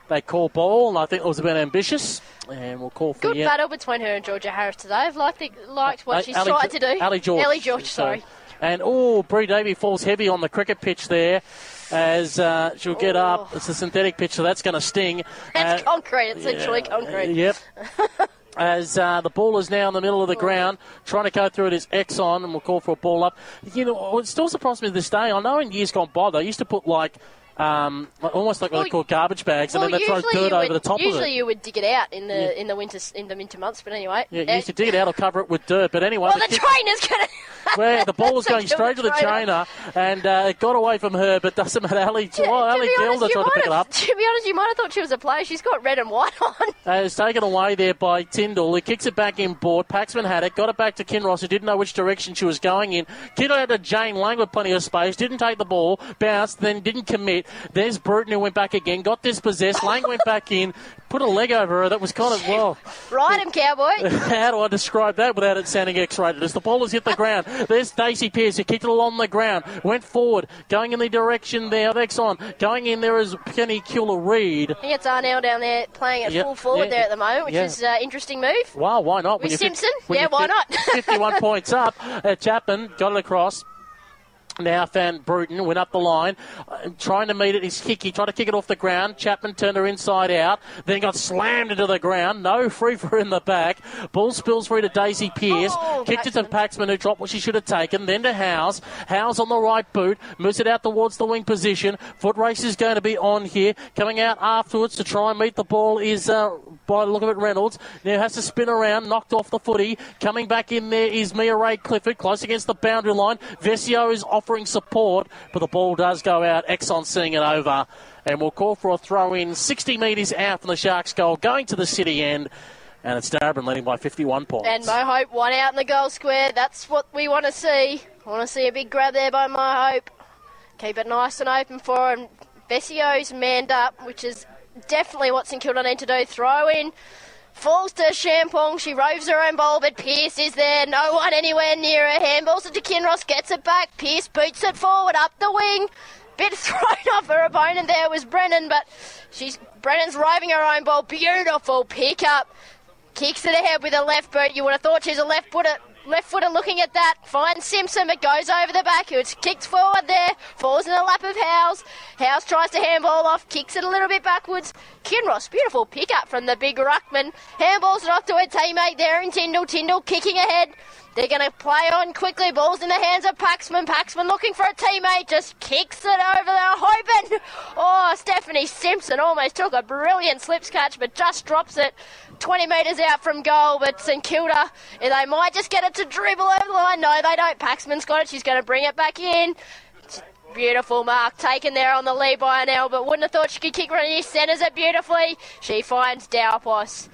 They call ball, and I think it was a bit ambitious, and we'll call for Good yeah. battle between her and Georgia Harris today. I've liked, liked what Uh, she's Ali tried to do. Ali George. Ellie George, So- sorry. And oh, Bree Davey falls heavy on the cricket pitch there. As uh, she'll get up, it's a synthetic pitch, so that's going to sting. That's Uh, concrete. It's literally concrete. Yep. As uh, the ball is now in the middle of the ground, trying to go through it is Exon, and we'll call for a ball up. You know, it still surprises me to this day. I know in years gone by, they used to put like, um, almost like what they call garbage bags, and then they throw dirt over would, the top of it. Usually, you would dig it out in the in the winter in the winter months, but anyway. Yeah, you Uh, used to dig it out or cover it with dirt. But anyway, well, the the kick- trainer's going to. where the ball was going straight to the trainer. and uh, it got away from her, but doesn't matter. Ali, well, Ali to, be Gilda honest, you tried to pick might it have, up. to be honest, you might have thought she was a player. She's got red and white on. Uh, it's taken away there by Tyndall, who kicks it back in board. Paxman had it, got it back to Kinross, who didn't know which direction she was going in. It out to Jane Lang with plenty of space, didn't take the ball, bounced, then didn't commit. There's Bruton who went back again, got dispossessed. Lang went back in, put a leg over her. That was kind of, well, Ride him, cowboy. how do I describe that without it sounding X-rated? As the ball has hit the ground, there's Daisy Pearce who kicked it along the ground, went forward, going in the direction there of Exon. Going in there is Penny Cula-Reid. I think it's Arnell down there playing at Yep, full forward yeah, there at the moment, which yeah. is an uh, interesting move. Wow, why not? With Simpson? Yeah, why not? 51 points up. Uh, Chapman got it across. Now Van Bruton went up the line, uh, trying to meet it. His kick, he tried to kick it off the ground. Chapman turned her inside out, then got slammed into the ground. No free for in the back. Ball spills through to Daisy Pearce. Oh, Kicked it to Paxman, who dropped what she should have taken. Then to Howes. Howes on the right boot, moves it out towards the wing position. Foot race is going to be on here. Coming out afterwards to try and meet the ball is, uh, by the look of it, Reynolds. Now has to spin around, knocked off the footy. Coming back in there is Mia-Rae Clifford, close against the boundary line. Vescio is offering support, but the ball does go out. Exon seeing it over. And we'll call for a throw in 60 metres out from the Sharks' goal, going to the city end. And it's Darebin leading by 51 points. And Mo Hope one out in the goal square. That's what we want to see. want to see a big grab there by Mo Hope. Keep it nice and open for him. And Vescio's manned up, which is definitely what St Kilda need to do. Throw in. Falls to Champong. She roves her own ball, but Pearce is there. No one anywhere near her. Handballs it to Kinross. Gets it back. Pearce boots it forward up the wing. Bit thrown off her opponent there was Brennan, but she's Brennan's roving her own ball. Beautiful pick up. Kicks it ahead with a left boot. You would have thought she's a left footer. Left footer looking at that. Finds Simpson, but goes over the back. It's kicked forward there. Falls in the lap of Howes. Howes tries to handball off. Kicks it a little bit backwards. Kinross, beautiful pick up from the big ruckman. Handballs it off to her teammate there in Tyndall. Tyndall kicking ahead. They're going to play on quickly. Ball's in the hands of Paxman. Paxman looking for a teammate. Just kicks it over there. Hoping. Oh, Stephanie Simpson almost took a brilliant slips catch, but just drops it 20 metres out from goal. But St Kilda, eh, they might just get it to dribble over the line. No, they don't. Paxman's got it. She's going to bring it back in. Beautiful mark taken there on the lead by Arnell, but wouldn't have thought she could kick one of these centres it beautifully. She finds Dal Pos.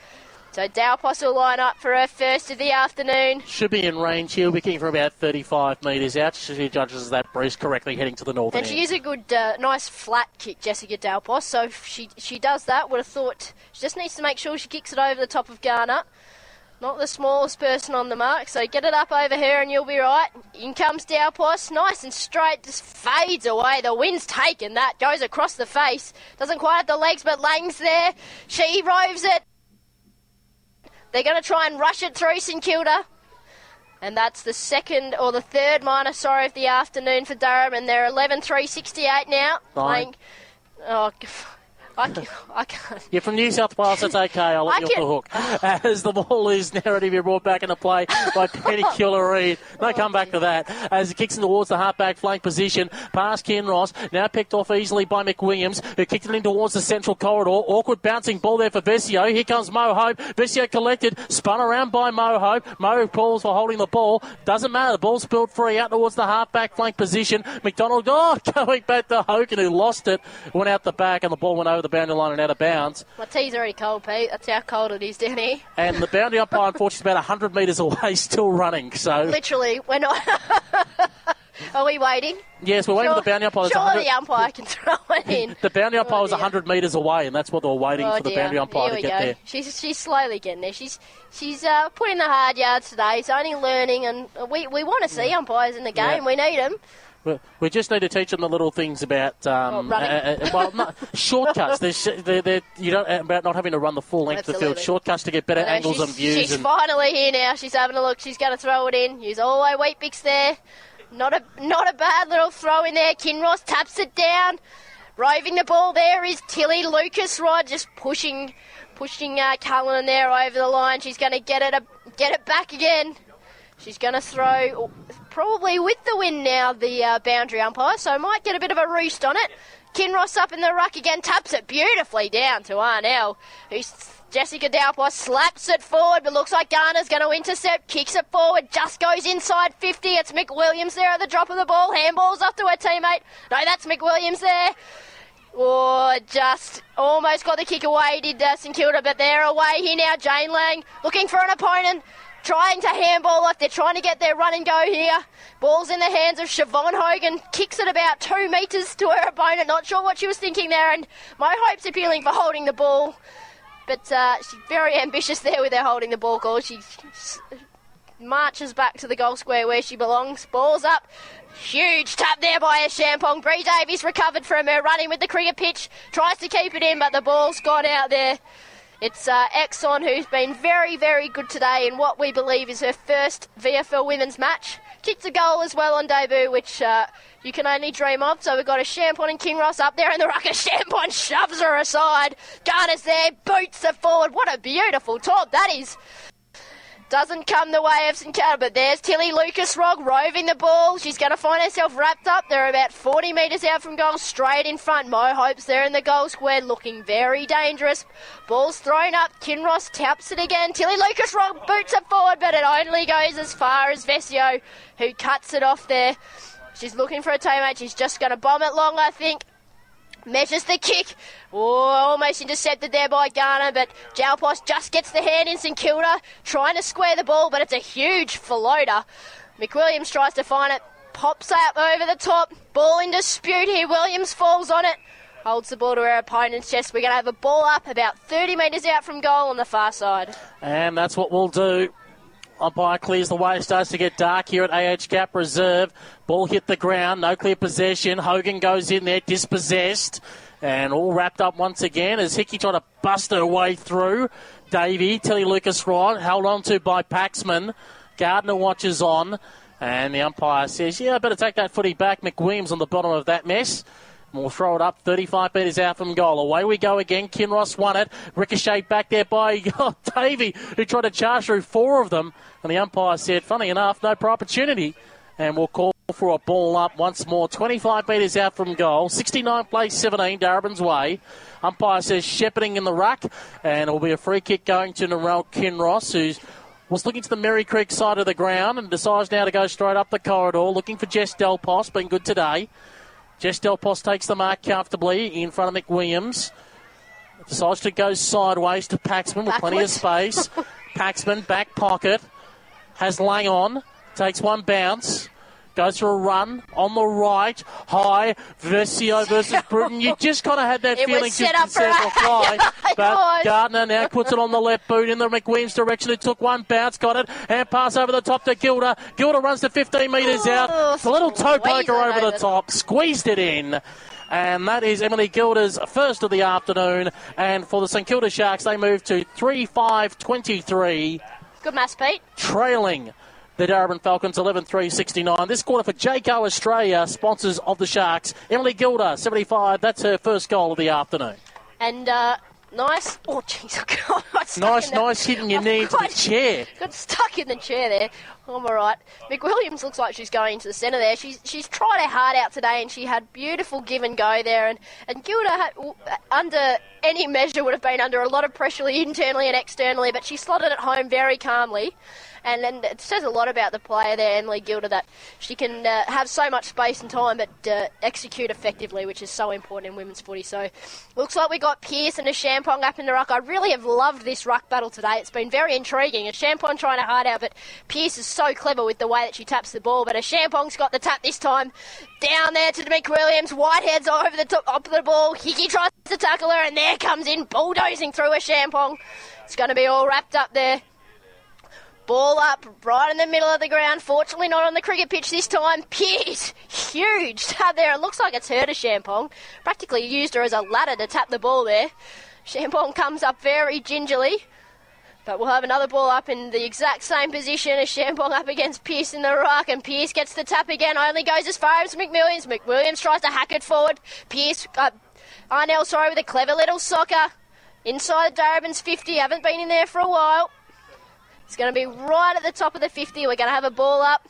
So Dal Pos will line up for her first of the afternoon. Should be in range. He'll be kicking from about 35 metres out. She judges that Bruce correctly heading to the northern And she is a good, uh, nice flat kick, Jessica Dal Pos. So if she she does that, would have thought she just needs to make sure she kicks it over the top of Garner. Not the smallest person on the mark, so get it up over her and you'll be right. In comes Dal Pos, nice and straight, just fades away. The wind's taken that, goes across the face. Doesn't quite have the legs, but Lang's there. She roves it. They're going to try and rush it through St Kilda. And that's the second or the third minor, sorry, of the afternoon for Durham, and they're 11 3 68 now. Fine. Playing. Oh, I, ca- I can't. You're from New South Wales, that's okay. I'll let I you off the hook. As the ball is to be brought back into play by Penny Cula-Reid. No oh, come back to that. As it kicks in towards the halfback flank position, past Kinross, now picked off easily by McWilliams, who kicked it in towards the central corridor. Awkward bouncing ball there for Vescio. Here comes Mo Hope. Vescio collected, spun around by Mo Hope. Mo calls for holding the ball. Doesn't matter. The ball spilled free out towards the halfback flank position. McDonald, oh, going back to Hogan, who lost it, went out the back, and the ball went over the boundary line and out of bounds. My tea's already cold, Pete. That's how cold it is down here. And the boundary umpire, unfortunately, is about 100 metres away, still running. So, Literally, we're not. Are we waiting? yes, we're waiting for the boundary umpire. Surely 100 the umpire can throw it in. The boundary umpire was 100 metres away, and that's what they were waiting Oh for the dear. boundary umpire Here to get go. there. She's she's slowly getting there. She's she's uh, putting the hard yards today. She's only learning, and we, we want to see umpires in the game. Yeah. We need them. We- just need to teach them the little things about um, Well, uh, uh, well, not, shortcuts. There's, sh- they're, they're, you don't about not having to run the full length of the field. Shortcuts to get better I know, angles and views. She's and finally here now. She's having a look. She's going to throw it in. Use all the way Weet-Bix there. Not a not a bad little throw in there. Kinross taps it down. Roving the ball there is Tilly Lucas-Rodd just pushing pushing uh, Cullen there over the line. She's going to get it a, get it back again. She's going to throw probably with the wind now the uh, boundary umpire, so might get a bit of a roost on it. Kinross up in the ruck again, taps it beautifully down to Arnell, who's Jessica Dal Pos slaps it forward, but looks like Garner's going to intercept, kicks it forward, just goes inside 50. It's McWilliams there at the drop of the ball, handballs off to her teammate. No, that's McWilliams there. Oh, just almost got the kick away, did uh, St Kilda, but they're away here now. Jane Lang looking for an opponent, trying to handball off. They're trying to get their run and go here. Ball's in the hands of Siobhan Hogan, kicks it about two metres to her opponent. Not sure what she was thinking there, and Mo Hope's appealing for holding the ball. But uh, she's very ambitious there with her holding the ball call. She marches back to the goal square where she belongs. Ball's up. Huge tap there by a Champong. Bree Davies recovered from her running with the cricket pitch. Tries to keep it in, but the ball's gone out there. It's uh, Exon who's been very, very good today in what we believe is her first VFL women's match. Kicked a goal as well on debut, which uh, you can only dream of. So we've got a Champong and Kinross up there in the rucker. Champong shoves her aside. Garner's there, boots her forward. What a beautiful top that is. Doesn't come the way of St Kilda, but there's Tilly Lucas-Rodd roving the ball. She's going to find herself wrapped up. They're about 40 metres out from goal, straight in front. Mo Hope's there in the goal square, looking very dangerous. Ball's thrown up. Kinross taps it again. Tilly Lucas-Rodd boots it forward, but it only goes as far as Vescio, who cuts it off there. She's looking for a teammate. She's just going to bomb it long, I think. Measures the kick. Oh, almost intercepted there by Garner, but Dal Pos just gets the hand in St Kilda, trying to square the ball, but it's a huge floater. McWilliams tries to find it. pops up over the top. Ball in dispute here. Williams falls on it. Holds the ball to her opponent's chest. We're going to have a ball up about 30 metres out from goal on the far side. And that's what we'll do. Umpire clears the way. Starts to get dark here at AH Capp Reserve. Ball hit the ground. No clear possession. Hogan goes in there, dispossessed. And all wrapped up once again as Hickey trying to bust her way through. Davey, Tilly Lucas-Rodd, held on to by Paxman. Garner watches on. And the umpire says, Yeah, I better take that footy back. McWilliams on the bottom of that mess. We'll throw it up 35 metres out from goal. Away we go again. Kinross won it. Ricocheted back there by oh, Davey, who tried to charge through four of them. And the umpire said, funny enough, no pro opportunity. And we'll call for a ball up once more. 25 metres out from goal. 69 plays 17, Darebin's way. Umpire says shepherding in the ruck. And it will be a free kick going to Narelle Kinross, who's was looking to the Merri Creek side of the ground and decides now to go straight up the corridor, looking for Jess Dal Pos, been good today. Jess Dal Pos takes the mark comfortably in front of McWilliams. Decides to go sideways to Paxman with plenty of space. Paxman, back pocket, has Lang on, takes one bounce, goes for a run on the right, high, Vescio versus Bruton. You just kind of had that It feeling just up set a- a fly. But. Garner now puts it on the left boot in the McWilliams direction. It took one bounce, got it, and pass over the top to Gilda. Gilda runs to 15 metres out. It's a little toe poker over the top, squeezed it in. And that is Emily Gilda's first of the afternoon. And for the St Kilda Sharks, they move to 3 5 23, Good mass, Pete. trailing the Darebin Falcons 11 3 69. This quarter for Jayco Australia, sponsors of the Sharks. Emily Gilda, 75. That's her first goal of the afternoon. And uh, nice. Oh, jeez. I got stuck Nice, nice hitting your knee into the chair. Got stuck in the chair there. I'm all right. McWilliams looks like she's going to the centre there. She's she's tried her heart out today, and she had beautiful give and go there. And and Gilda, had, under any measure, would have been under a lot of pressure internally and externally, but she slotted it home very calmly. And then it says a lot about the player there, Emily Gilda, that she can uh, have so much space and time, but uh, execute effectively, which is so important in women's footy. So, looks like we got Pearce and a Champong up in the ruck. I really have loved this ruck battle today. It's been very intriguing. A Champong trying to hide out, but Pearce is so clever with the way that she taps the ball. But a Champong's got the tap this time. Down there to McWilliams. Whitehead's over the top of the ball. Hickey tries to tackle her, and there comes in bulldozing through a Champong. It's going to be all wrapped up there. Ball up right in the middle of the ground. Fortunately, not on the cricket pitch this time. Pearce, huge tap there. It looks like it's her to Champong. Practically used her as a ladder to tap the ball there. Champong comes up very gingerly. But we'll have another ball up in the exact same position as Champong up against Pearce in the ruck, and Pearce gets the tap again. Only goes as far as McWilliams. McWilliams tries to hack it forward. Pearce, uh, Arnell, sorry, with a clever little soccer inside Darebin's 50. Haven't been in there for a while. It's going to be right at the top of the 50. We're going to have a ball up.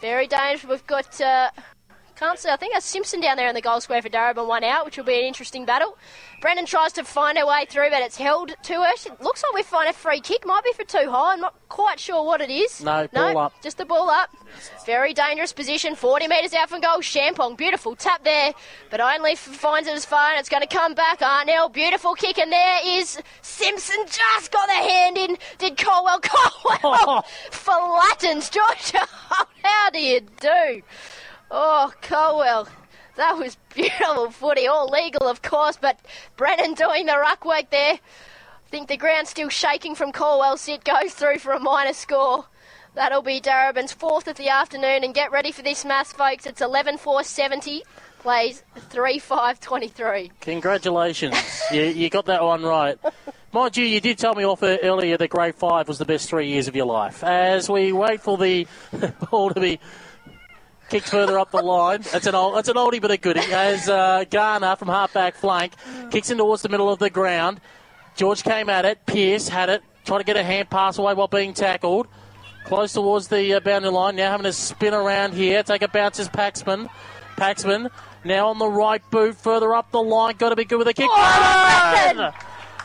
Very dangerous. We've got, uh, can't see, I think that's Simpson down there in the goal square for Darebin, one out, which will be an interesting battle. Brennan tries to find her way through, but it's held to her. Looks like we find a free kick. Might be for too high. I'm not quite sure what it is. No, ball up. Just the ball up. Very dangerous position. 40 metres out from goal. Champong, beautiful tap there, but only finds it as far, and it's going to come back. Arnell, beautiful kick, and there is Simpson. Just got the hand in. Did Colwell? Colwell flattens Georgia. How do you do? Oh, Colwell. That was beautiful footy. All legal, of course, but Brennan doing the ruck work there. I think the ground's still shaking from Colwell's sit. Goes through for a minor score. That'll be Darebin's fourth of the afternoon. And get ready for this mass, folks. It's 11 4 70. Plays 3 5 23. Congratulations. you, you got that one right. Mind you, you did tell me off earlier that grade five was the best three years of your life. As we wait for the ball to be kicked further up the line, that's an old, that's an oldie but a goodie. As uh, Garner from halfback flank kicks in towards the middle of the ground, George came at it. Pearce had it, trying to get a hand pass away while being tackled. Close towards the uh, boundary line. Now having to spin around here. Take a bounce as Paxman. Paxman now on the right boot, further up the line. Got to be good with a kick. Brennan!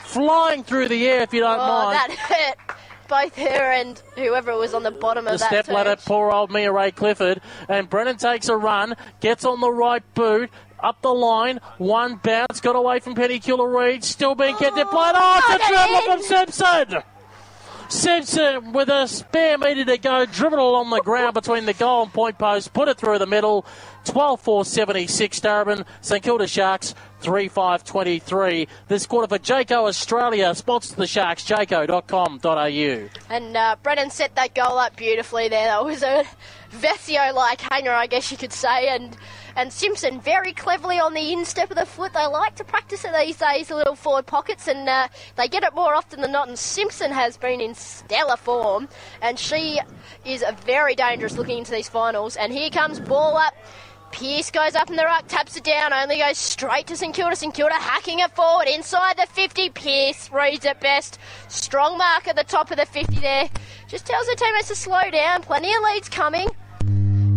Flying through the air, if you don't Oh, mind. that hurt both her and whoever was on the bottom the of that. step turn. ladder, poor old Mia-Rae Clifford. And Brennan takes a run, gets on the right boot, up the line, one bounce, got away from Penny Cula-Reid, still being kept in play. Oh, it's a travel in. from Simpson! Simpson with a spare meter to go, driven along the ground between the goal and point post, put it through the middle. 12 4 76 Darebin. St Kilda Sharks 3 5 23. This quarter for Jayco Australia, sponsor the Sharks, jayco.com.au. And uh, Brennan set that goal up beautifully there. That was a Vescio like hanger, I guess you could say. And and Simpson very cleverly on the instep of the foot. They like to practice it these days, the little forward pockets, and uh, they get it more often than not. And Simpson has been in stellar form, and she is very dangerous looking into these finals. And here comes ball up. Pearce goes up in the ruck, taps it down, only goes straight to St Kilda. St Kilda hacking it forward inside the 50. Pearce reads it best. Strong mark at the top of the 50 there. Just tells her teammates to slow down. Plenty of leads coming.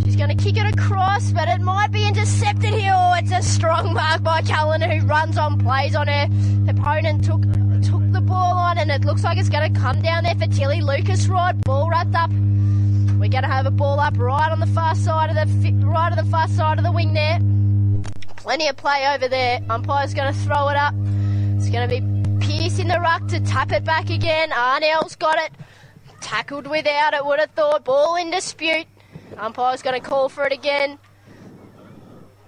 She's going to kick it across, but it might be intercepted here. Oh, it's a strong mark by Cullen who runs on, plays on her. Opponent took took the ball on, and it looks like it's going to come down there for Tilly. Lucas-Rodd, ball wrapped up. We're to have a ball up right on the far side of the right on the far side of the wing there. Plenty of play over there. Umpire's going to throw it up. It's going to be Pearce in the ruck to tap it back again. Arnell's got it. Tackled without it, would have thought. Ball in dispute. Umpire's going to call for it again.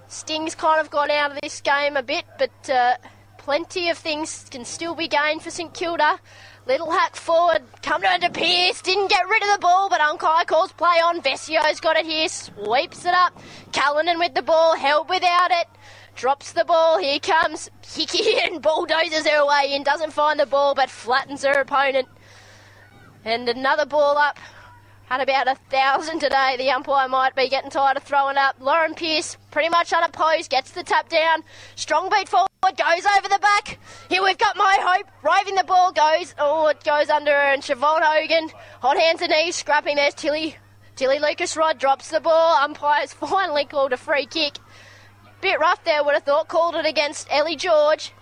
Sting's kind of gone out of this game a bit, but uh, plenty of things can still be gained for St Kilda. Little hack forward, come to Pearce, didn't get rid of the ball, but Unkai calls play on. Vescio's got it here, sweeps it up. Callanan with the ball, held without it. Drops the ball, here comes Hickey and bulldozes her way in, doesn't find the ball, but flattens her opponent. And another ball up. Had about a thousand today. The umpire might be getting tired of throwing up. Lauren Pearce, pretty much unopposed, gets the tap down. Strong beat forward, goes over the back. Here we've got Mo Hope. Raving the ball goes. Oh, it goes under her. And Siobhan Hogan, hot hands and knees, scrapping. There's Tilly. Tilly Lucas-Rodd drops the ball. Umpire's finally called a free kick. Bit rough there, would have thought. Called it against Ellie George.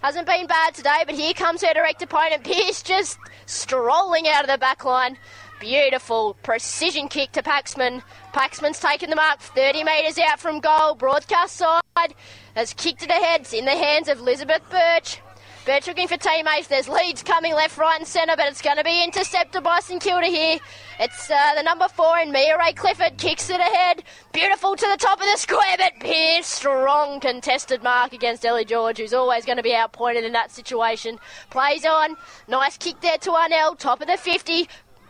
Hasn't been bad today, but here comes her direct opponent. Pearce just strolling out of the back line. Beautiful precision kick to Paxman. Paxman's taken the mark 30 metres out from goal. Broadcast side has kicked it ahead. It's in the hands of Elizabeth Birch. Birch looking for teammates. There's leads coming left, right, and centre, but it's going to be intercepted by St Kilda here. It's uh, the number four in Mia-Rae Clifford. Kicks it ahead. Beautiful to the top of the square, but Pearce, strong contested mark against Ellie George, who's always going to be outpointed in that situation. Plays on. Nice kick there to Arnell. Top of the 50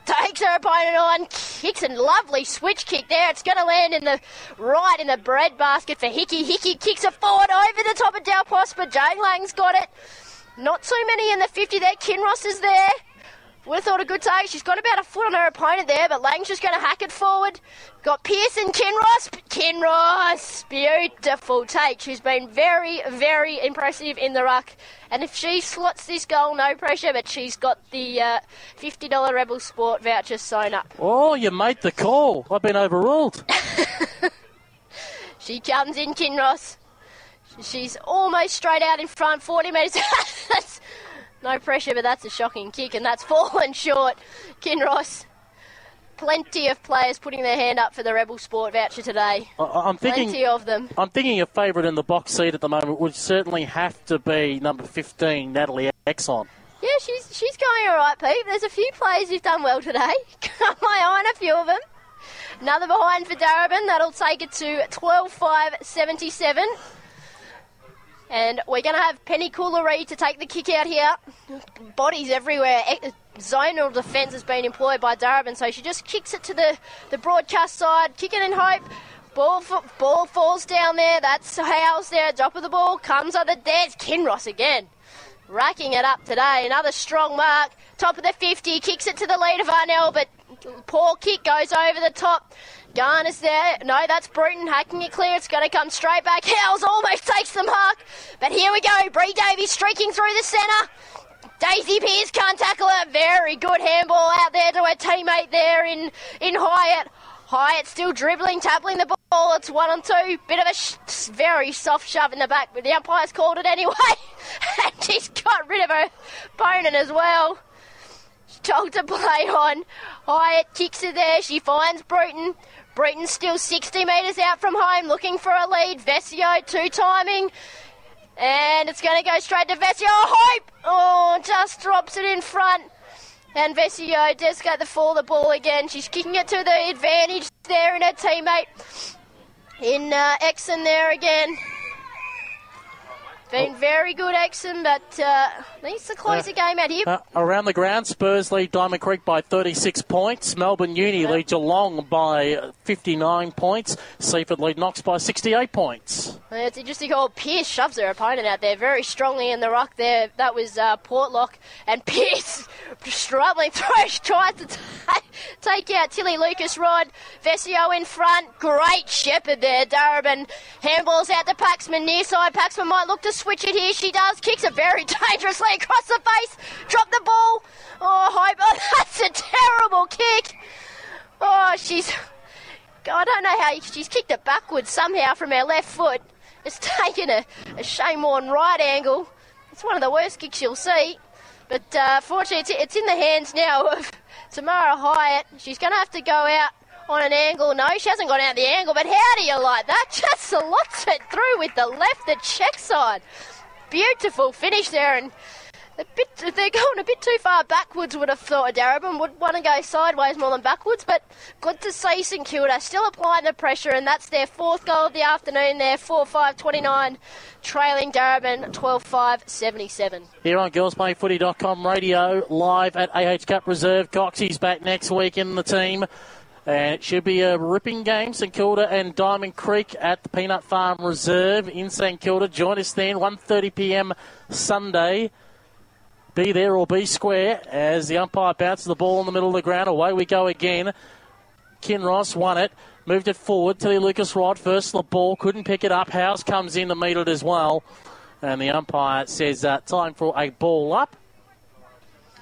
takes her opponent on, kicks a lovely switch kick there. It's going to land in the right in the bread basket for Hickey. Hickey kicks it forward over the top of Dal but Jane Lang's got it. Not too many in the 50 there. Kinross is there. Would have thought a good take. She's got about a foot on her opponent there, but Lang's just going to hack it forward. Got Pearson, Kinross. Kinross, beautiful take. She's been very, very impressive in the ruck. And if she slots this goal, no pressure, but she's got the uh, $50 Rebel Sport voucher sewn up. Oh, you made the call. I've been overruled. She comes in, Kinross. She's almost straight out in front, 40 metres. that's no pressure, but that's a shocking kick, and that's fallen short. Kinross. Plenty of players putting their hand up for the Rebel Sport voucher today. I- I'm thinking. Plenty of them. I'm thinking a favourite in the box seat at the moment would certainly have to be number 15, Natalie Exon. Yeah, she's she's going all right, Pete. There's a few players who've done well today. Got my eye on a few of them. Another behind for Darebin. That'll take it to 12-5-77. And we're going to have Penny Cula-Reid to take the kick out here. Bodies everywhere. Zonal defence has been employed by Darebin, so she just kicks it to the, the broadcast side, kicking in hope. Ball, ball falls down there. That's Howes there. Drop of the ball comes the there's Kinross again. Racking it up today. Another strong mark. Top of the 50. Kicks it to the lead of Arnell, but poor kick goes over the top. Garner's there. No, that's Bruton hacking it clear. It's going to come straight back. Howes almost takes the mark. But here we go. Bree Davies streaking through the centre. Daisy Pearce can't tackle her. Very good handball out there to her teammate there in, in Hyatt. Hyatt still dribbling, tapping the ball. It's one on two. Bit of a sh- very soft shove in the back, but the umpire's called it anyway. and she's got rid of her opponent as well. Told to play on. Hyatt kicks it there. She finds Bruton. Bruton's still 60 metres out from home, looking for a lead. Vescio, two timing. And it's going to go straight to Vescio. Hope! Oh, just drops it in front. And Vescio does get the fall the ball again. She's kicking it to the advantage there in her teammate. In uh, Exon there again. Been very good, Exon, but uh, needs to close the game out here. Uh, around the ground, Spurs lead Diamond Creek by 36 points. Melbourne Uni lead Geelong by 59 points. Seaford lead Knox by 68 points. It's interesting how Pearce shoves their opponent out there very strongly in the ruck there. That was uh, Portlock. And Pearce struggling through. Tries to t- take out Tilly Lucas Rod. Vescio in front. Great shepherd there. Darebin handballs out to Paxman near side. Paxman might look to switch it here. She does. Kicks it very dangerously across the face. Drop the ball. Oh, hope. That's a terrible kick. Oh, she's. I don't know how she's kicked it backwards somehow from her left foot. It's taken a, a Shane Warne right angle. It's one of the worst kicks you'll see. But uh, fortunately, it's, it's in the hands now of Tamara Hyatt. She's going to have to go out on an angle. No, she hasn't gone out the angle, but how do you like that? Just slots it through with the left, the check side. Beautiful finish there, and a bit, they're going a bit too far backwards, would have thought. Darebin would want to go sideways more than backwards, but good to see St Kilda still applying the pressure, and that's their fourth goal of the afternoon there, 4 5 29, trailing Darebin 12 5 77. Here on girlsplayfooty.com radio, live at AH Capp Reserve. Coxie's back next week in the team. And it should be a ripping game. St Kilda and Diamond Creek at the Peanut Farm Reserve in St Kilda. Join us then, 1.30pm Sunday. Be there or be square as the umpire bounces the ball in the middle of the ground. Away we go again. Kinross won it. Moved it forward. Tilly Lucas-Rodd first the ball. Couldn't pick it up. House comes in to meet it as well. And the umpire says uh, time for a ball up.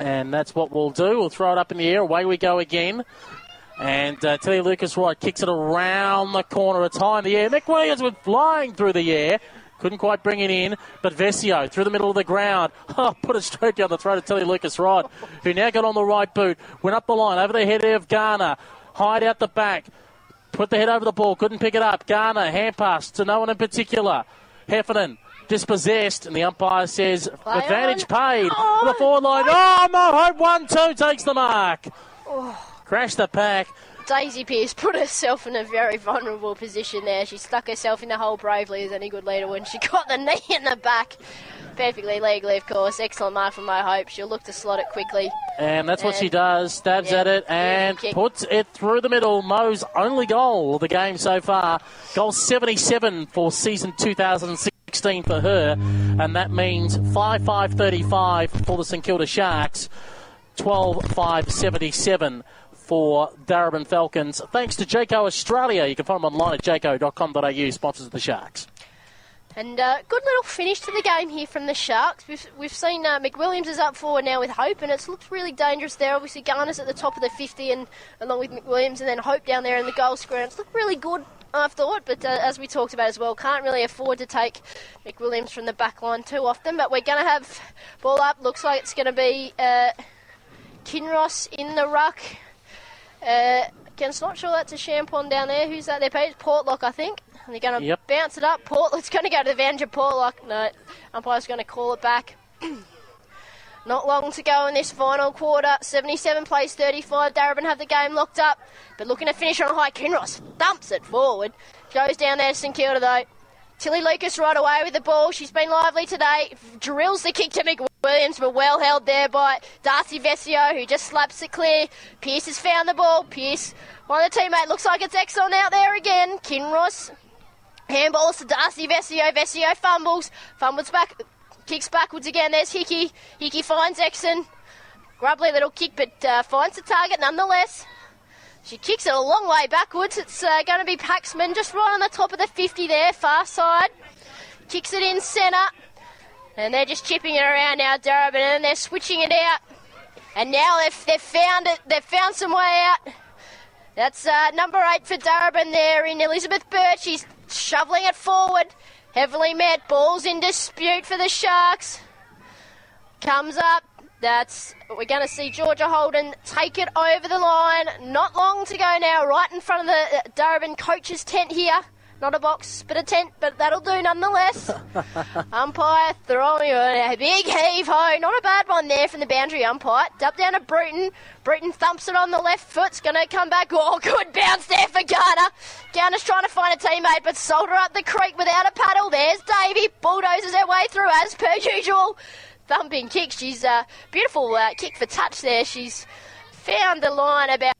And that's what we'll do. We'll throw it up in the air. Away we go again. And uh, Tilly Lucas Wright kicks it around the corner. It's high in the air. McWilliams went flying through the air. Couldn't quite bring it in, but Vescio through the middle of the ground. Oh, put a stroke down the throat of Tilly Lucas Wright, who now got on the right boot. Went up the line over the head of Garner. Hide out the back. Put the head over the ball. Couldn't pick it up. Garner, hand pass to no one in particular. Heffernan dispossessed, and the umpire says Play advantage on. paid. The forward line. Oh, Mo Hope 1 2 takes the mark. Crash the pack. Daisy Pearce put herself in a very vulnerable position there. She stuck herself in the hole bravely as any good leader when she got the knee in the back. Perfectly legally, of course. Excellent mark from Mo Hope. She'll look to slot it quickly. And that's what she does. Stabs Yeah, at it and puts it through the middle. Mo's only goal of the game so far. Goal 77 for season 2016 for her. And that means 5 5 35 for the St Kilda Sharks. 12 5 77 for Darebin Falcons. Thanks to Jayco Australia. You can find them online at jayco.com.au, sponsors of the Sharks. And uh, good little finish to the game here from the Sharks. We've, we've seen uh, McWilliams is up forward now with Hope, and it's looked really dangerous there. Obviously, Garner's at the top of the 50, and along with McWilliams, and then Hope down there in the goal square. It's looked really good, I thought, but uh, as we talked about as well, can't really afford to take McWilliams from the back line too often. But we're going to have ball up. Looks like it's going to be uh, Kinross in the ruck. Uh, against, not sure that's a Champong down there. Who's that there? Pete? Portlock, I think. And they're going to Yep. bounce it up. Portlock's going to go to the advantage of Portlock. No, umpire's going to call it back. Not long to go in this final quarter. 77 plays 35. Darebin have the game locked up. But looking to finish on a high. Kinross thumps it forward. Goes down there to St Kilda though. Tilly Lucas right away with the ball. She's been lively today. Drills the kick to McWilliams, but well held there by Darcy Vescio, who just slaps it clear. Pearce has found the ball. Pearce, one of the teammate, looks like it's Exon out there again. Kinross Handballs to Darcy Vescio. Vescio fumbles. Fumbles back. Kicks backwards again. There's Hickey. Hickey finds Exon. Grubbly little kick, but uh, finds the target nonetheless. She kicks it a long way backwards. It's uh, going to be Paxman just right on the top of the 50 there, far side. Kicks it in centre. And they're just chipping it around now, Darebin, and they're switching it out. And now they've, they've found it. They've found some way out. That's uh, number eight for Darebin there in Elizabeth Birch. She's shoveling it forward. Heavily met. Ball's in dispute for the Sharks. Comes up. That's we're going to see Georgia Holden take it over the line. Not long to go now, right in front of the uh, Darebin coach's tent here Not a box, but a tent, but that'll do nonetheless. umpire throwing a big heave ho. Not a bad one there from the boundary umpire. Up down to Bruton. Bruton thumps it on the left foot. It's going to come back. Oh, good bounce there for Garner. Garner's trying to find a teammate, but Solder up the creek without a paddle. There's Davey. Bulldozes her way through as per usual. Thumping kick. She's a uh, beautiful uh, kick for touch there. She's found the line about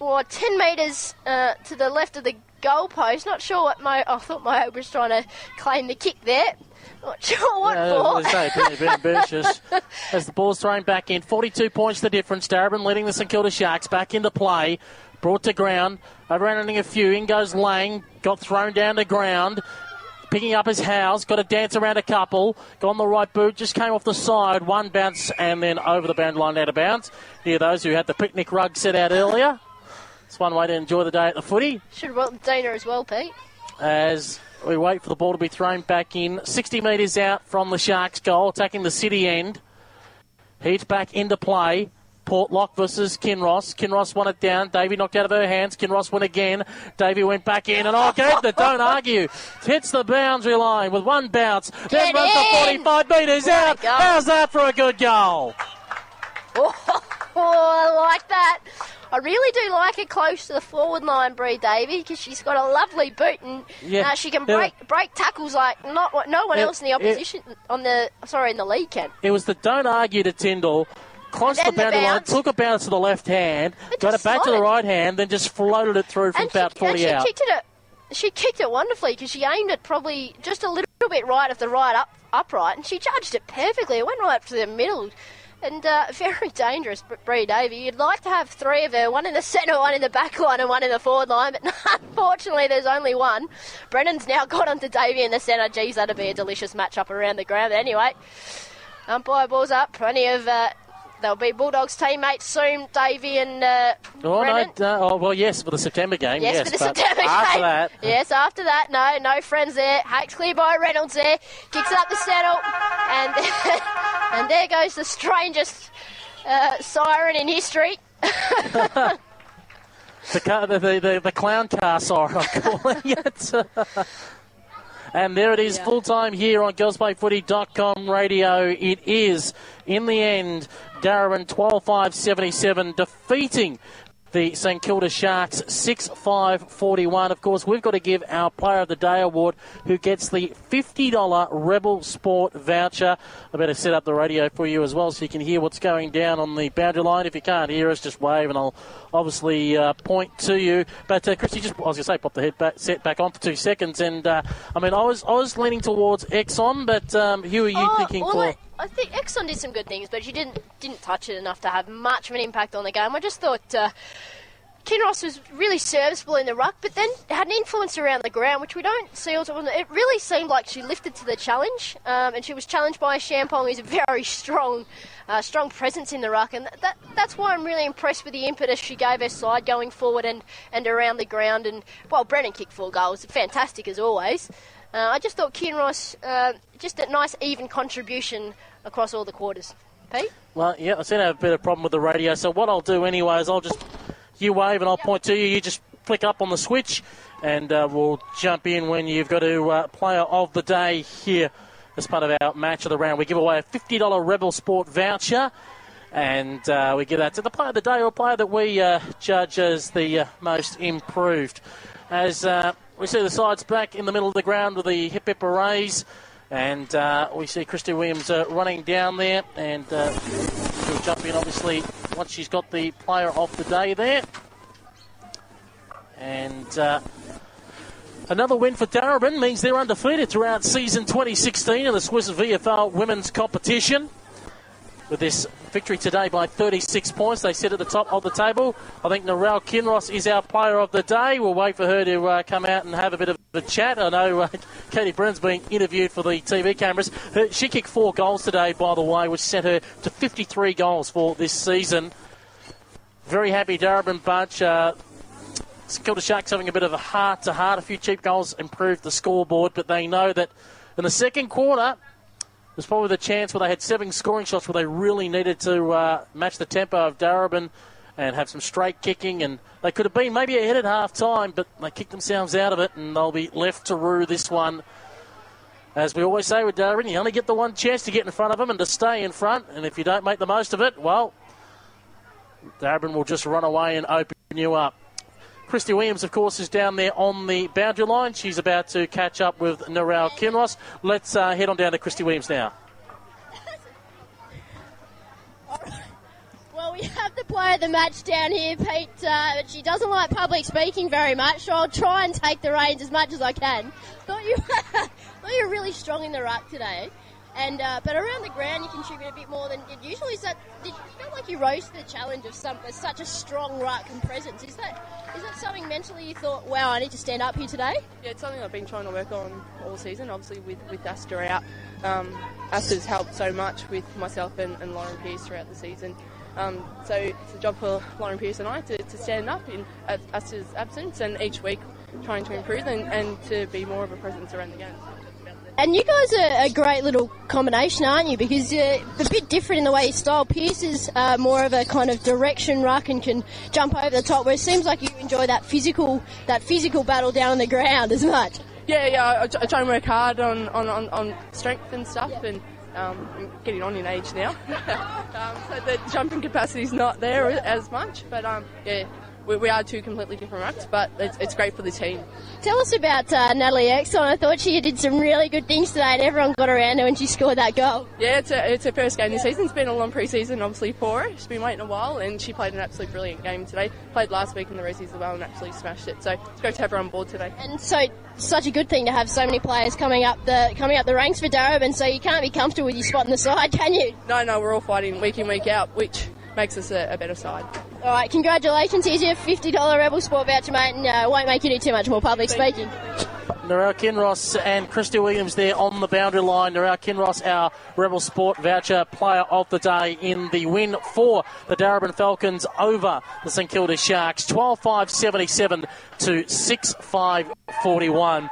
well, 10 metres uh, to the left of the goalpost. Not sure what my. I thought Mo Hope was trying to claim the kick there. Not sure what yeah, for. Say, bit, bit ambitious. As the ball's thrown back in, 42 points the difference. Darebin leading the St Kilda Sharks back into play. Brought to ground. Overrunning a few. In goes Lang. Got thrown down to ground. Picking up his house. Got to dance around a couple. Got on the right boot. Just came off the side. One bounce and then over the boundary line out of bounds. Near those who had the picnic rug set out earlier. It's one way to enjoy the day at the footy. Should have brought Dana as well, Pete. As we wait for the ball to be thrown back in. 60 metres out from the Sharks' goal, attacking the city end. Heats back into play. Portlock versus Kinross. Kinross won it down. Davey knocked out of her hands. Kinross went again. Davey went back in. And oh, the don't argue. Hits the boundary line with one bounce. Then runs the 45 metres out. How's that for a good goal? Oh, I like that. I really do like it close to the forward line, Bree Davey, because she's got a lovely boot and yeah. uh, she can break yeah. break tackles like not no one else in the opposition on the sorry in the league can. It was the don't argue to Tyndall. Crossed the boundary line, took a bounce to the left hand, got it back to the right hand, then just floated it through from and about she, 40 she out. Kicked it she kicked it wonderfully because she aimed it probably just a little bit right of the right up upright, and she judged it perfectly. It went right up to the middle and uh, very dangerous, Bree Davey. You'd like to have three of her, one in the centre, one in the back line, and one in the forward line, but unfortunately there's only one. Brennan's now got onto Davey in the centre. Geez, that'd be a delicious matchup around the ground. But anyway, umpire balls up. Plenty of uh, They'll be Bulldogs teammates soon, Davey and uh, oh, Brennan. No, uh, oh, well, yes, for the September game. Yes, yes for the September after game. That. Yes, after that, no, no friends there. Hakes clear by Reynolds there. Kicks it up the saddle. And, and there goes the strangest uh, siren in history. the, car, the, the, the, clown car siren, I'm calling it. And there it is, yeah. full time here on girlsplayfooty.com radio. It is, in the end, Darebin 12 5 77, defeating the St Kilda Sharks 6 5 41. Of course, we've got to give our Player of the Day award who gets the $50 Rebel Sport voucher. I better set up the radio for you as well so you can hear what's going down on the boundary line. If you can't hear us, just wave and I'll obviously uh, point to you. But uh, Christy, just I was going to say, pop the head back, set back on for two seconds. And uh, I mean, I was I was leaning towards Exon, but um, who are you oh, thinking for? I, I think Exon did some good things, but she didn't didn't touch it enough to have much of an impact on the game. I just thought. Uh, Kinross was really serviceable in the ruck, but then had an influence around the ground, which we don't see. Also, it really seemed like she lifted to the challenge, um, and she was challenged by Champong, who's a very strong, uh, strong presence in the ruck, and that, that's why I'm really impressed with the impetus she gave her side going forward and, and around the ground. And well, Brennan kicked four goals, fantastic as always. Uh, I just thought Kinross uh, just a nice even contribution across all the quarters. Pete. Well, yeah, I seem to have a bit of problem with the radio, so what I'll do anyway is I'll just you wave and I'll point to you. You just flick up on the switch, and uh, we'll jump in when you've got a uh, player of the day here as part of our match of the round. We give away a $50 Rebel Sport voucher. And uh, we give that to the player of the day or player that we uh, judge as the most improved. As uh, we see the sides back in the middle of the ground with the hip hip arrays. And uh, we see Christy Williams uh, running down there, and uh, she'll jump in obviously once she's got the player of the day there. And uh, another win for Darebin means they're undefeated throughout season 2016 in the Swiss VFL women's competition with this victory today by 36 points. They sit at the top of the table. I think Narelle Kinross is our player of the day. We'll wait for her to uh, come out and have a bit of a chat. I know uh, Katie Brennan's being interviewed for the TV cameras. Her, she kicked four goals today, by the way, which sent her to 53 goals for this season. Very happy Darebin bunch. Uh, Kilda Sharks having a bit of a heart to heart. A few cheap goals improved the scoreboard, but they know that in the second quarter, was probably the chance where they had seven scoring shots where they really needed to uh, match the tempo of Darebin and have some straight kicking. And they could have been maybe ahead at half time, but they kicked themselves out of it, and they'll be left to rue this one. As we always say with Darebin, you only get the one chance to get in front of them and to stay in front. And if you don't make the most of it, well, Darebin will just run away and open you up. Christy Williams, of course, is down there on the boundary line. She's about to catch up with Narelle Kinross. Let's uh, head on down to Christy Williams now. Well, we have the player of the match down here, Pete. Uh, but she doesn't like public speaking very much, so I'll try and take the reins as much as I can. Thought you, thought you were really strong in the ruck today, and uh, but around the ground you contribute a bit more than you usually. Is that did you feel like you rose to the challenge of some of such a strong ruck and presence? Is that is that something mentally you thought, wow, I need to stand up here today? Yeah, it's something I've been trying to work on all season. Obviously, with with Aasta out, um, helped so much with myself and, and Lauren Pearce throughout the season. Um, so it's a job for Lauren Pearce and I to, to stand up in Aasta's absence and each week trying to improve and, and to be more of a presence around the game. And you guys are a great little combination, aren't you? Because you're a bit different in the way you style. Pearce is uh, more of a kind of direction ruck and can jump over the top, where it seems like you enjoy that physical that physical battle down on the ground as much. Yeah, yeah. I, I try and work hard on, on, on, on strength and stuff, and um, I'm getting on in age now, um, so the jumping capacity is not there as much. But um, yeah, we, we, are two completely different rucks, but it's, it's great for the team. Tell us about uh, Natalie Exon. I thought she did some really good things today, and everyone got around her when she scored that goal. Yeah, it's, a, it's her first game this season. It's been a long pre-season, obviously, for her. She's been waiting a while, and she played an absolutely brilliant game today. Played last week in the Resies as well and absolutely smashed it. So it's great to have her on board today. And so, such a good thing to have so many players coming up the coming up the ranks for Darebin. So you can't be comfortable with your spot in the side, can you? No, no, we're all fighting week in, week out, which makes us a, a better side. All right, congratulations. Here's your $50 Rebel Sport voucher, mate, and uh, won't make you do too much more public speaking. Narelle Kinross and Christy Williams there on the boundary line. Narelle Kinross, our Rebel Sport voucher player of the day in the win for the Darebin Falcons over the St Kilda Sharks. 12 5 77 to 6 5 41.